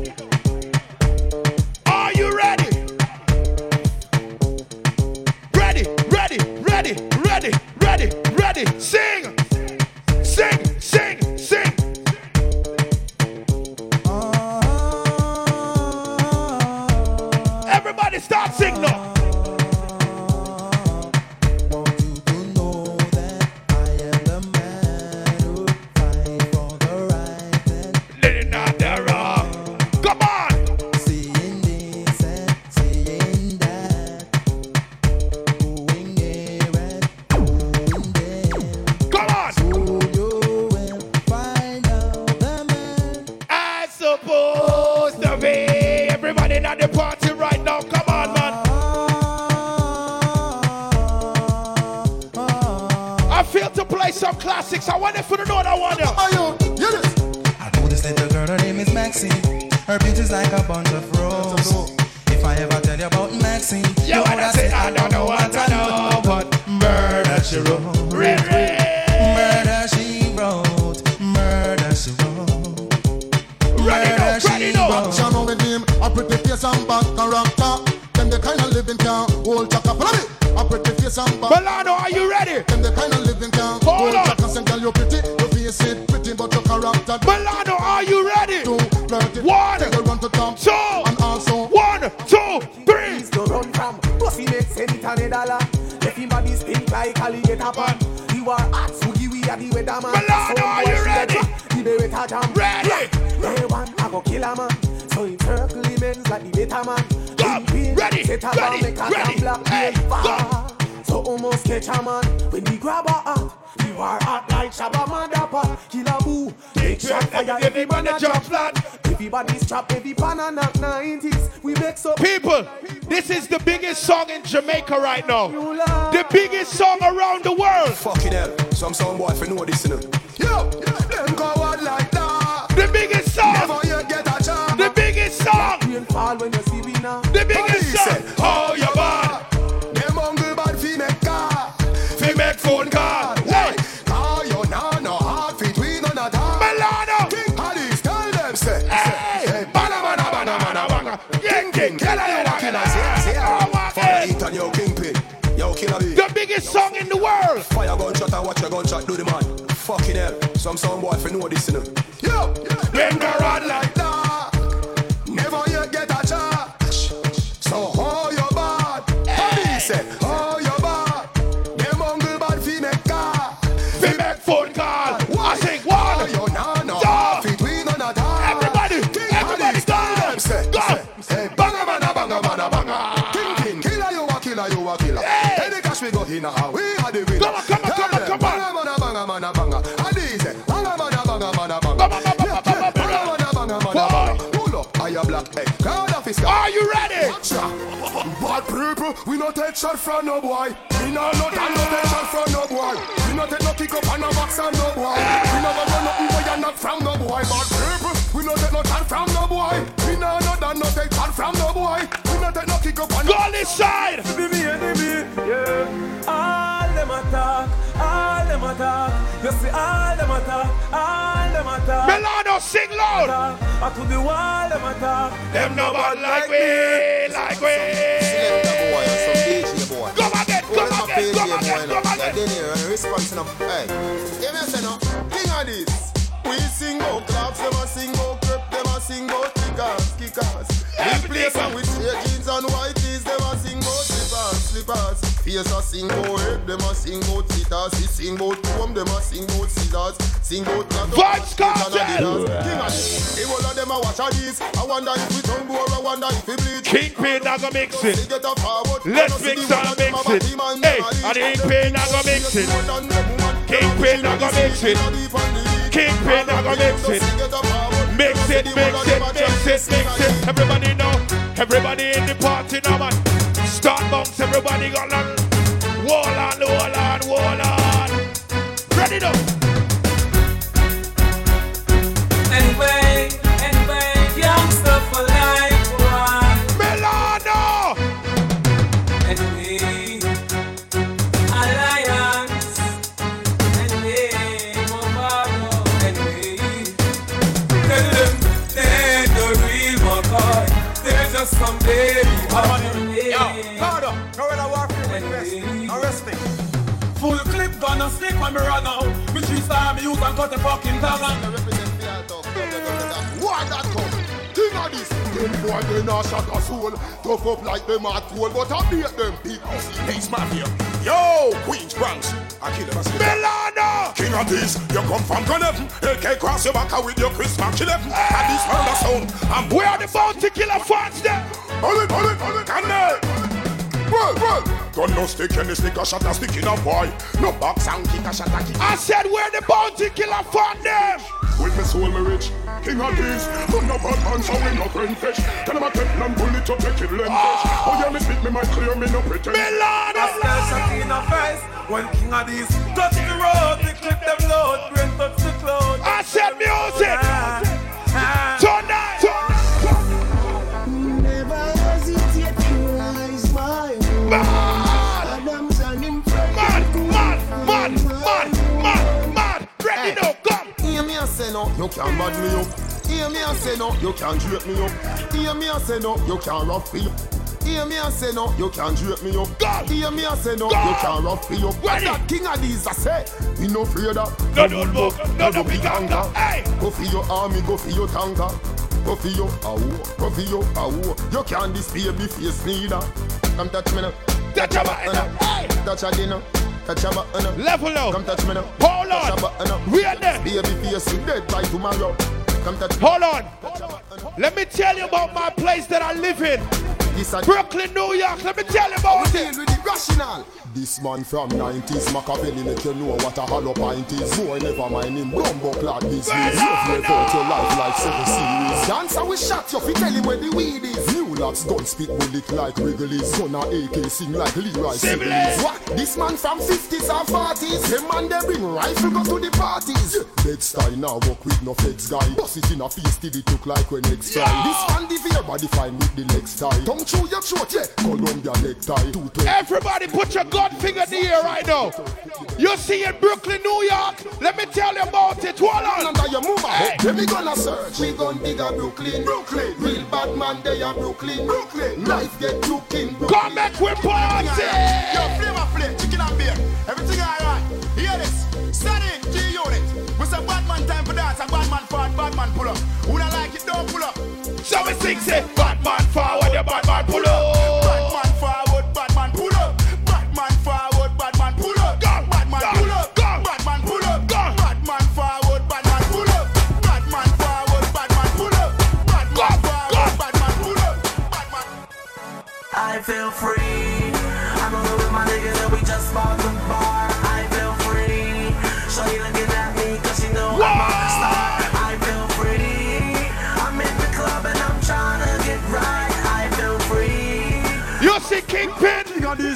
Speaker 9: Slippers. A sing out head, them a sing out sitters. We sing out comb, them a sing out scissors. Sing out
Speaker 31: Vybz Kartel.
Speaker 9: King Addies. The whole of them a watch a this. I wonder if we don't go, I wonder if we bleed.
Speaker 31: Kingpin not gonna mix it. Let's mix and mix it. Hey, and Kingpin not gonna mix it. Kingpin not gonna mix it. Kingpin not gonna mix it. Mix it, mix it, mix it, mix it. Everybody know. Everybody in the party now, man. Start bounce, everybody got on.
Speaker 48: Them
Speaker 9: boy they not shot a soul. Tough up like them at but I beat them big pussy.
Speaker 25: Mafia. Yo, Queens, Bronx. I kill them as
Speaker 31: Milano!
Speaker 25: King Addies, you come from Gun AK cross your back with your Chris Mack 11. And this murder sound. I'm
Speaker 31: Where are the bounty killer fans there?
Speaker 25: Hold it, hold it, hold it, can they? Well, well. Gun no stick, any stick a shot a stick in a boy. No box and kick a shot a kick.
Speaker 31: I said where the bounty killer fan them?
Speaker 25: With me soul me rich, King Addies. I'm no bad man, so we no fish. Tell him I take and pull it up, take it lend ah. Oh, yeah, me spit me might clear me no pretend.
Speaker 17: Pascal shot in the face when King Addies touch the road, the clip them load, brain touch the cloud.
Speaker 31: I said music. Tonight.
Speaker 9: Say no, you can't bad me up. Hear me a say no, you can't drape me up. Hear me a say no, you can't rough me up. Hear me a say no, you can't drape me up.
Speaker 31: God.
Speaker 9: Hear me a say no,
Speaker 31: God.
Speaker 9: you can't rough me up.
Speaker 31: Ready.
Speaker 9: That King Addies I say, we no afraid of.
Speaker 31: No no no
Speaker 9: anger.
Speaker 31: anger. Hey.
Speaker 9: Go for your army, go for your tanker. Go for your awo, go for your awo. You can't display be face neither. Come touch me now.
Speaker 31: Touch your button now.
Speaker 9: Touch your dinner. Touch your button.
Speaker 31: Level now.
Speaker 9: Come touch me now.
Speaker 31: Hold
Speaker 9: Touch
Speaker 31: on.
Speaker 9: button.
Speaker 31: We are there.
Speaker 9: Baby face you dead by tomorrow. Come touch me.
Speaker 31: Hold on. Let me tell you about my place that I live in.
Speaker 9: This a
Speaker 31: Brooklyn, New York. Let me tell you about
Speaker 9: deal
Speaker 31: it.
Speaker 9: with the rational. This man from 90s, Machiavelli make you know what a hollow pint is. Boy, never mind him, bumbo clad business. You've lived out your life like seven series. Dancer we shot you, fi tell him where the weed is. New locks, gun spit bullet like Wrigley's. Gun a AK sing like Leroy Sibbles. What? This man from 50s or 40s. Them man they bring rifle go to the parties. Dead style now walk with no feds guy. Bust it in a face till it look like when next try. This man the fear body fine with the leg style. Tongue through your throat, yeah. Columbia necktie. Two twenty.
Speaker 31: Everybody put your gun finger in the air right now. You see in Brooklyn, New York. Let me tell you about it. Hold on.
Speaker 9: Under your move hey. Then we gonna search. We gon' dig a Brooklyn. Brooklyn. Real bad man, they are Brooklyn. Brooklyn. Life get too king. Brooklyn.
Speaker 31: Come back with party.
Speaker 9: Yo, flavor play, chicken and beer. Everything alright. Hear this. Steady, G unit. We say bad man time for dance. A bad man forward, bad man pull up. Who don't like it, don't pull up.
Speaker 31: So we sing say, bad man forward, the bad man pull up.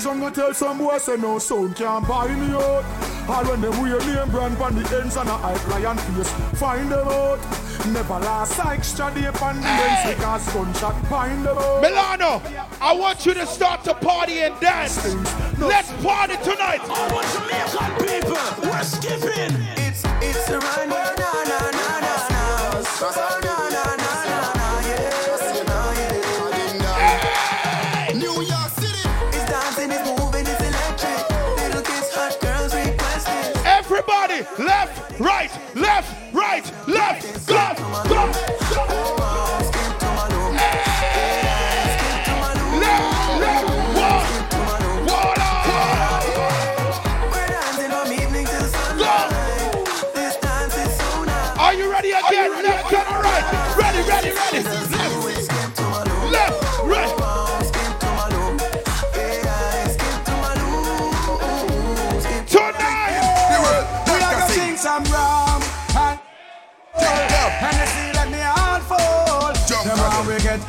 Speaker 23: King of I'm tell some boys say no sound can't buy me out. All when them wear name brand on the ends and a hype lion face, find them out. Never last like study upon the ends because gunshot, find them out.
Speaker 31: Milano, I want you to start to party and dance. Let's party tonight.
Speaker 2: I want Jamaican people. We're skipping. It's it's a run. Na na na na na
Speaker 31: right, left. Go, go,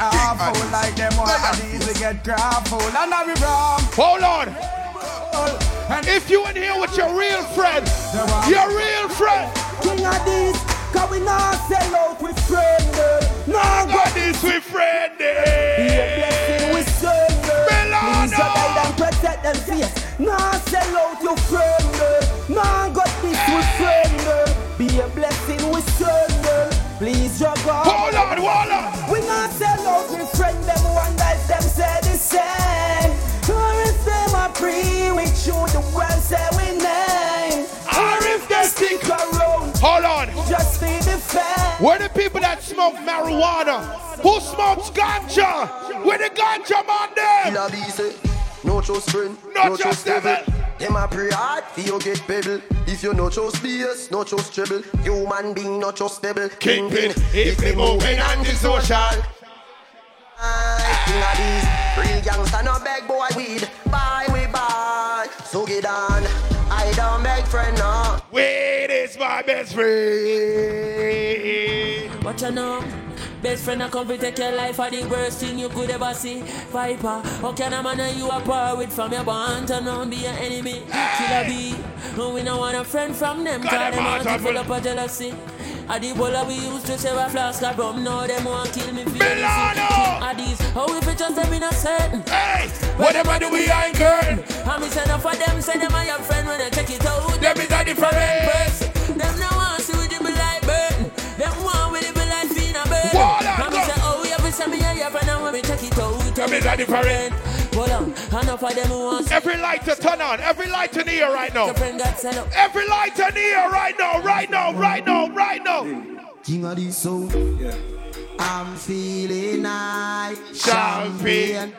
Speaker 24: awful like them one and these we get grapple and now we rum.
Speaker 31: Hold on. If you in here with your real friend, your real friend.
Speaker 24: King Addies, cause we not sell out with friend. Nah,
Speaker 31: got this with friend.
Speaker 24: Be a blessing. Please your guide and protect them face. Nah, sell out your friend. Nah, got this with friend. Be a blessing with son. Please your God.
Speaker 31: Hold on, hold on.
Speaker 24: Say the same. Or if them are free, we show the world say we name. Or if they stick around.
Speaker 31: Hold on.
Speaker 24: Just be the fan.
Speaker 31: Where the people that smoke marijuana? Who smokes ganja? Where the ganja man there?
Speaker 42: Killer bee say, no trust friend,
Speaker 31: No
Speaker 42: no,
Speaker 31: trust
Speaker 42: trust devil. Them a pray hard for you get pebble. If you no trust BS, no trust treble. Human being no trust stable.
Speaker 31: Kingpin, if me moving antisocial.
Speaker 42: King Addies, real gangsta no beg boy weed. Buy we buy, so get on. I don't beg friend no.
Speaker 31: Weed is my best friend.
Speaker 21: What you know? Best friend I come to take your life are the worst thing you could ever see. Viper, how can a man you apart with from your bond to not be your enemy? Killer bee, no we don't want a friend from them.
Speaker 31: Got
Speaker 21: Cause
Speaker 31: them
Speaker 21: them
Speaker 31: out
Speaker 21: want to full
Speaker 31: it.
Speaker 21: up of jealousy. At the bowl we used to share a flask of rum. Now them want kill me for
Speaker 31: Milano!
Speaker 21: At these, how if it just them in a certain.
Speaker 31: Hey, whatever do we ain't curtain.
Speaker 21: And me send up for them, send them a your friend when I check it out.
Speaker 31: Them is a different
Speaker 21: person. Them no want see with the be like burden. Them want with the be like Fina burden.
Speaker 31: Hold on,
Speaker 21: And oh,
Speaker 31: me
Speaker 21: say, oh, you be send me a your friend and when we check it out.
Speaker 31: Them is a different.
Speaker 21: Hold on, enough of them who want
Speaker 31: Every light to turn on. Every light in the air right now.
Speaker 21: Your got sent up.
Speaker 31: Every light in the air right now. Right now. Right now. Right now.
Speaker 24: King Addies soul. I'm feeling nice.
Speaker 31: Champion.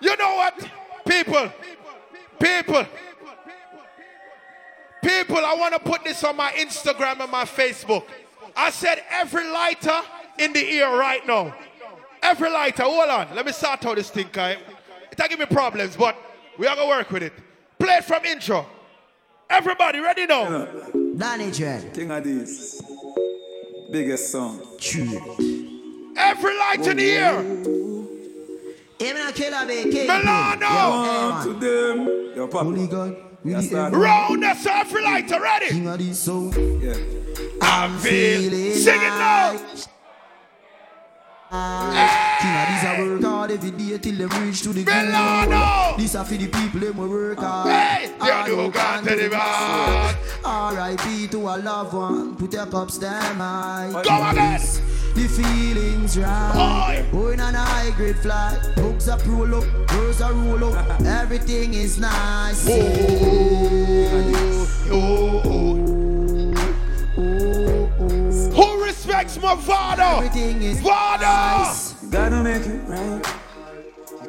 Speaker 31: You know what? People. People. People, I want to put this on my Instagram and my Facebook. I said every lighter in the ear right now. Every lighter. Hold on. Let me start out this thing, guy. It'll give me problems, but we are going to work with it. Play it from intro. Everybody ready now?
Speaker 24: Danny Dread.
Speaker 17: King Addies. Biggest song.
Speaker 31: Every light in the oh, ear.
Speaker 24: Him and a killer be.
Speaker 31: Milano!
Speaker 17: to them. Yo, Papa.
Speaker 24: Holy God.
Speaker 17: Yes, sir.
Speaker 31: Round us every lighter ready.
Speaker 24: King Addies soul.
Speaker 17: Yeah.
Speaker 31: I'm feeling. Sing it now.
Speaker 24: King Addies a work hard every day till them reach to the goal. This a for the people them we work hard.
Speaker 31: Hey, you do
Speaker 24: and
Speaker 31: to back.
Speaker 24: R.I.P. to a loved one. Put your cups down high.
Speaker 31: Go again.
Speaker 24: The feelings right. Going on a high grade flight. Hooks up, roll up. Girls are roll up. Everything is nice.
Speaker 31: Who respects my father?
Speaker 24: Everything is
Speaker 31: Father!
Speaker 24: nice.
Speaker 17: Gotta make it right.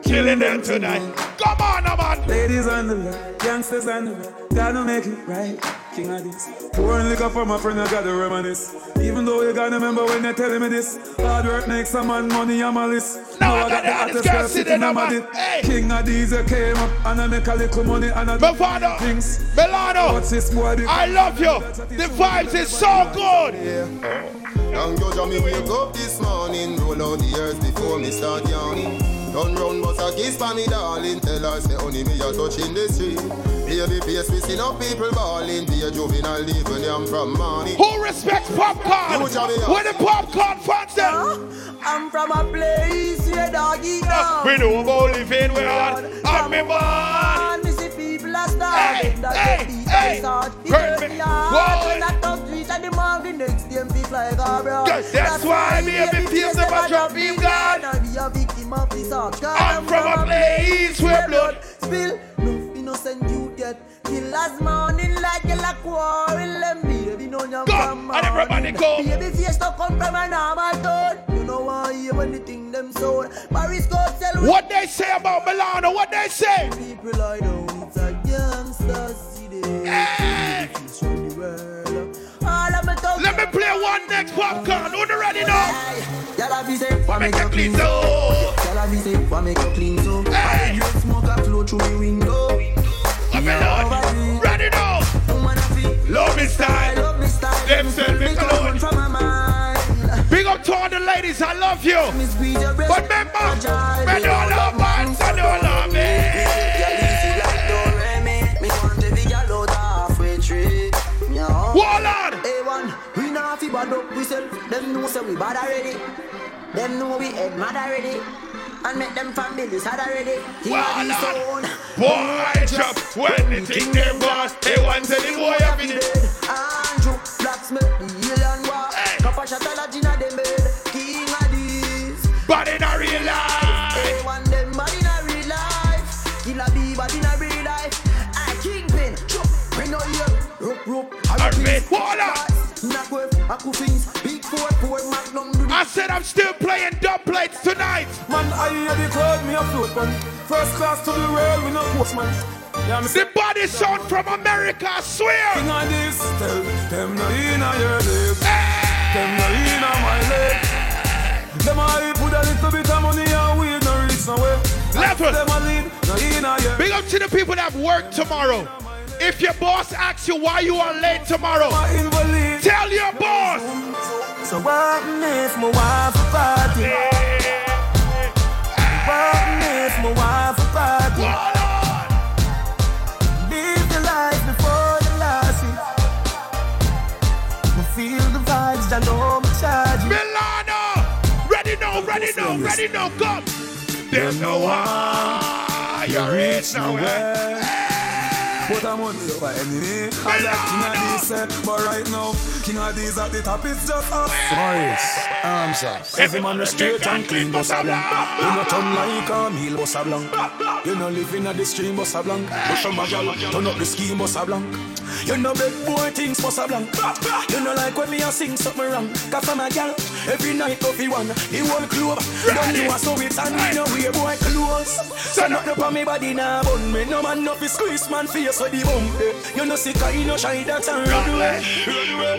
Speaker 31: Killing them tonight. Come on, now, man.
Speaker 17: Ladies on the left, gangsters on the right. Gotta make it right. King Addies. Pouring liquor for my friend, I gotta reminisce. Even though you gotta remember when they're telling me this. Hard work makes a man money, I'm a list.
Speaker 31: Now
Speaker 17: Now
Speaker 31: I got the hottest girl sitting on my- Hey.
Speaker 17: King Addies, I came up and I make a little money and I
Speaker 31: My father,
Speaker 17: things.
Speaker 31: Milano,
Speaker 17: What's this boy? do?
Speaker 31: I love you. The vibes is so good.
Speaker 9: Young Georgia, me wake up this morning, roll out the earth before me start yawning. Turn round, but a kiss for me, darling. Tell her, say, honey, me a touching the street. Baby face, we see no people balling. Be a juvenile, leave when I'm from morning.
Speaker 31: Who respects Popcaan?
Speaker 9: You,
Speaker 31: Where the Popcaan fans them?
Speaker 24: I'm from a place where doggy dog.
Speaker 31: We know about living where I'm me born.
Speaker 24: And me see people are starving.
Speaker 31: Hey,
Speaker 24: That
Speaker 31: hey,
Speaker 24: the beat
Speaker 31: hey.
Speaker 24: is hard. It
Speaker 31: Hurt
Speaker 24: hurt
Speaker 31: me.
Speaker 24: me hard.
Speaker 31: Whoa.
Speaker 24: When I touch street and the mom, the next day people like a bro.
Speaker 31: Yes, that's why me and me face never drop me guard.
Speaker 24: And be a victim of this hard.
Speaker 31: I'm from a place where blood
Speaker 24: spill. No innocent youth yet.
Speaker 10: Killers morning like a la quarrel them baby no you
Speaker 31: Go,
Speaker 10: from
Speaker 31: and
Speaker 10: morning.
Speaker 31: go.
Speaker 10: Baby face to come from a normal tone You know why hear when the thing them sound Paris go tell
Speaker 31: What they say about Milano? What they say?
Speaker 10: People lie down, it's a gangster city
Speaker 31: Hey!
Speaker 10: It's from the world All of my thugs
Speaker 31: Let me play one next Popcaan. Who the ready now?
Speaker 10: Y'all be say, why make you clean
Speaker 31: so?
Speaker 10: Y'all be say, why make you clean so?
Speaker 31: Hey!
Speaker 10: You smoke a flow through the window
Speaker 31: ready now? Love me style.
Speaker 10: Love me style
Speaker 31: Them send me
Speaker 10: Make
Speaker 31: all the ladies, I love you.
Speaker 10: Squeeze your breast
Speaker 31: But remember, me don't love man, so don't love me.
Speaker 10: Y'all easy like Doremi Me want every girl out halfway tree Yeah.
Speaker 31: Warlord!
Speaker 10: A1, we not fi bad up we sell. Them know say we bad already. Them know we head mad already. And make them families had already. King of the sound.
Speaker 31: Boy, drop when the thing they boss. They want to the boy up in it.
Speaker 10: Andrew, blacksmith, the alien war. Copper shot a lot inna them
Speaker 31: But in a real life.
Speaker 10: A1 them bad in a real life. Killer B bad in a real life. I kingpin. Chop. We know you. Rope, rope.
Speaker 31: Alright, Warlord.
Speaker 10: Knock with Aku things. Big four, four, magnum.
Speaker 31: I said I'm still playing dub plates tonight.
Speaker 17: Man, I hear the crowd, me a float, man. First class to the world, we no postman. Yeah,
Speaker 31: The body sound from America, I swear.
Speaker 17: King Addies, tell them no inna your leg. Them no inna my leg. Them a hype with a little bit of money and no reach nowhere.
Speaker 31: Level.
Speaker 17: Them a lead, no inna your
Speaker 31: Big up to the people that have work tomorrow. If your boss asks you why you are late tomorrow, tell your boss.
Speaker 10: So what if my wife a party? What if my wife a party? Live the life before the last Me feel the vibes, I know I'm charging.
Speaker 31: Milano, ready now, ready now, ready come. There's no why you reach nowhere.
Speaker 17: But I'm on the enemy. I like King Addies, but right now, King Addies at the top, it's just us.
Speaker 49: Morris, arms up.
Speaker 17: Every man is straight and clean, bossa blanc. You no turn like a meal, bossa blanc. You no live in the stream, bossa blanc. Push from my gal, turn up the scheme, bossa blanc. You no beg boy things, bossa blanc. You no like when me a sing something wrong. Cause I'm a gal, every night coffee one, the whole club. Don't know so it's and me no wear boy clothes. So not up on me body now, bun me no man no fi squeeze man face with the bump. eh. You no sick, you no shy, that's a run away.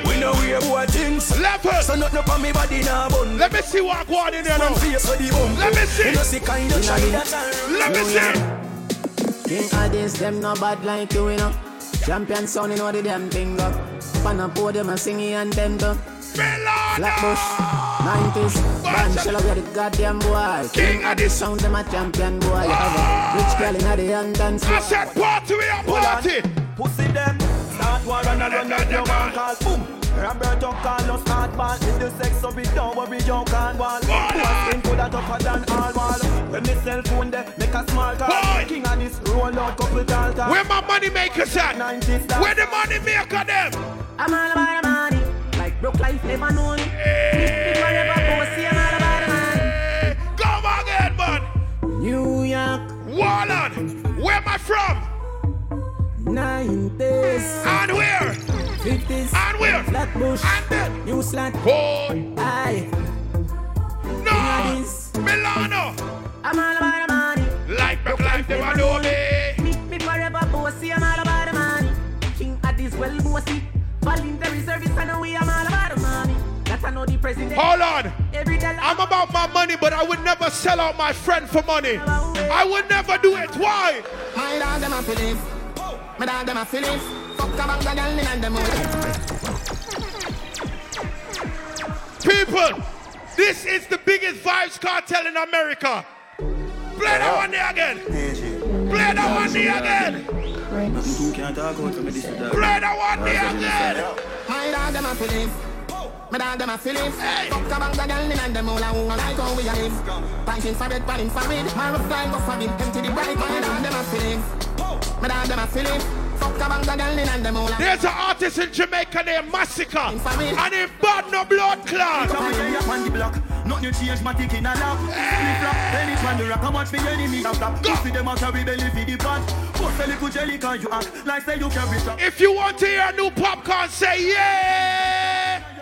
Speaker 17: We no wear boy things.
Speaker 31: Leopard.
Speaker 17: So not up on me body now, bun.
Speaker 31: Let me see what go on in there now.
Speaker 17: Man face with the bump.
Speaker 31: Let me see.
Speaker 17: You no sick, you no shy, that's a
Speaker 31: Let me see.
Speaker 42: King Addies, them no bad like you, you know. Champion sound, you know the damn thing up. Pan a podium and sing and them too. Flatbush, 90s, Ban Shell we are the goddamn boy. King of the sound, them a champion boy. You have a rich girl in the young dance floor.
Speaker 31: I said party, we are party.
Speaker 40: Pussy them, start war and a run up your man call boom. Roberto Carlos start ball in the sex so we don't worry you can't wall. One skin coulda tougher than all wall. When me cell phone there, make a small call. King Addies roll out couple tall tall.
Speaker 31: Where my money makers at? Where the money maker them?
Speaker 42: I'm all about the money. Like broke life never known. Big whatever go see, I'm all about the money.
Speaker 31: Come again, man.
Speaker 42: New York.
Speaker 31: Warlord, where am I from?
Speaker 42: 90s.
Speaker 31: And where?
Speaker 42: 50s.
Speaker 31: And where?
Speaker 42: Flatbush.
Speaker 31: And then?
Speaker 42: New slat.
Speaker 31: Boy.
Speaker 42: Aye.
Speaker 31: No. Milano.
Speaker 42: I'm all about the money.
Speaker 31: Like broke life never know me.
Speaker 42: Me, forever bossy, I'm all about the money. King Addies well bossy. Voluntary service, I know we, I'm president.
Speaker 31: Hold on. I'm about my money, but I would never sell out my friend for money. I would never do it. Why?
Speaker 24: My dog them a feelings. My dog them a feelings. Fuck a bang a girl in them
Speaker 31: People, this is the biggest Vybz Kartel in America. Play that one there again. Play that one there again. Play that one there again.
Speaker 24: My dog them a feelings. My dog them a feelings. Fuck a bang a girl in them all. I wanna like how we a live. Punching for it, punching for it. My rough line go for it. Empty the bright. My dog them a feelings. My dog them a feelings. Fuck a bang a girl in them all.
Speaker 31: There's an artist in Jamaica named Masicka, and he bad no blood clot.
Speaker 40: Come here, up on the block.
Speaker 50: Nothing change, my tick in a lap. Flip flop, then it's when the rock. How much me enemy a flap? Go. See them out carry belly for the pot. Bust a little jelly can you act like say you carry strap.
Speaker 31: If you want to hear a new Popcaan, say yeah.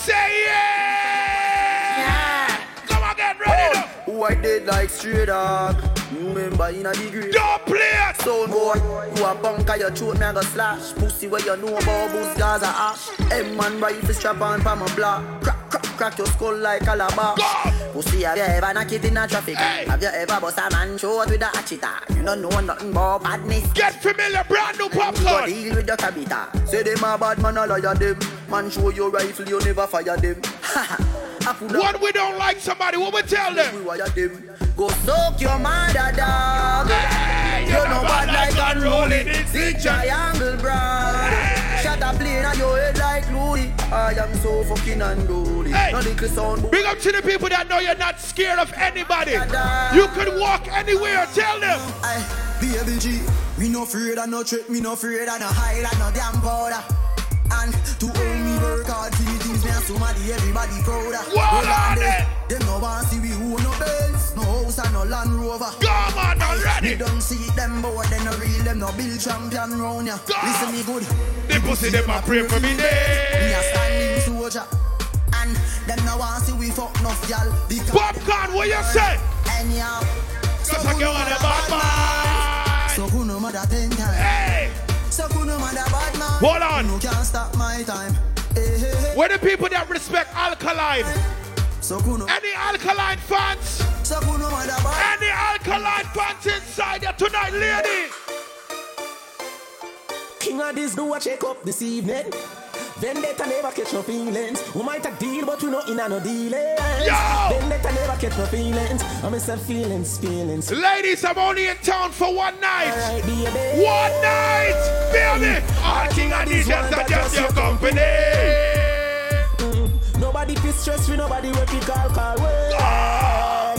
Speaker 31: Say yeah. Come on, get ready now.
Speaker 27: Who I did like straight dog. Remember in a degree.
Speaker 31: Don't play it.
Speaker 27: Sound boy, you a bunker, your throat me a go slash. Pussy where you know about boost Gaza ash. M-man rifle strap on pa my block. Crack, crack, crack your skull like calabash. Pussy have you ever knock it in a traffic? Have you ever bust a man short with a hatchet? You don't know nothing about badness.
Speaker 31: Get familiar, brand new
Speaker 27: Go
Speaker 31: Popcaan.
Speaker 27: deal with the cabita. Say them a bad man, a liar them. Man show your rifle, you never fire them.
Speaker 31: What we don't like somebody, what we tell them?
Speaker 27: Go soak your mother dog. you know bad like unruly. See triangle broad. Shut up plane on your head like Louis. I am so fucking unruly.
Speaker 31: Hey.
Speaker 27: No little sound.
Speaker 31: Big up to the people that know you're not scared of anybody. You can walk anywhere, tell them.
Speaker 27: Baby G, me no afraid of no trick, me no afraid of no hide and no damn powder. And to own me work hard for the things me and somebody everybody proud of. Well,
Speaker 31: on it?
Speaker 27: Them no want see we own no Benz, no house and no Land Rover.
Speaker 31: Come on, already.
Speaker 27: Me don't see them boy, they no real, them no build champion round ya. Listen me good.
Speaker 31: The pussy them a pray for me
Speaker 27: Me
Speaker 31: day.
Speaker 27: a standing soldier. And them no want see we fuck gal. Because
Speaker 31: Popcaan, what you say?
Speaker 27: Anyhow.
Speaker 31: Get on the bad
Speaker 27: So who no mother ten times?
Speaker 31: Hold on.
Speaker 27: You can't stop my time. Hey, hey, hey.
Speaker 31: Where the people that respect alkaline?
Speaker 27: So who no?
Speaker 31: Any alkaline fans?
Speaker 27: So who no?
Speaker 31: Any alkaline fans inside here tonight, lady?
Speaker 42: King Addies do a check up this evening. Vendetta never catch no feelings. We might a deal, but we not in a no dealings.
Speaker 31: Yo!
Speaker 42: Vendetta never catch no feelings. I'm a feelings, feelings.
Speaker 31: Ladies, I'm only in town for one night.
Speaker 42: Baby.
Speaker 31: One night, baby. All King Addies just are just your company. Mm-hmm.
Speaker 42: Nobody feel stress with nobody work it call call way. Ah.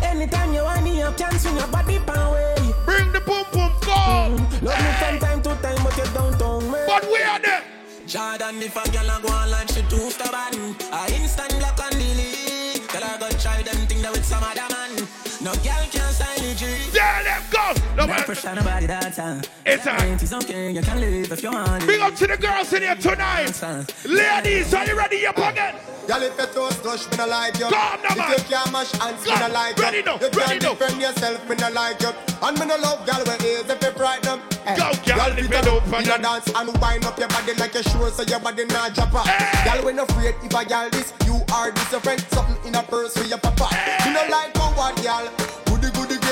Speaker 42: Anytime you want me, you can swing your body way.
Speaker 31: Bring the boom boom go.
Speaker 42: Love me from time to time, but you don't tongue way.
Speaker 31: But we are there.
Speaker 50: Jordan, if a girl a go online, she too stubborn. I instant block and delete. Tell her go try them thing that with some other man. No girl can sign the G.
Speaker 31: There them go. No
Speaker 50: No
Speaker 31: man.
Speaker 50: pressure, nobody that time.
Speaker 31: It's a-
Speaker 50: It's okay, you can live if you want.
Speaker 31: Big up to the girls in here tonight. Ladies, are you ready up again?
Speaker 24: Y'all if you toast touch, me no like you.
Speaker 31: Come now,
Speaker 24: if you can't mash hands, me
Speaker 31: Come.
Speaker 24: no like
Speaker 31: Ready
Speaker 24: you.
Speaker 31: now,
Speaker 24: You
Speaker 31: ready
Speaker 24: can't
Speaker 31: now.
Speaker 24: defend yourself, me no like you. And me no love gal with ears if you frighten them.
Speaker 31: Go, gal,
Speaker 24: Y'all
Speaker 31: if you
Speaker 24: up
Speaker 31: don't
Speaker 24: in
Speaker 31: find
Speaker 24: a
Speaker 31: them.
Speaker 24: dance and wind up your body like you sure so your body not drop off. Y'all when afraid if a gal this, you are this your friend. Something in a purse for your papa. You no like how what gal.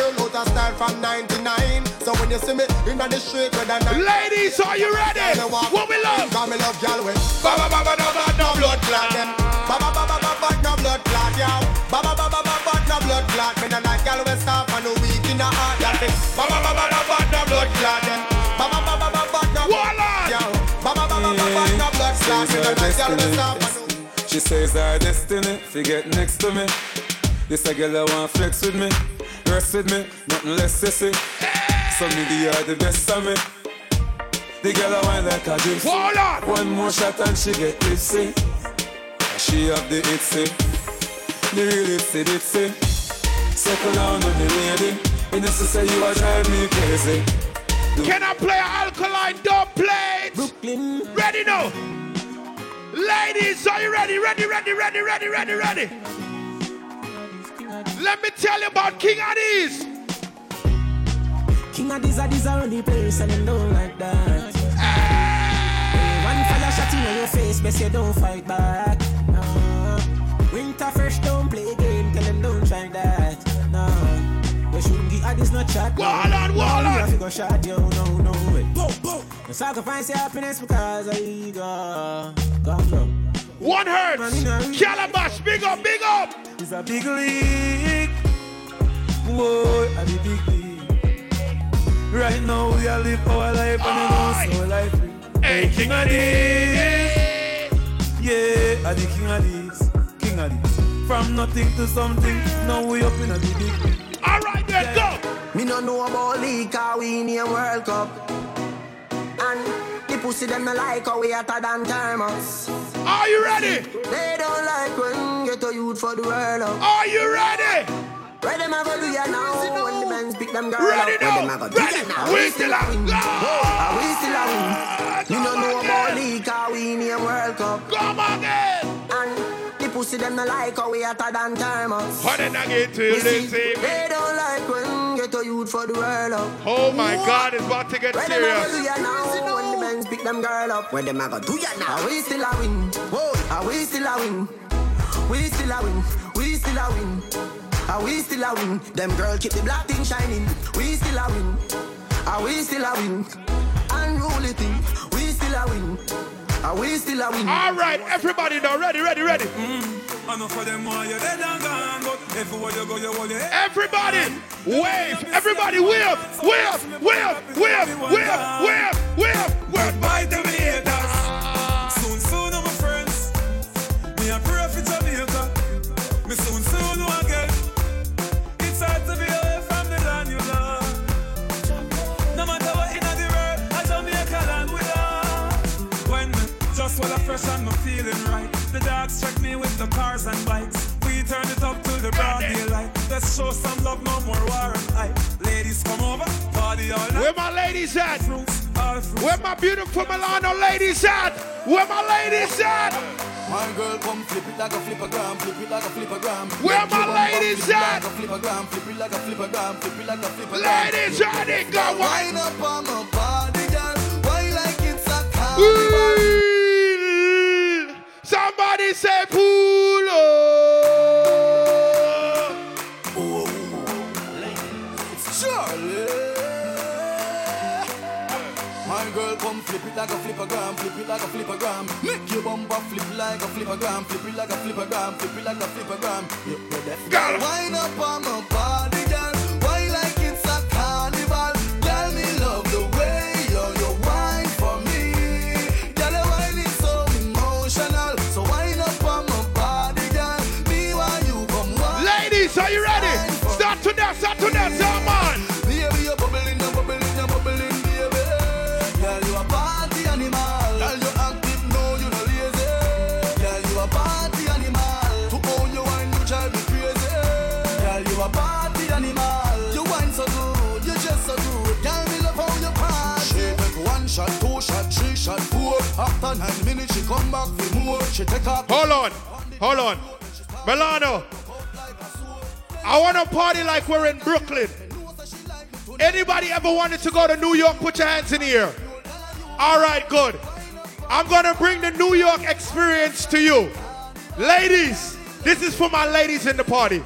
Speaker 24: Goody goody girl out of style from 99. So when you see me in the street with a night.
Speaker 31: Ladies, are you ready? What we love?
Speaker 24: Cause me love gal with ba ba ba ba ba ba no blood clot them. Ba ba ba ba ba ba no blood clot yow. Ba ba ba ba ba ba no blood clot. Me no like gal with stop and no weak in the heart. That thing. Ba ba ba ba ba ba no blood clot them. Ba ba ba ba ba ba no blood clot yow. Ba ba ba ba ba ba no blood clot. Me no like gal with stop and no.
Speaker 17: She says our destiny, forget next to me. This a girl I want flex with me, rest with me, nothing less sissy. So me the are the best of me. The girl I want like a gypsy.
Speaker 31: Hold on.
Speaker 17: One more shot and she get tipsy. She have the itsy, the real itsy ditsy. Settle down on the lady. And this is say you are drive me crazy.
Speaker 31: Can I play an alkaline dub plate? Brooklyn. Ready now. Ladies, are you ready? Ready, ready, ready, ready, ready, ready. Let me tell you about King Addies.
Speaker 42: King of these are the place and don't like that. Eh. One fire shot in your face, best you don't fight back. No. Winter fresh don't play game, tell them don't try that. No. You shouldn't give this no chat.
Speaker 31: Wall on, wall on.
Speaker 42: You have to go shot, yo, no, no way. Boom, boom. You sacrifice your happiness because I ego. Come from.
Speaker 31: One hurts. Calabash, big up, big up.
Speaker 17: It's a big league. Boy, a the big league. Right now we are live our life and you know so life free.
Speaker 31: Hey, King of
Speaker 17: this. Yeah, a the king of this. King of this. From nothing to something, now we up in a big league.
Speaker 31: All right, then go.
Speaker 27: Me no know about league, cause we in a World Cup. And the
Speaker 42: pussy them no like how we hotter than thermos.
Speaker 31: Are you ready?
Speaker 42: They don't like when get a youth for the world up.
Speaker 31: Are you ready?
Speaker 42: Where them a do ya now? When the men pick them girl
Speaker 31: Ready
Speaker 42: up.
Speaker 31: now?
Speaker 42: Where them a do
Speaker 31: Ready?
Speaker 42: ya now?
Speaker 31: We still a
Speaker 42: win. Are we still a win? You don't know about league, we name World Cup.
Speaker 31: Come again. Eh.
Speaker 42: And the pussy them no like how we hotter than thermos.
Speaker 31: How did I get till
Speaker 42: You
Speaker 31: they
Speaker 42: see. They don't like when get a youth for the world up.
Speaker 31: Oh my God, it's about to get
Speaker 42: Where them a do ya now? When the men pick them girl up. Where them a go do ya now? Are we still a win? Whoa, are we still a win? We still a win. We still a win. Are we still a win? Them girl keep the black thing shining. We still a win. Are we still a win? Unruly thing. We still a win. Are we still a win?
Speaker 31: All right, everybody now, ready, ready, ready.
Speaker 17: I know for them why you're dead and gone, but everywhere you go, you hold your head.
Speaker 31: Everybody, wave. Everybody, wave, wave, wave, wave, wave, wave, wave.
Speaker 17: Goodbye to me haters. Soon, soon, my friends. Me a pray for me just while fresh and me feeling right, the dogs check me with the cars and bikes. We turn it up to the broad daylight. Let's show some love, no more war and hype. Ladies, come over, party all night.
Speaker 31: Where my ladies at?
Speaker 17: All fruits.
Speaker 31: Where my beautiful Milano ladies at? Where my ladies at?
Speaker 27: My girl come flip it like a flippergram, flip it like a flippergram.
Speaker 31: Where my
Speaker 27: your bumper
Speaker 31: ladies
Speaker 27: flip it
Speaker 31: at?
Speaker 27: Like a flippergram, flip it like a flippergram, flip it like a flippergram.
Speaker 31: Ladies, ready, go on.
Speaker 27: Wind up on my body, girl. Why like it's a carnival?
Speaker 31: Somebody say pool. Oh.
Speaker 27: Charlie. My girl come flip it like a flippergram, flip it like a flippergram. Make your bumper flip like a flippergram, flip it like a flippergram, flip it like a flippergram.
Speaker 31: Girl.
Speaker 27: Wind up on my body,
Speaker 31: Hold on, hold on. Milano, I want to party like we're in Brooklyn. Anybody ever wanted to go to New York? Put your hands in the air. All right, good. I'm going to bring the New York experience to you. Ladies, this is for my ladies in the party.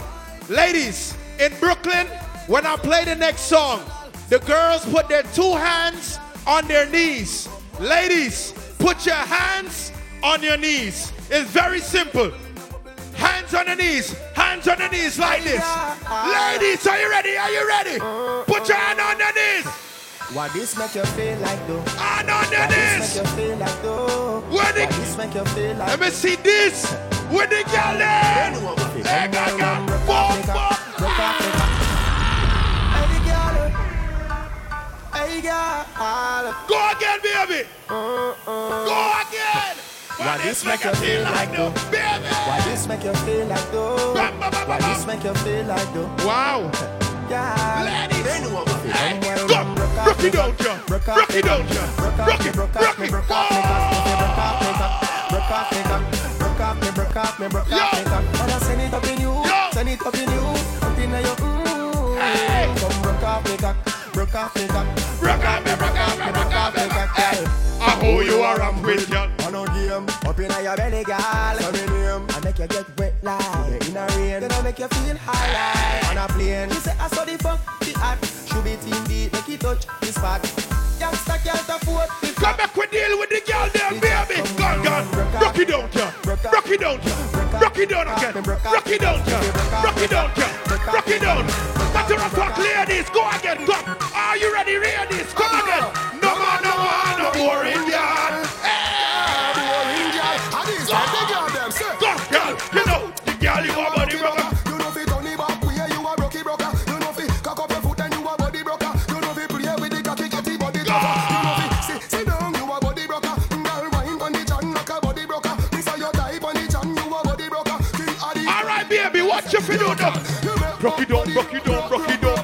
Speaker 31: Ladies, in Brooklyn, when I play the next song, the girls put their two hands on their knees. Ladies, put your hands on your knees. It's very simple. Hands on the knees, hands on the knees like this. Ladies, are you ready? Are you ready? Oh, Put your oh. hand on the knees.
Speaker 24: What this make you feel like though?
Speaker 31: Hand on
Speaker 24: this
Speaker 31: knees.
Speaker 24: make you feel like though? What this make you feel like?
Speaker 31: Let me see this. With the girl there. Hey, girl, girl. Boom, boom.
Speaker 24: Hey girl,
Speaker 31: Go again, baby. Go again.
Speaker 24: What this make you feel like though? What this make you feel like though? What this make you feel like though?
Speaker 31: Wow.
Speaker 24: Yeah.
Speaker 31: Ladies.
Speaker 24: Hey,
Speaker 31: Go. Rock it down, John. Rock it down, John. Rock it, rock it.
Speaker 24: Broke off me broke off me, broke off me, broke off me cock. And I send it up in you, send it up in you, up in your mm. Come broke off me cock, broke off me cock,
Speaker 31: broke off me, broke off me, broke off me
Speaker 24: cock.
Speaker 31: I who you are, I'm with you.
Speaker 24: On a game, up in your belly, girl. Come in name, I make you get wet like in a rain. Then I make you feel high like on a plane. You say I saw the fuck, the act, should be team beat, make it touch the spot. Youngster can't afford the
Speaker 31: Come back, we deal with the girl there, baby. Go on, go on. Rock it down, John. Rock it down, John. Rock it down again. Rock it down, John. Rock it down, John. Rock it down. Matter of fact, ladies, go again. Come. Are you ready, ladies? Come again.
Speaker 51: It down.
Speaker 31: Rock it down, rock it down, rock it down,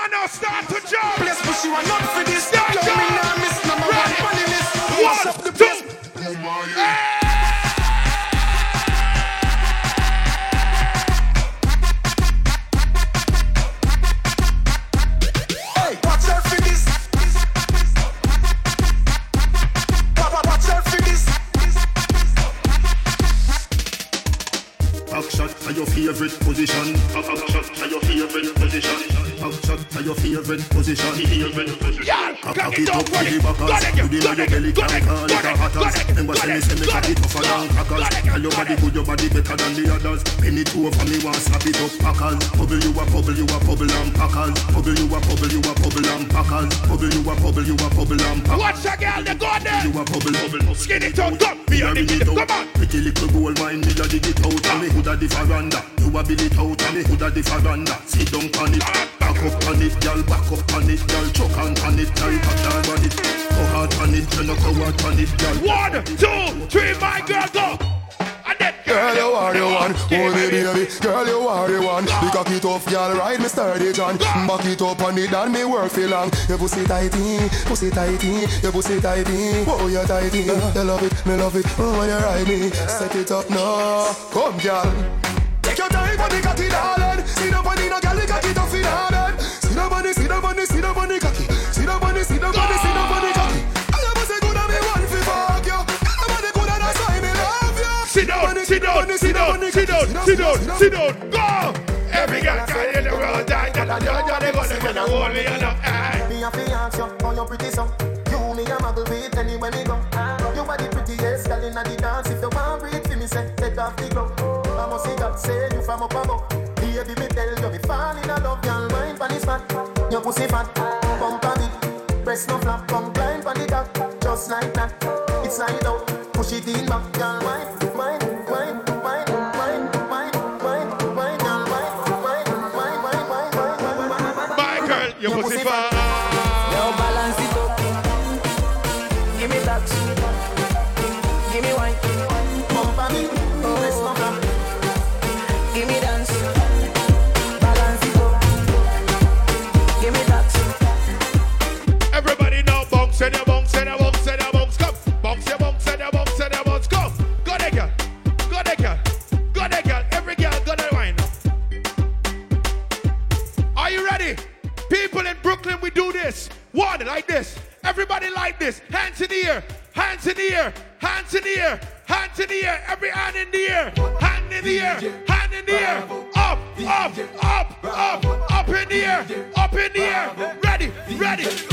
Speaker 9: Cock
Speaker 31: cock
Speaker 9: it
Speaker 31: it
Speaker 9: up
Speaker 31: up,
Speaker 9: to
Speaker 31: got
Speaker 9: the
Speaker 31: it,
Speaker 9: backers.
Speaker 31: got it,
Speaker 9: To the
Speaker 31: got
Speaker 9: your belly
Speaker 31: got
Speaker 9: can
Speaker 31: it,
Speaker 9: call it a
Speaker 31: it, got it,
Speaker 9: Remember say me
Speaker 31: it,
Speaker 9: say me cock
Speaker 31: it,
Speaker 9: it tougher than crackers. Tell your body good, your body better than the others. Penny two over me want slap it up packers. Bubble you a bubble, you a bubble and packers. Bubble you a bubble, you a bubble and packers. Bubble you a bubble, you a bubble and packers.
Speaker 31: Watch a girl, they go there.
Speaker 9: You a bubble, bubble,
Speaker 31: Skin it out, come. Me a dig it, come on.
Speaker 9: Pretty little gold mine, me a dig it out And me houlda the veranda You a build it out and me houlda the veranda Sit down on it, back up on it, girl Back up on it, girl Choke on on it, girl Back down on it Go hard on it, you know go hard on it, girl
Speaker 31: One, two, three, my girl, go. And then
Speaker 23: Girl, you are the one. Oh, baby, baby. Girl, you are the one. The cocky tough, girl, ride me sturdy, John. Back it up on it, and me work for long. Your pussy tighty, pussy tighty, your pussy tighty. Oh, you tighty. You love it, me love it. Oh, when you ride me, set it up now. Come, girl. Take your time for the cocky, darling. See the body, no girl,
Speaker 31: down, sit down, sit down, sit down, sit down. Go. Every girl can in the world die. That judge, they gonna get a hold me on the
Speaker 42: Me a fi you, how you pretty so? You me a muggle with anywhere me go. You are the prettiest girl inna the dance. If you want breathe for me, say take off the glove. I must see God say you from up above. Baby, me tell you, me fall in love, girl. Mind pon the spot, your pussy fat, on it, no flap, come climb pon the top, just like that. It's slide out, push it in back, mind, mind, mind,
Speaker 31: One, like this. Everybody like this. Hands in the air. Hands in the air. Hands in the air. Hands in the air. Every hand in the air. Hand in the air. Hand in the air. Up, up, up, up, up in the air. Up in the air. Ready, ready,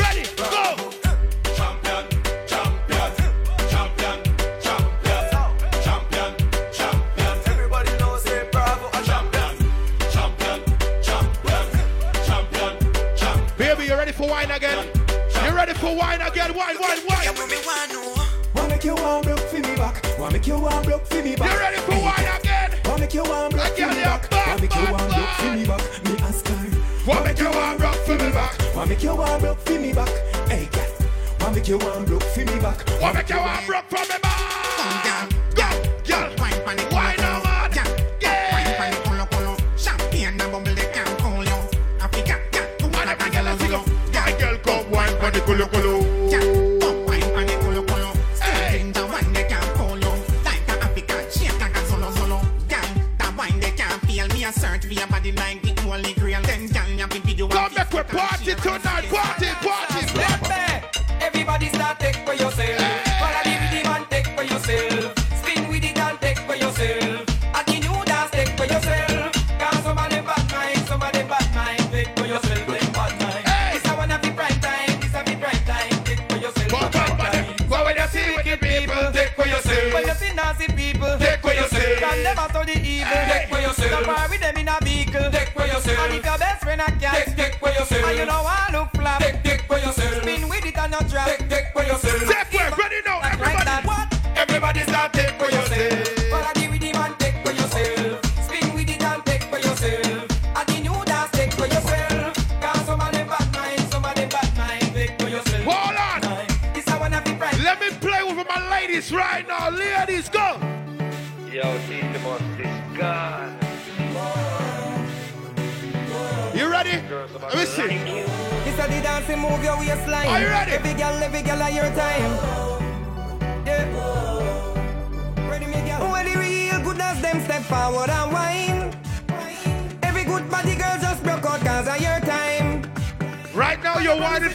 Speaker 23: Wanna make you one broke for me back. You
Speaker 31: ready for wine again?
Speaker 23: Wanna make you one broke for me back. Wanna make you one broke for me back. Me ask her.
Speaker 31: Wanna make you one broke for me back.
Speaker 23: Wanna make you one broke for me back. Hey girl. Wanna make you one broke for me back.
Speaker 31: Wanna make you one broke for me back.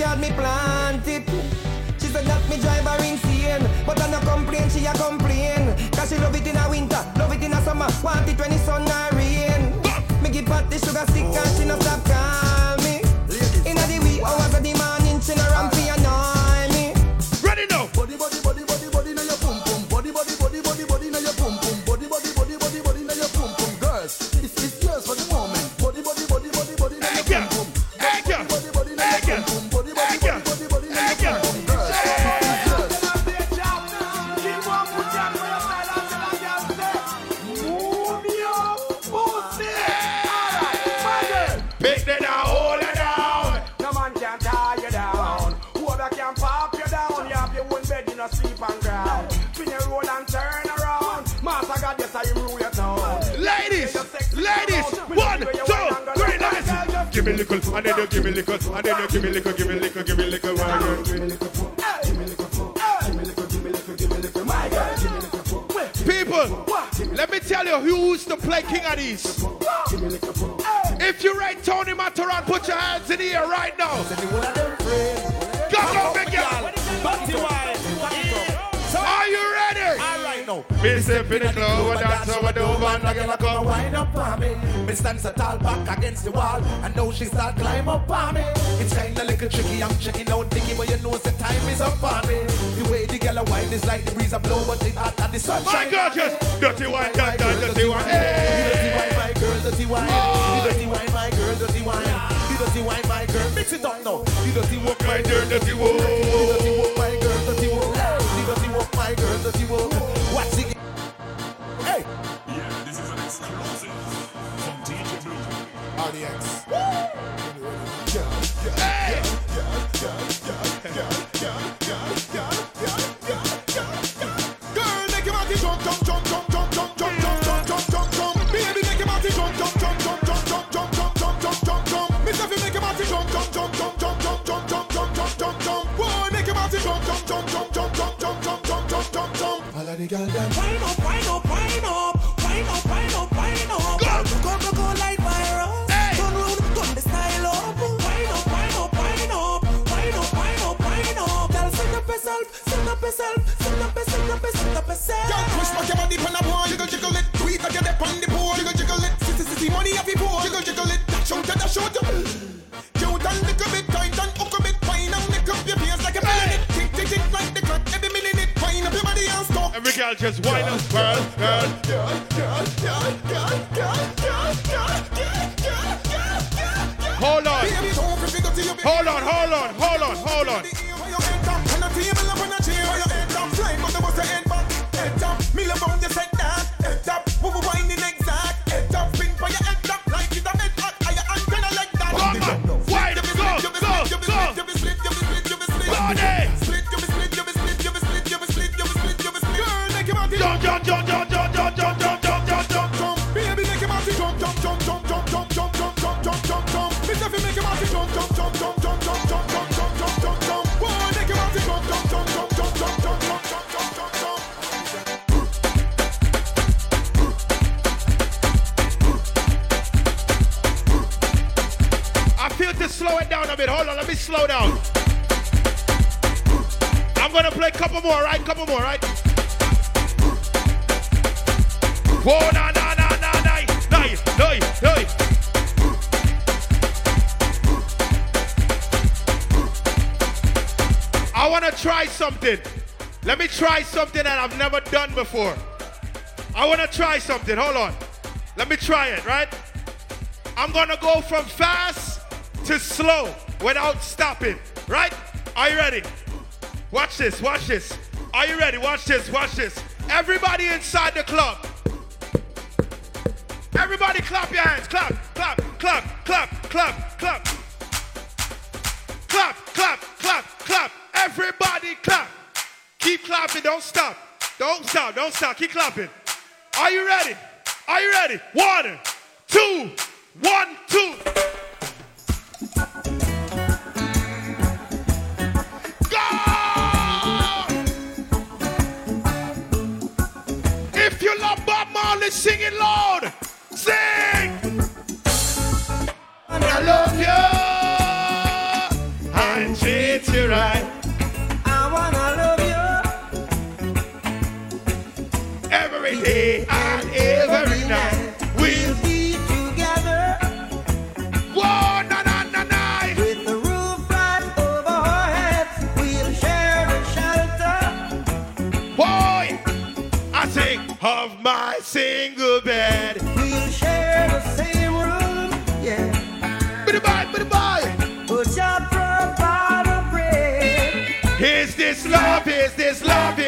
Speaker 2: God me
Speaker 24: planted. She said that me drive her insane, but I no complain, she a complain. Cause she love it in a winter, love it in a summer, want it when it's sun or rain. Me give her the sugar stick and she no stop
Speaker 31: crying. stands at tall, back against the wall. I know she start climb up on me. It's kinda little tricky, I'm checking out Dicky, but you know the time is up on me. The way the girl wine is like the breeze of blow, but it hot and the sun
Speaker 2: My God, yes! Dirty wine, that, that, dirty wine.
Speaker 31: Dirty wine, my girl, dirty wine. Dirty wine, my girl, dirty wine. Dirty wine, my girl, mix it up now. Dirty walk, my girl, dirty walk. Dirty walk, my girl, dirty walk. Dirty walk, my girl, dirty walk.
Speaker 23: audience. Jump, jump, jump, jump, jump, jump, jump, jump, jump, jump, jump, jump. Jump, jump, jump, jump, jump, jump, jump, jump, jump, jump, jump, jump. Jump, jump, jump, jump, jump, jump, jump, jump, jump, jump, jump, jump. Jump, jump, jump, jump, jump, jump, jump, jump, jump, jump, jump, jump. All of the girls.
Speaker 52: girl,
Speaker 2: just wind up, girl, girl,
Speaker 23: girl, girl, girl, girl, girl, girl, girl, girl, girl, girl,
Speaker 2: Hold on. Hold on, hold on, hold on, hold on.
Speaker 23: Me
Speaker 31: slow down. I'm gonna play a couple more, right? Couple more, right? Whoa, na na na na na, na, na, na. I wanna try something. Let me try something that I've never done before. I wanna try something. Hold on. Let me try it, right? I'm gonna go from fast to slow without stopping, right? Are you ready? Watch this, watch this. Are you ready? Watch this, watch this. Everybody inside the club. Everybody clap your hands. Clap, clap, clap, clap, clap, clap. Clap, clap, clap, clap. Everybody clap. Keep clapping, don't stop. Don't stop, don't stop. Keep clapping. Are you ready? Are you ready? One, two, one, two. Sing it loud. Sing. I love you and treat you right.
Speaker 53: I wanna love you.
Speaker 31: Every day and every night. Single bed.
Speaker 53: We'll share the same room, yeah.
Speaker 31: Bye bye, bye bye.
Speaker 53: Put your bread.
Speaker 31: Is this love? Is this love?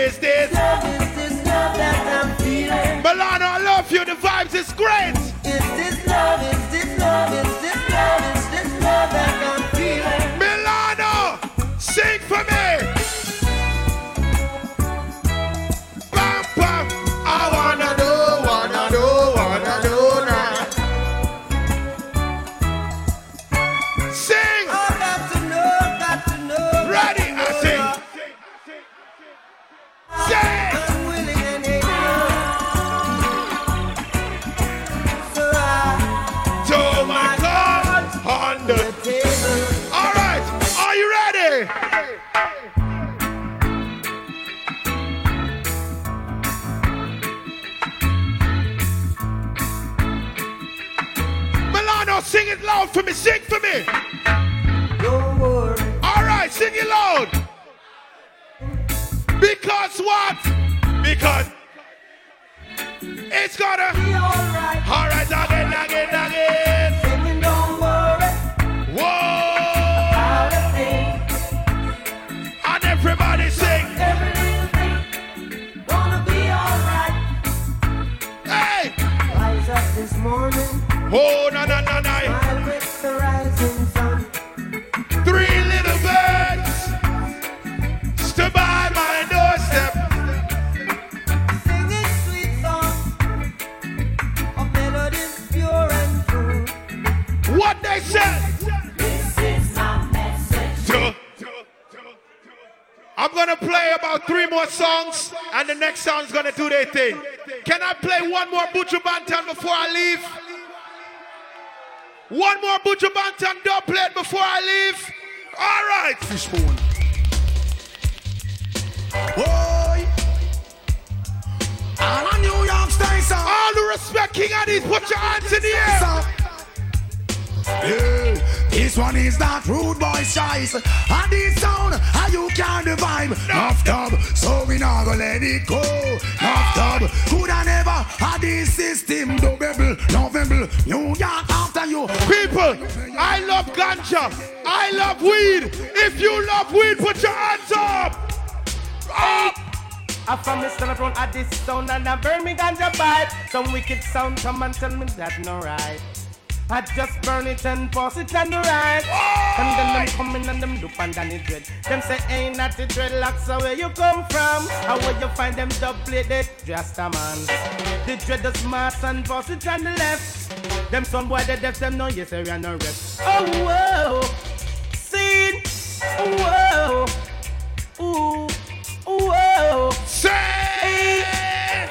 Speaker 31: For me. Sing for me.
Speaker 53: Don't worry.
Speaker 31: All right, sing it loud. Because what? Because it's gonna
Speaker 53: be alright.
Speaker 31: All right, again, I'm gonna play about three more songs, and the next song's gonna do their thing. Can I play one more Buju Banton before I leave? One more Buju Banton dub plate before I leave. All right.
Speaker 23: Fishbone. Boy. All New York State.
Speaker 31: All the respect, King Addies, put your hands in the air.
Speaker 23: Yeah, this one is that rude boy choice. And this sound, how you can the vibe. Nuff dub, so we not gonna let it go. Nuff dub, coulda never had this system. No bubble, no bubble. New York after you.
Speaker 31: People, I love ganja. I love weed. If you love weed, put your hands up. Up.
Speaker 42: I from Mr. LeBron at this sound and I burn me ganja pipe. Some wicked sound come and tell me that's not right.
Speaker 2: I just burn it and pass it on the right. And then them coming and them loop and then it dread. Them say ain't that the dreadlocks so where you come from? How where you find them dub plated? Just a man. The dread the smart and pass it on the left. Them son boy the deaf them no yes they are no rep. Oh whoa, scene. Whoa, ooh, whoa.
Speaker 31: Say.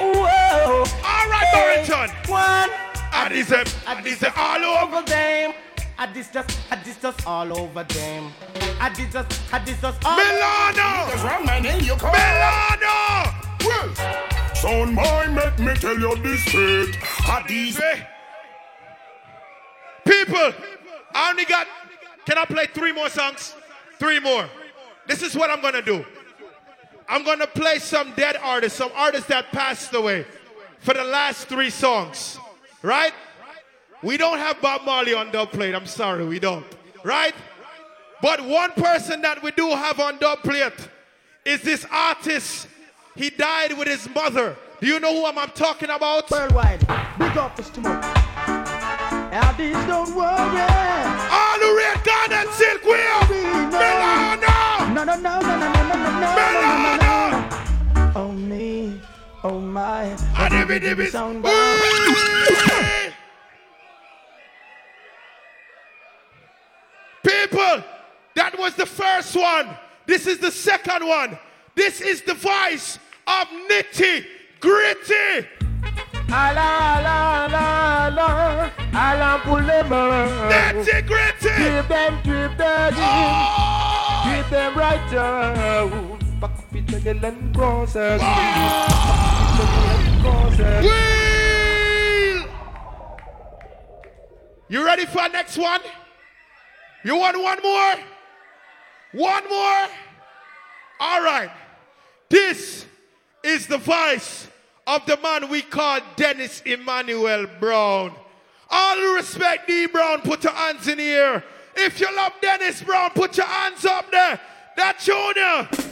Speaker 2: Whoa.
Speaker 31: All right, Barrington.
Speaker 2: One.
Speaker 31: I this them. I this them all over
Speaker 2: them. I this just, I this just all over them. I this just, I this just all
Speaker 31: Milano.
Speaker 2: That's wrong, my name, you call
Speaker 31: Milano.
Speaker 25: Well, son boy, make me tell you this straight. I these
Speaker 31: People, I only got. Can I play three more songs? Three more. This is what I'm gonna do. I'm gonna play some dead artists, some artists that passed away for the last three songs. Right? We don't have Bob Marley on dub plate. I'm sorry, we don't. Right? But one person that we do have on dub plate is this artist. He died with his mother. Do you know who I'm, I'm talking about?
Speaker 2: Worldwide. Big up this tomorrow. Addies, don't worry.
Speaker 31: All the red gun and silk wheel. Milano.
Speaker 2: No, no, no, no, no, no, no, no, no, no, no. Oh me, oh my.
Speaker 31: Adibby dibby.
Speaker 2: Sound
Speaker 31: People, that was the first one. This is the second one. This is the voice of Nitty Gritty.
Speaker 2: Ala, ala, ala, ala, ala, pull them up.
Speaker 31: Nitty Gritty.
Speaker 2: Keep them, keep them,
Speaker 31: oh.
Speaker 2: keep them right down. Back up it again and cross us.
Speaker 31: Wheel. You ready for next one? You want one more? One more? All right. This is the voice of the man we call Dennis Emmanuel Brown. All respect, D Brown, put your hands in air. If you love Dennis Brown, put your hands up there. That junior.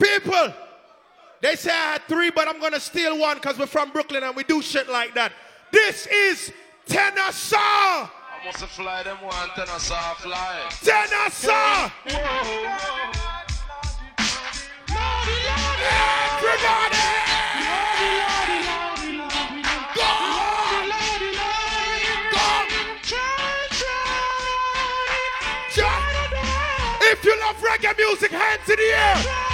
Speaker 31: People! They say I had three, but I'm gonna steal one because we're from Brooklyn and we do shit like that. This is Tennessee!
Speaker 54: I must fly them one Tennessee fly.
Speaker 31: Tennessee! Everybody! If you love reggae music, hands in the air!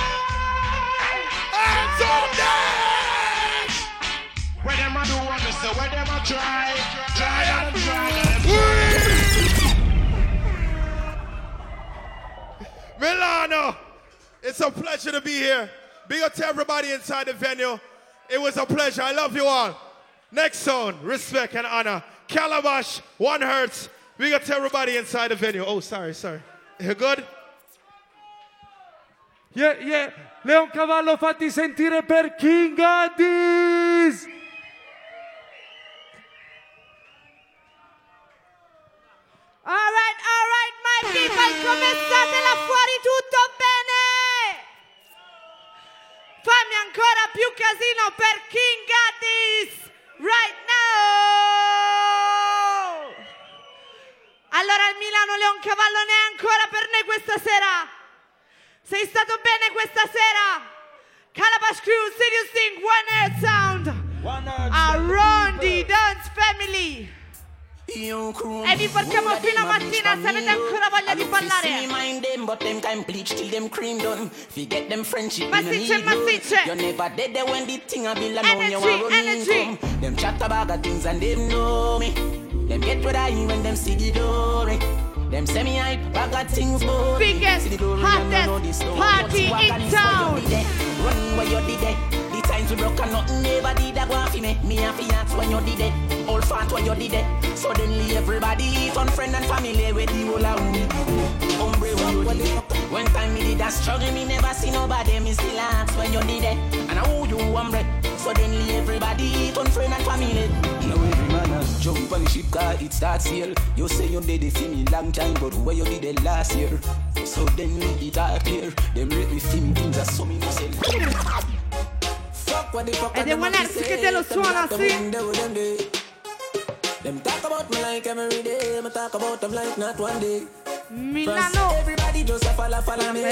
Speaker 31: Milano, it's a pleasure to be here. Big up to everybody inside the venue. It was a pleasure. I love you all. Next song, respect and honor. Calabash, One Hertz. Big up to everybody inside the venue. Oh, sorry, sorry. You good?
Speaker 20: Yeah, yeah. Leon Cavallo fatti sentire per King Addis.
Speaker 8: Alright, alright, my people, come state là fuori tutto bene? Fammi ancora più casino per King Addis right now! Allora il Milano Leoncavallo ne è ancora per noi questa sera? Sei stato bene questa sera? Calabash Crew, Serious Thing, One Earth Sound! Around the Dance Family! E vi portiamo fino a mattina se avete ancora voglia di ballare. Massicce, massicce.
Speaker 42: Running come. Them chat about the things and them know me. Them get what I when them see the glory. Them semi hype, I got things boring.
Speaker 8: Biggest, hottest party in town.
Speaker 42: Run where you did it. The time gentle broke and nothing never did a go off me. Me and fiance when you did it. All fat when you did it. Suddenly everybody turn friend and family with the whole of me. Hombre when you did it. One time me did a struggle, me never see nobody. Me still ask when you did it. And I who you hombre. Suddenly everybody turn friend and family.
Speaker 55: Jump on the ship car, it starts here. You say you did it for me long time, but where you did it last year? So then we it all clear. Them rate me for me things that so me no say. Fuck what the fuck
Speaker 8: un ex che te lo suona, sì.
Speaker 55: Them talk about me like every day, me talk about them like not one day.
Speaker 8: Milano.
Speaker 55: Everybody just a follow, follow me.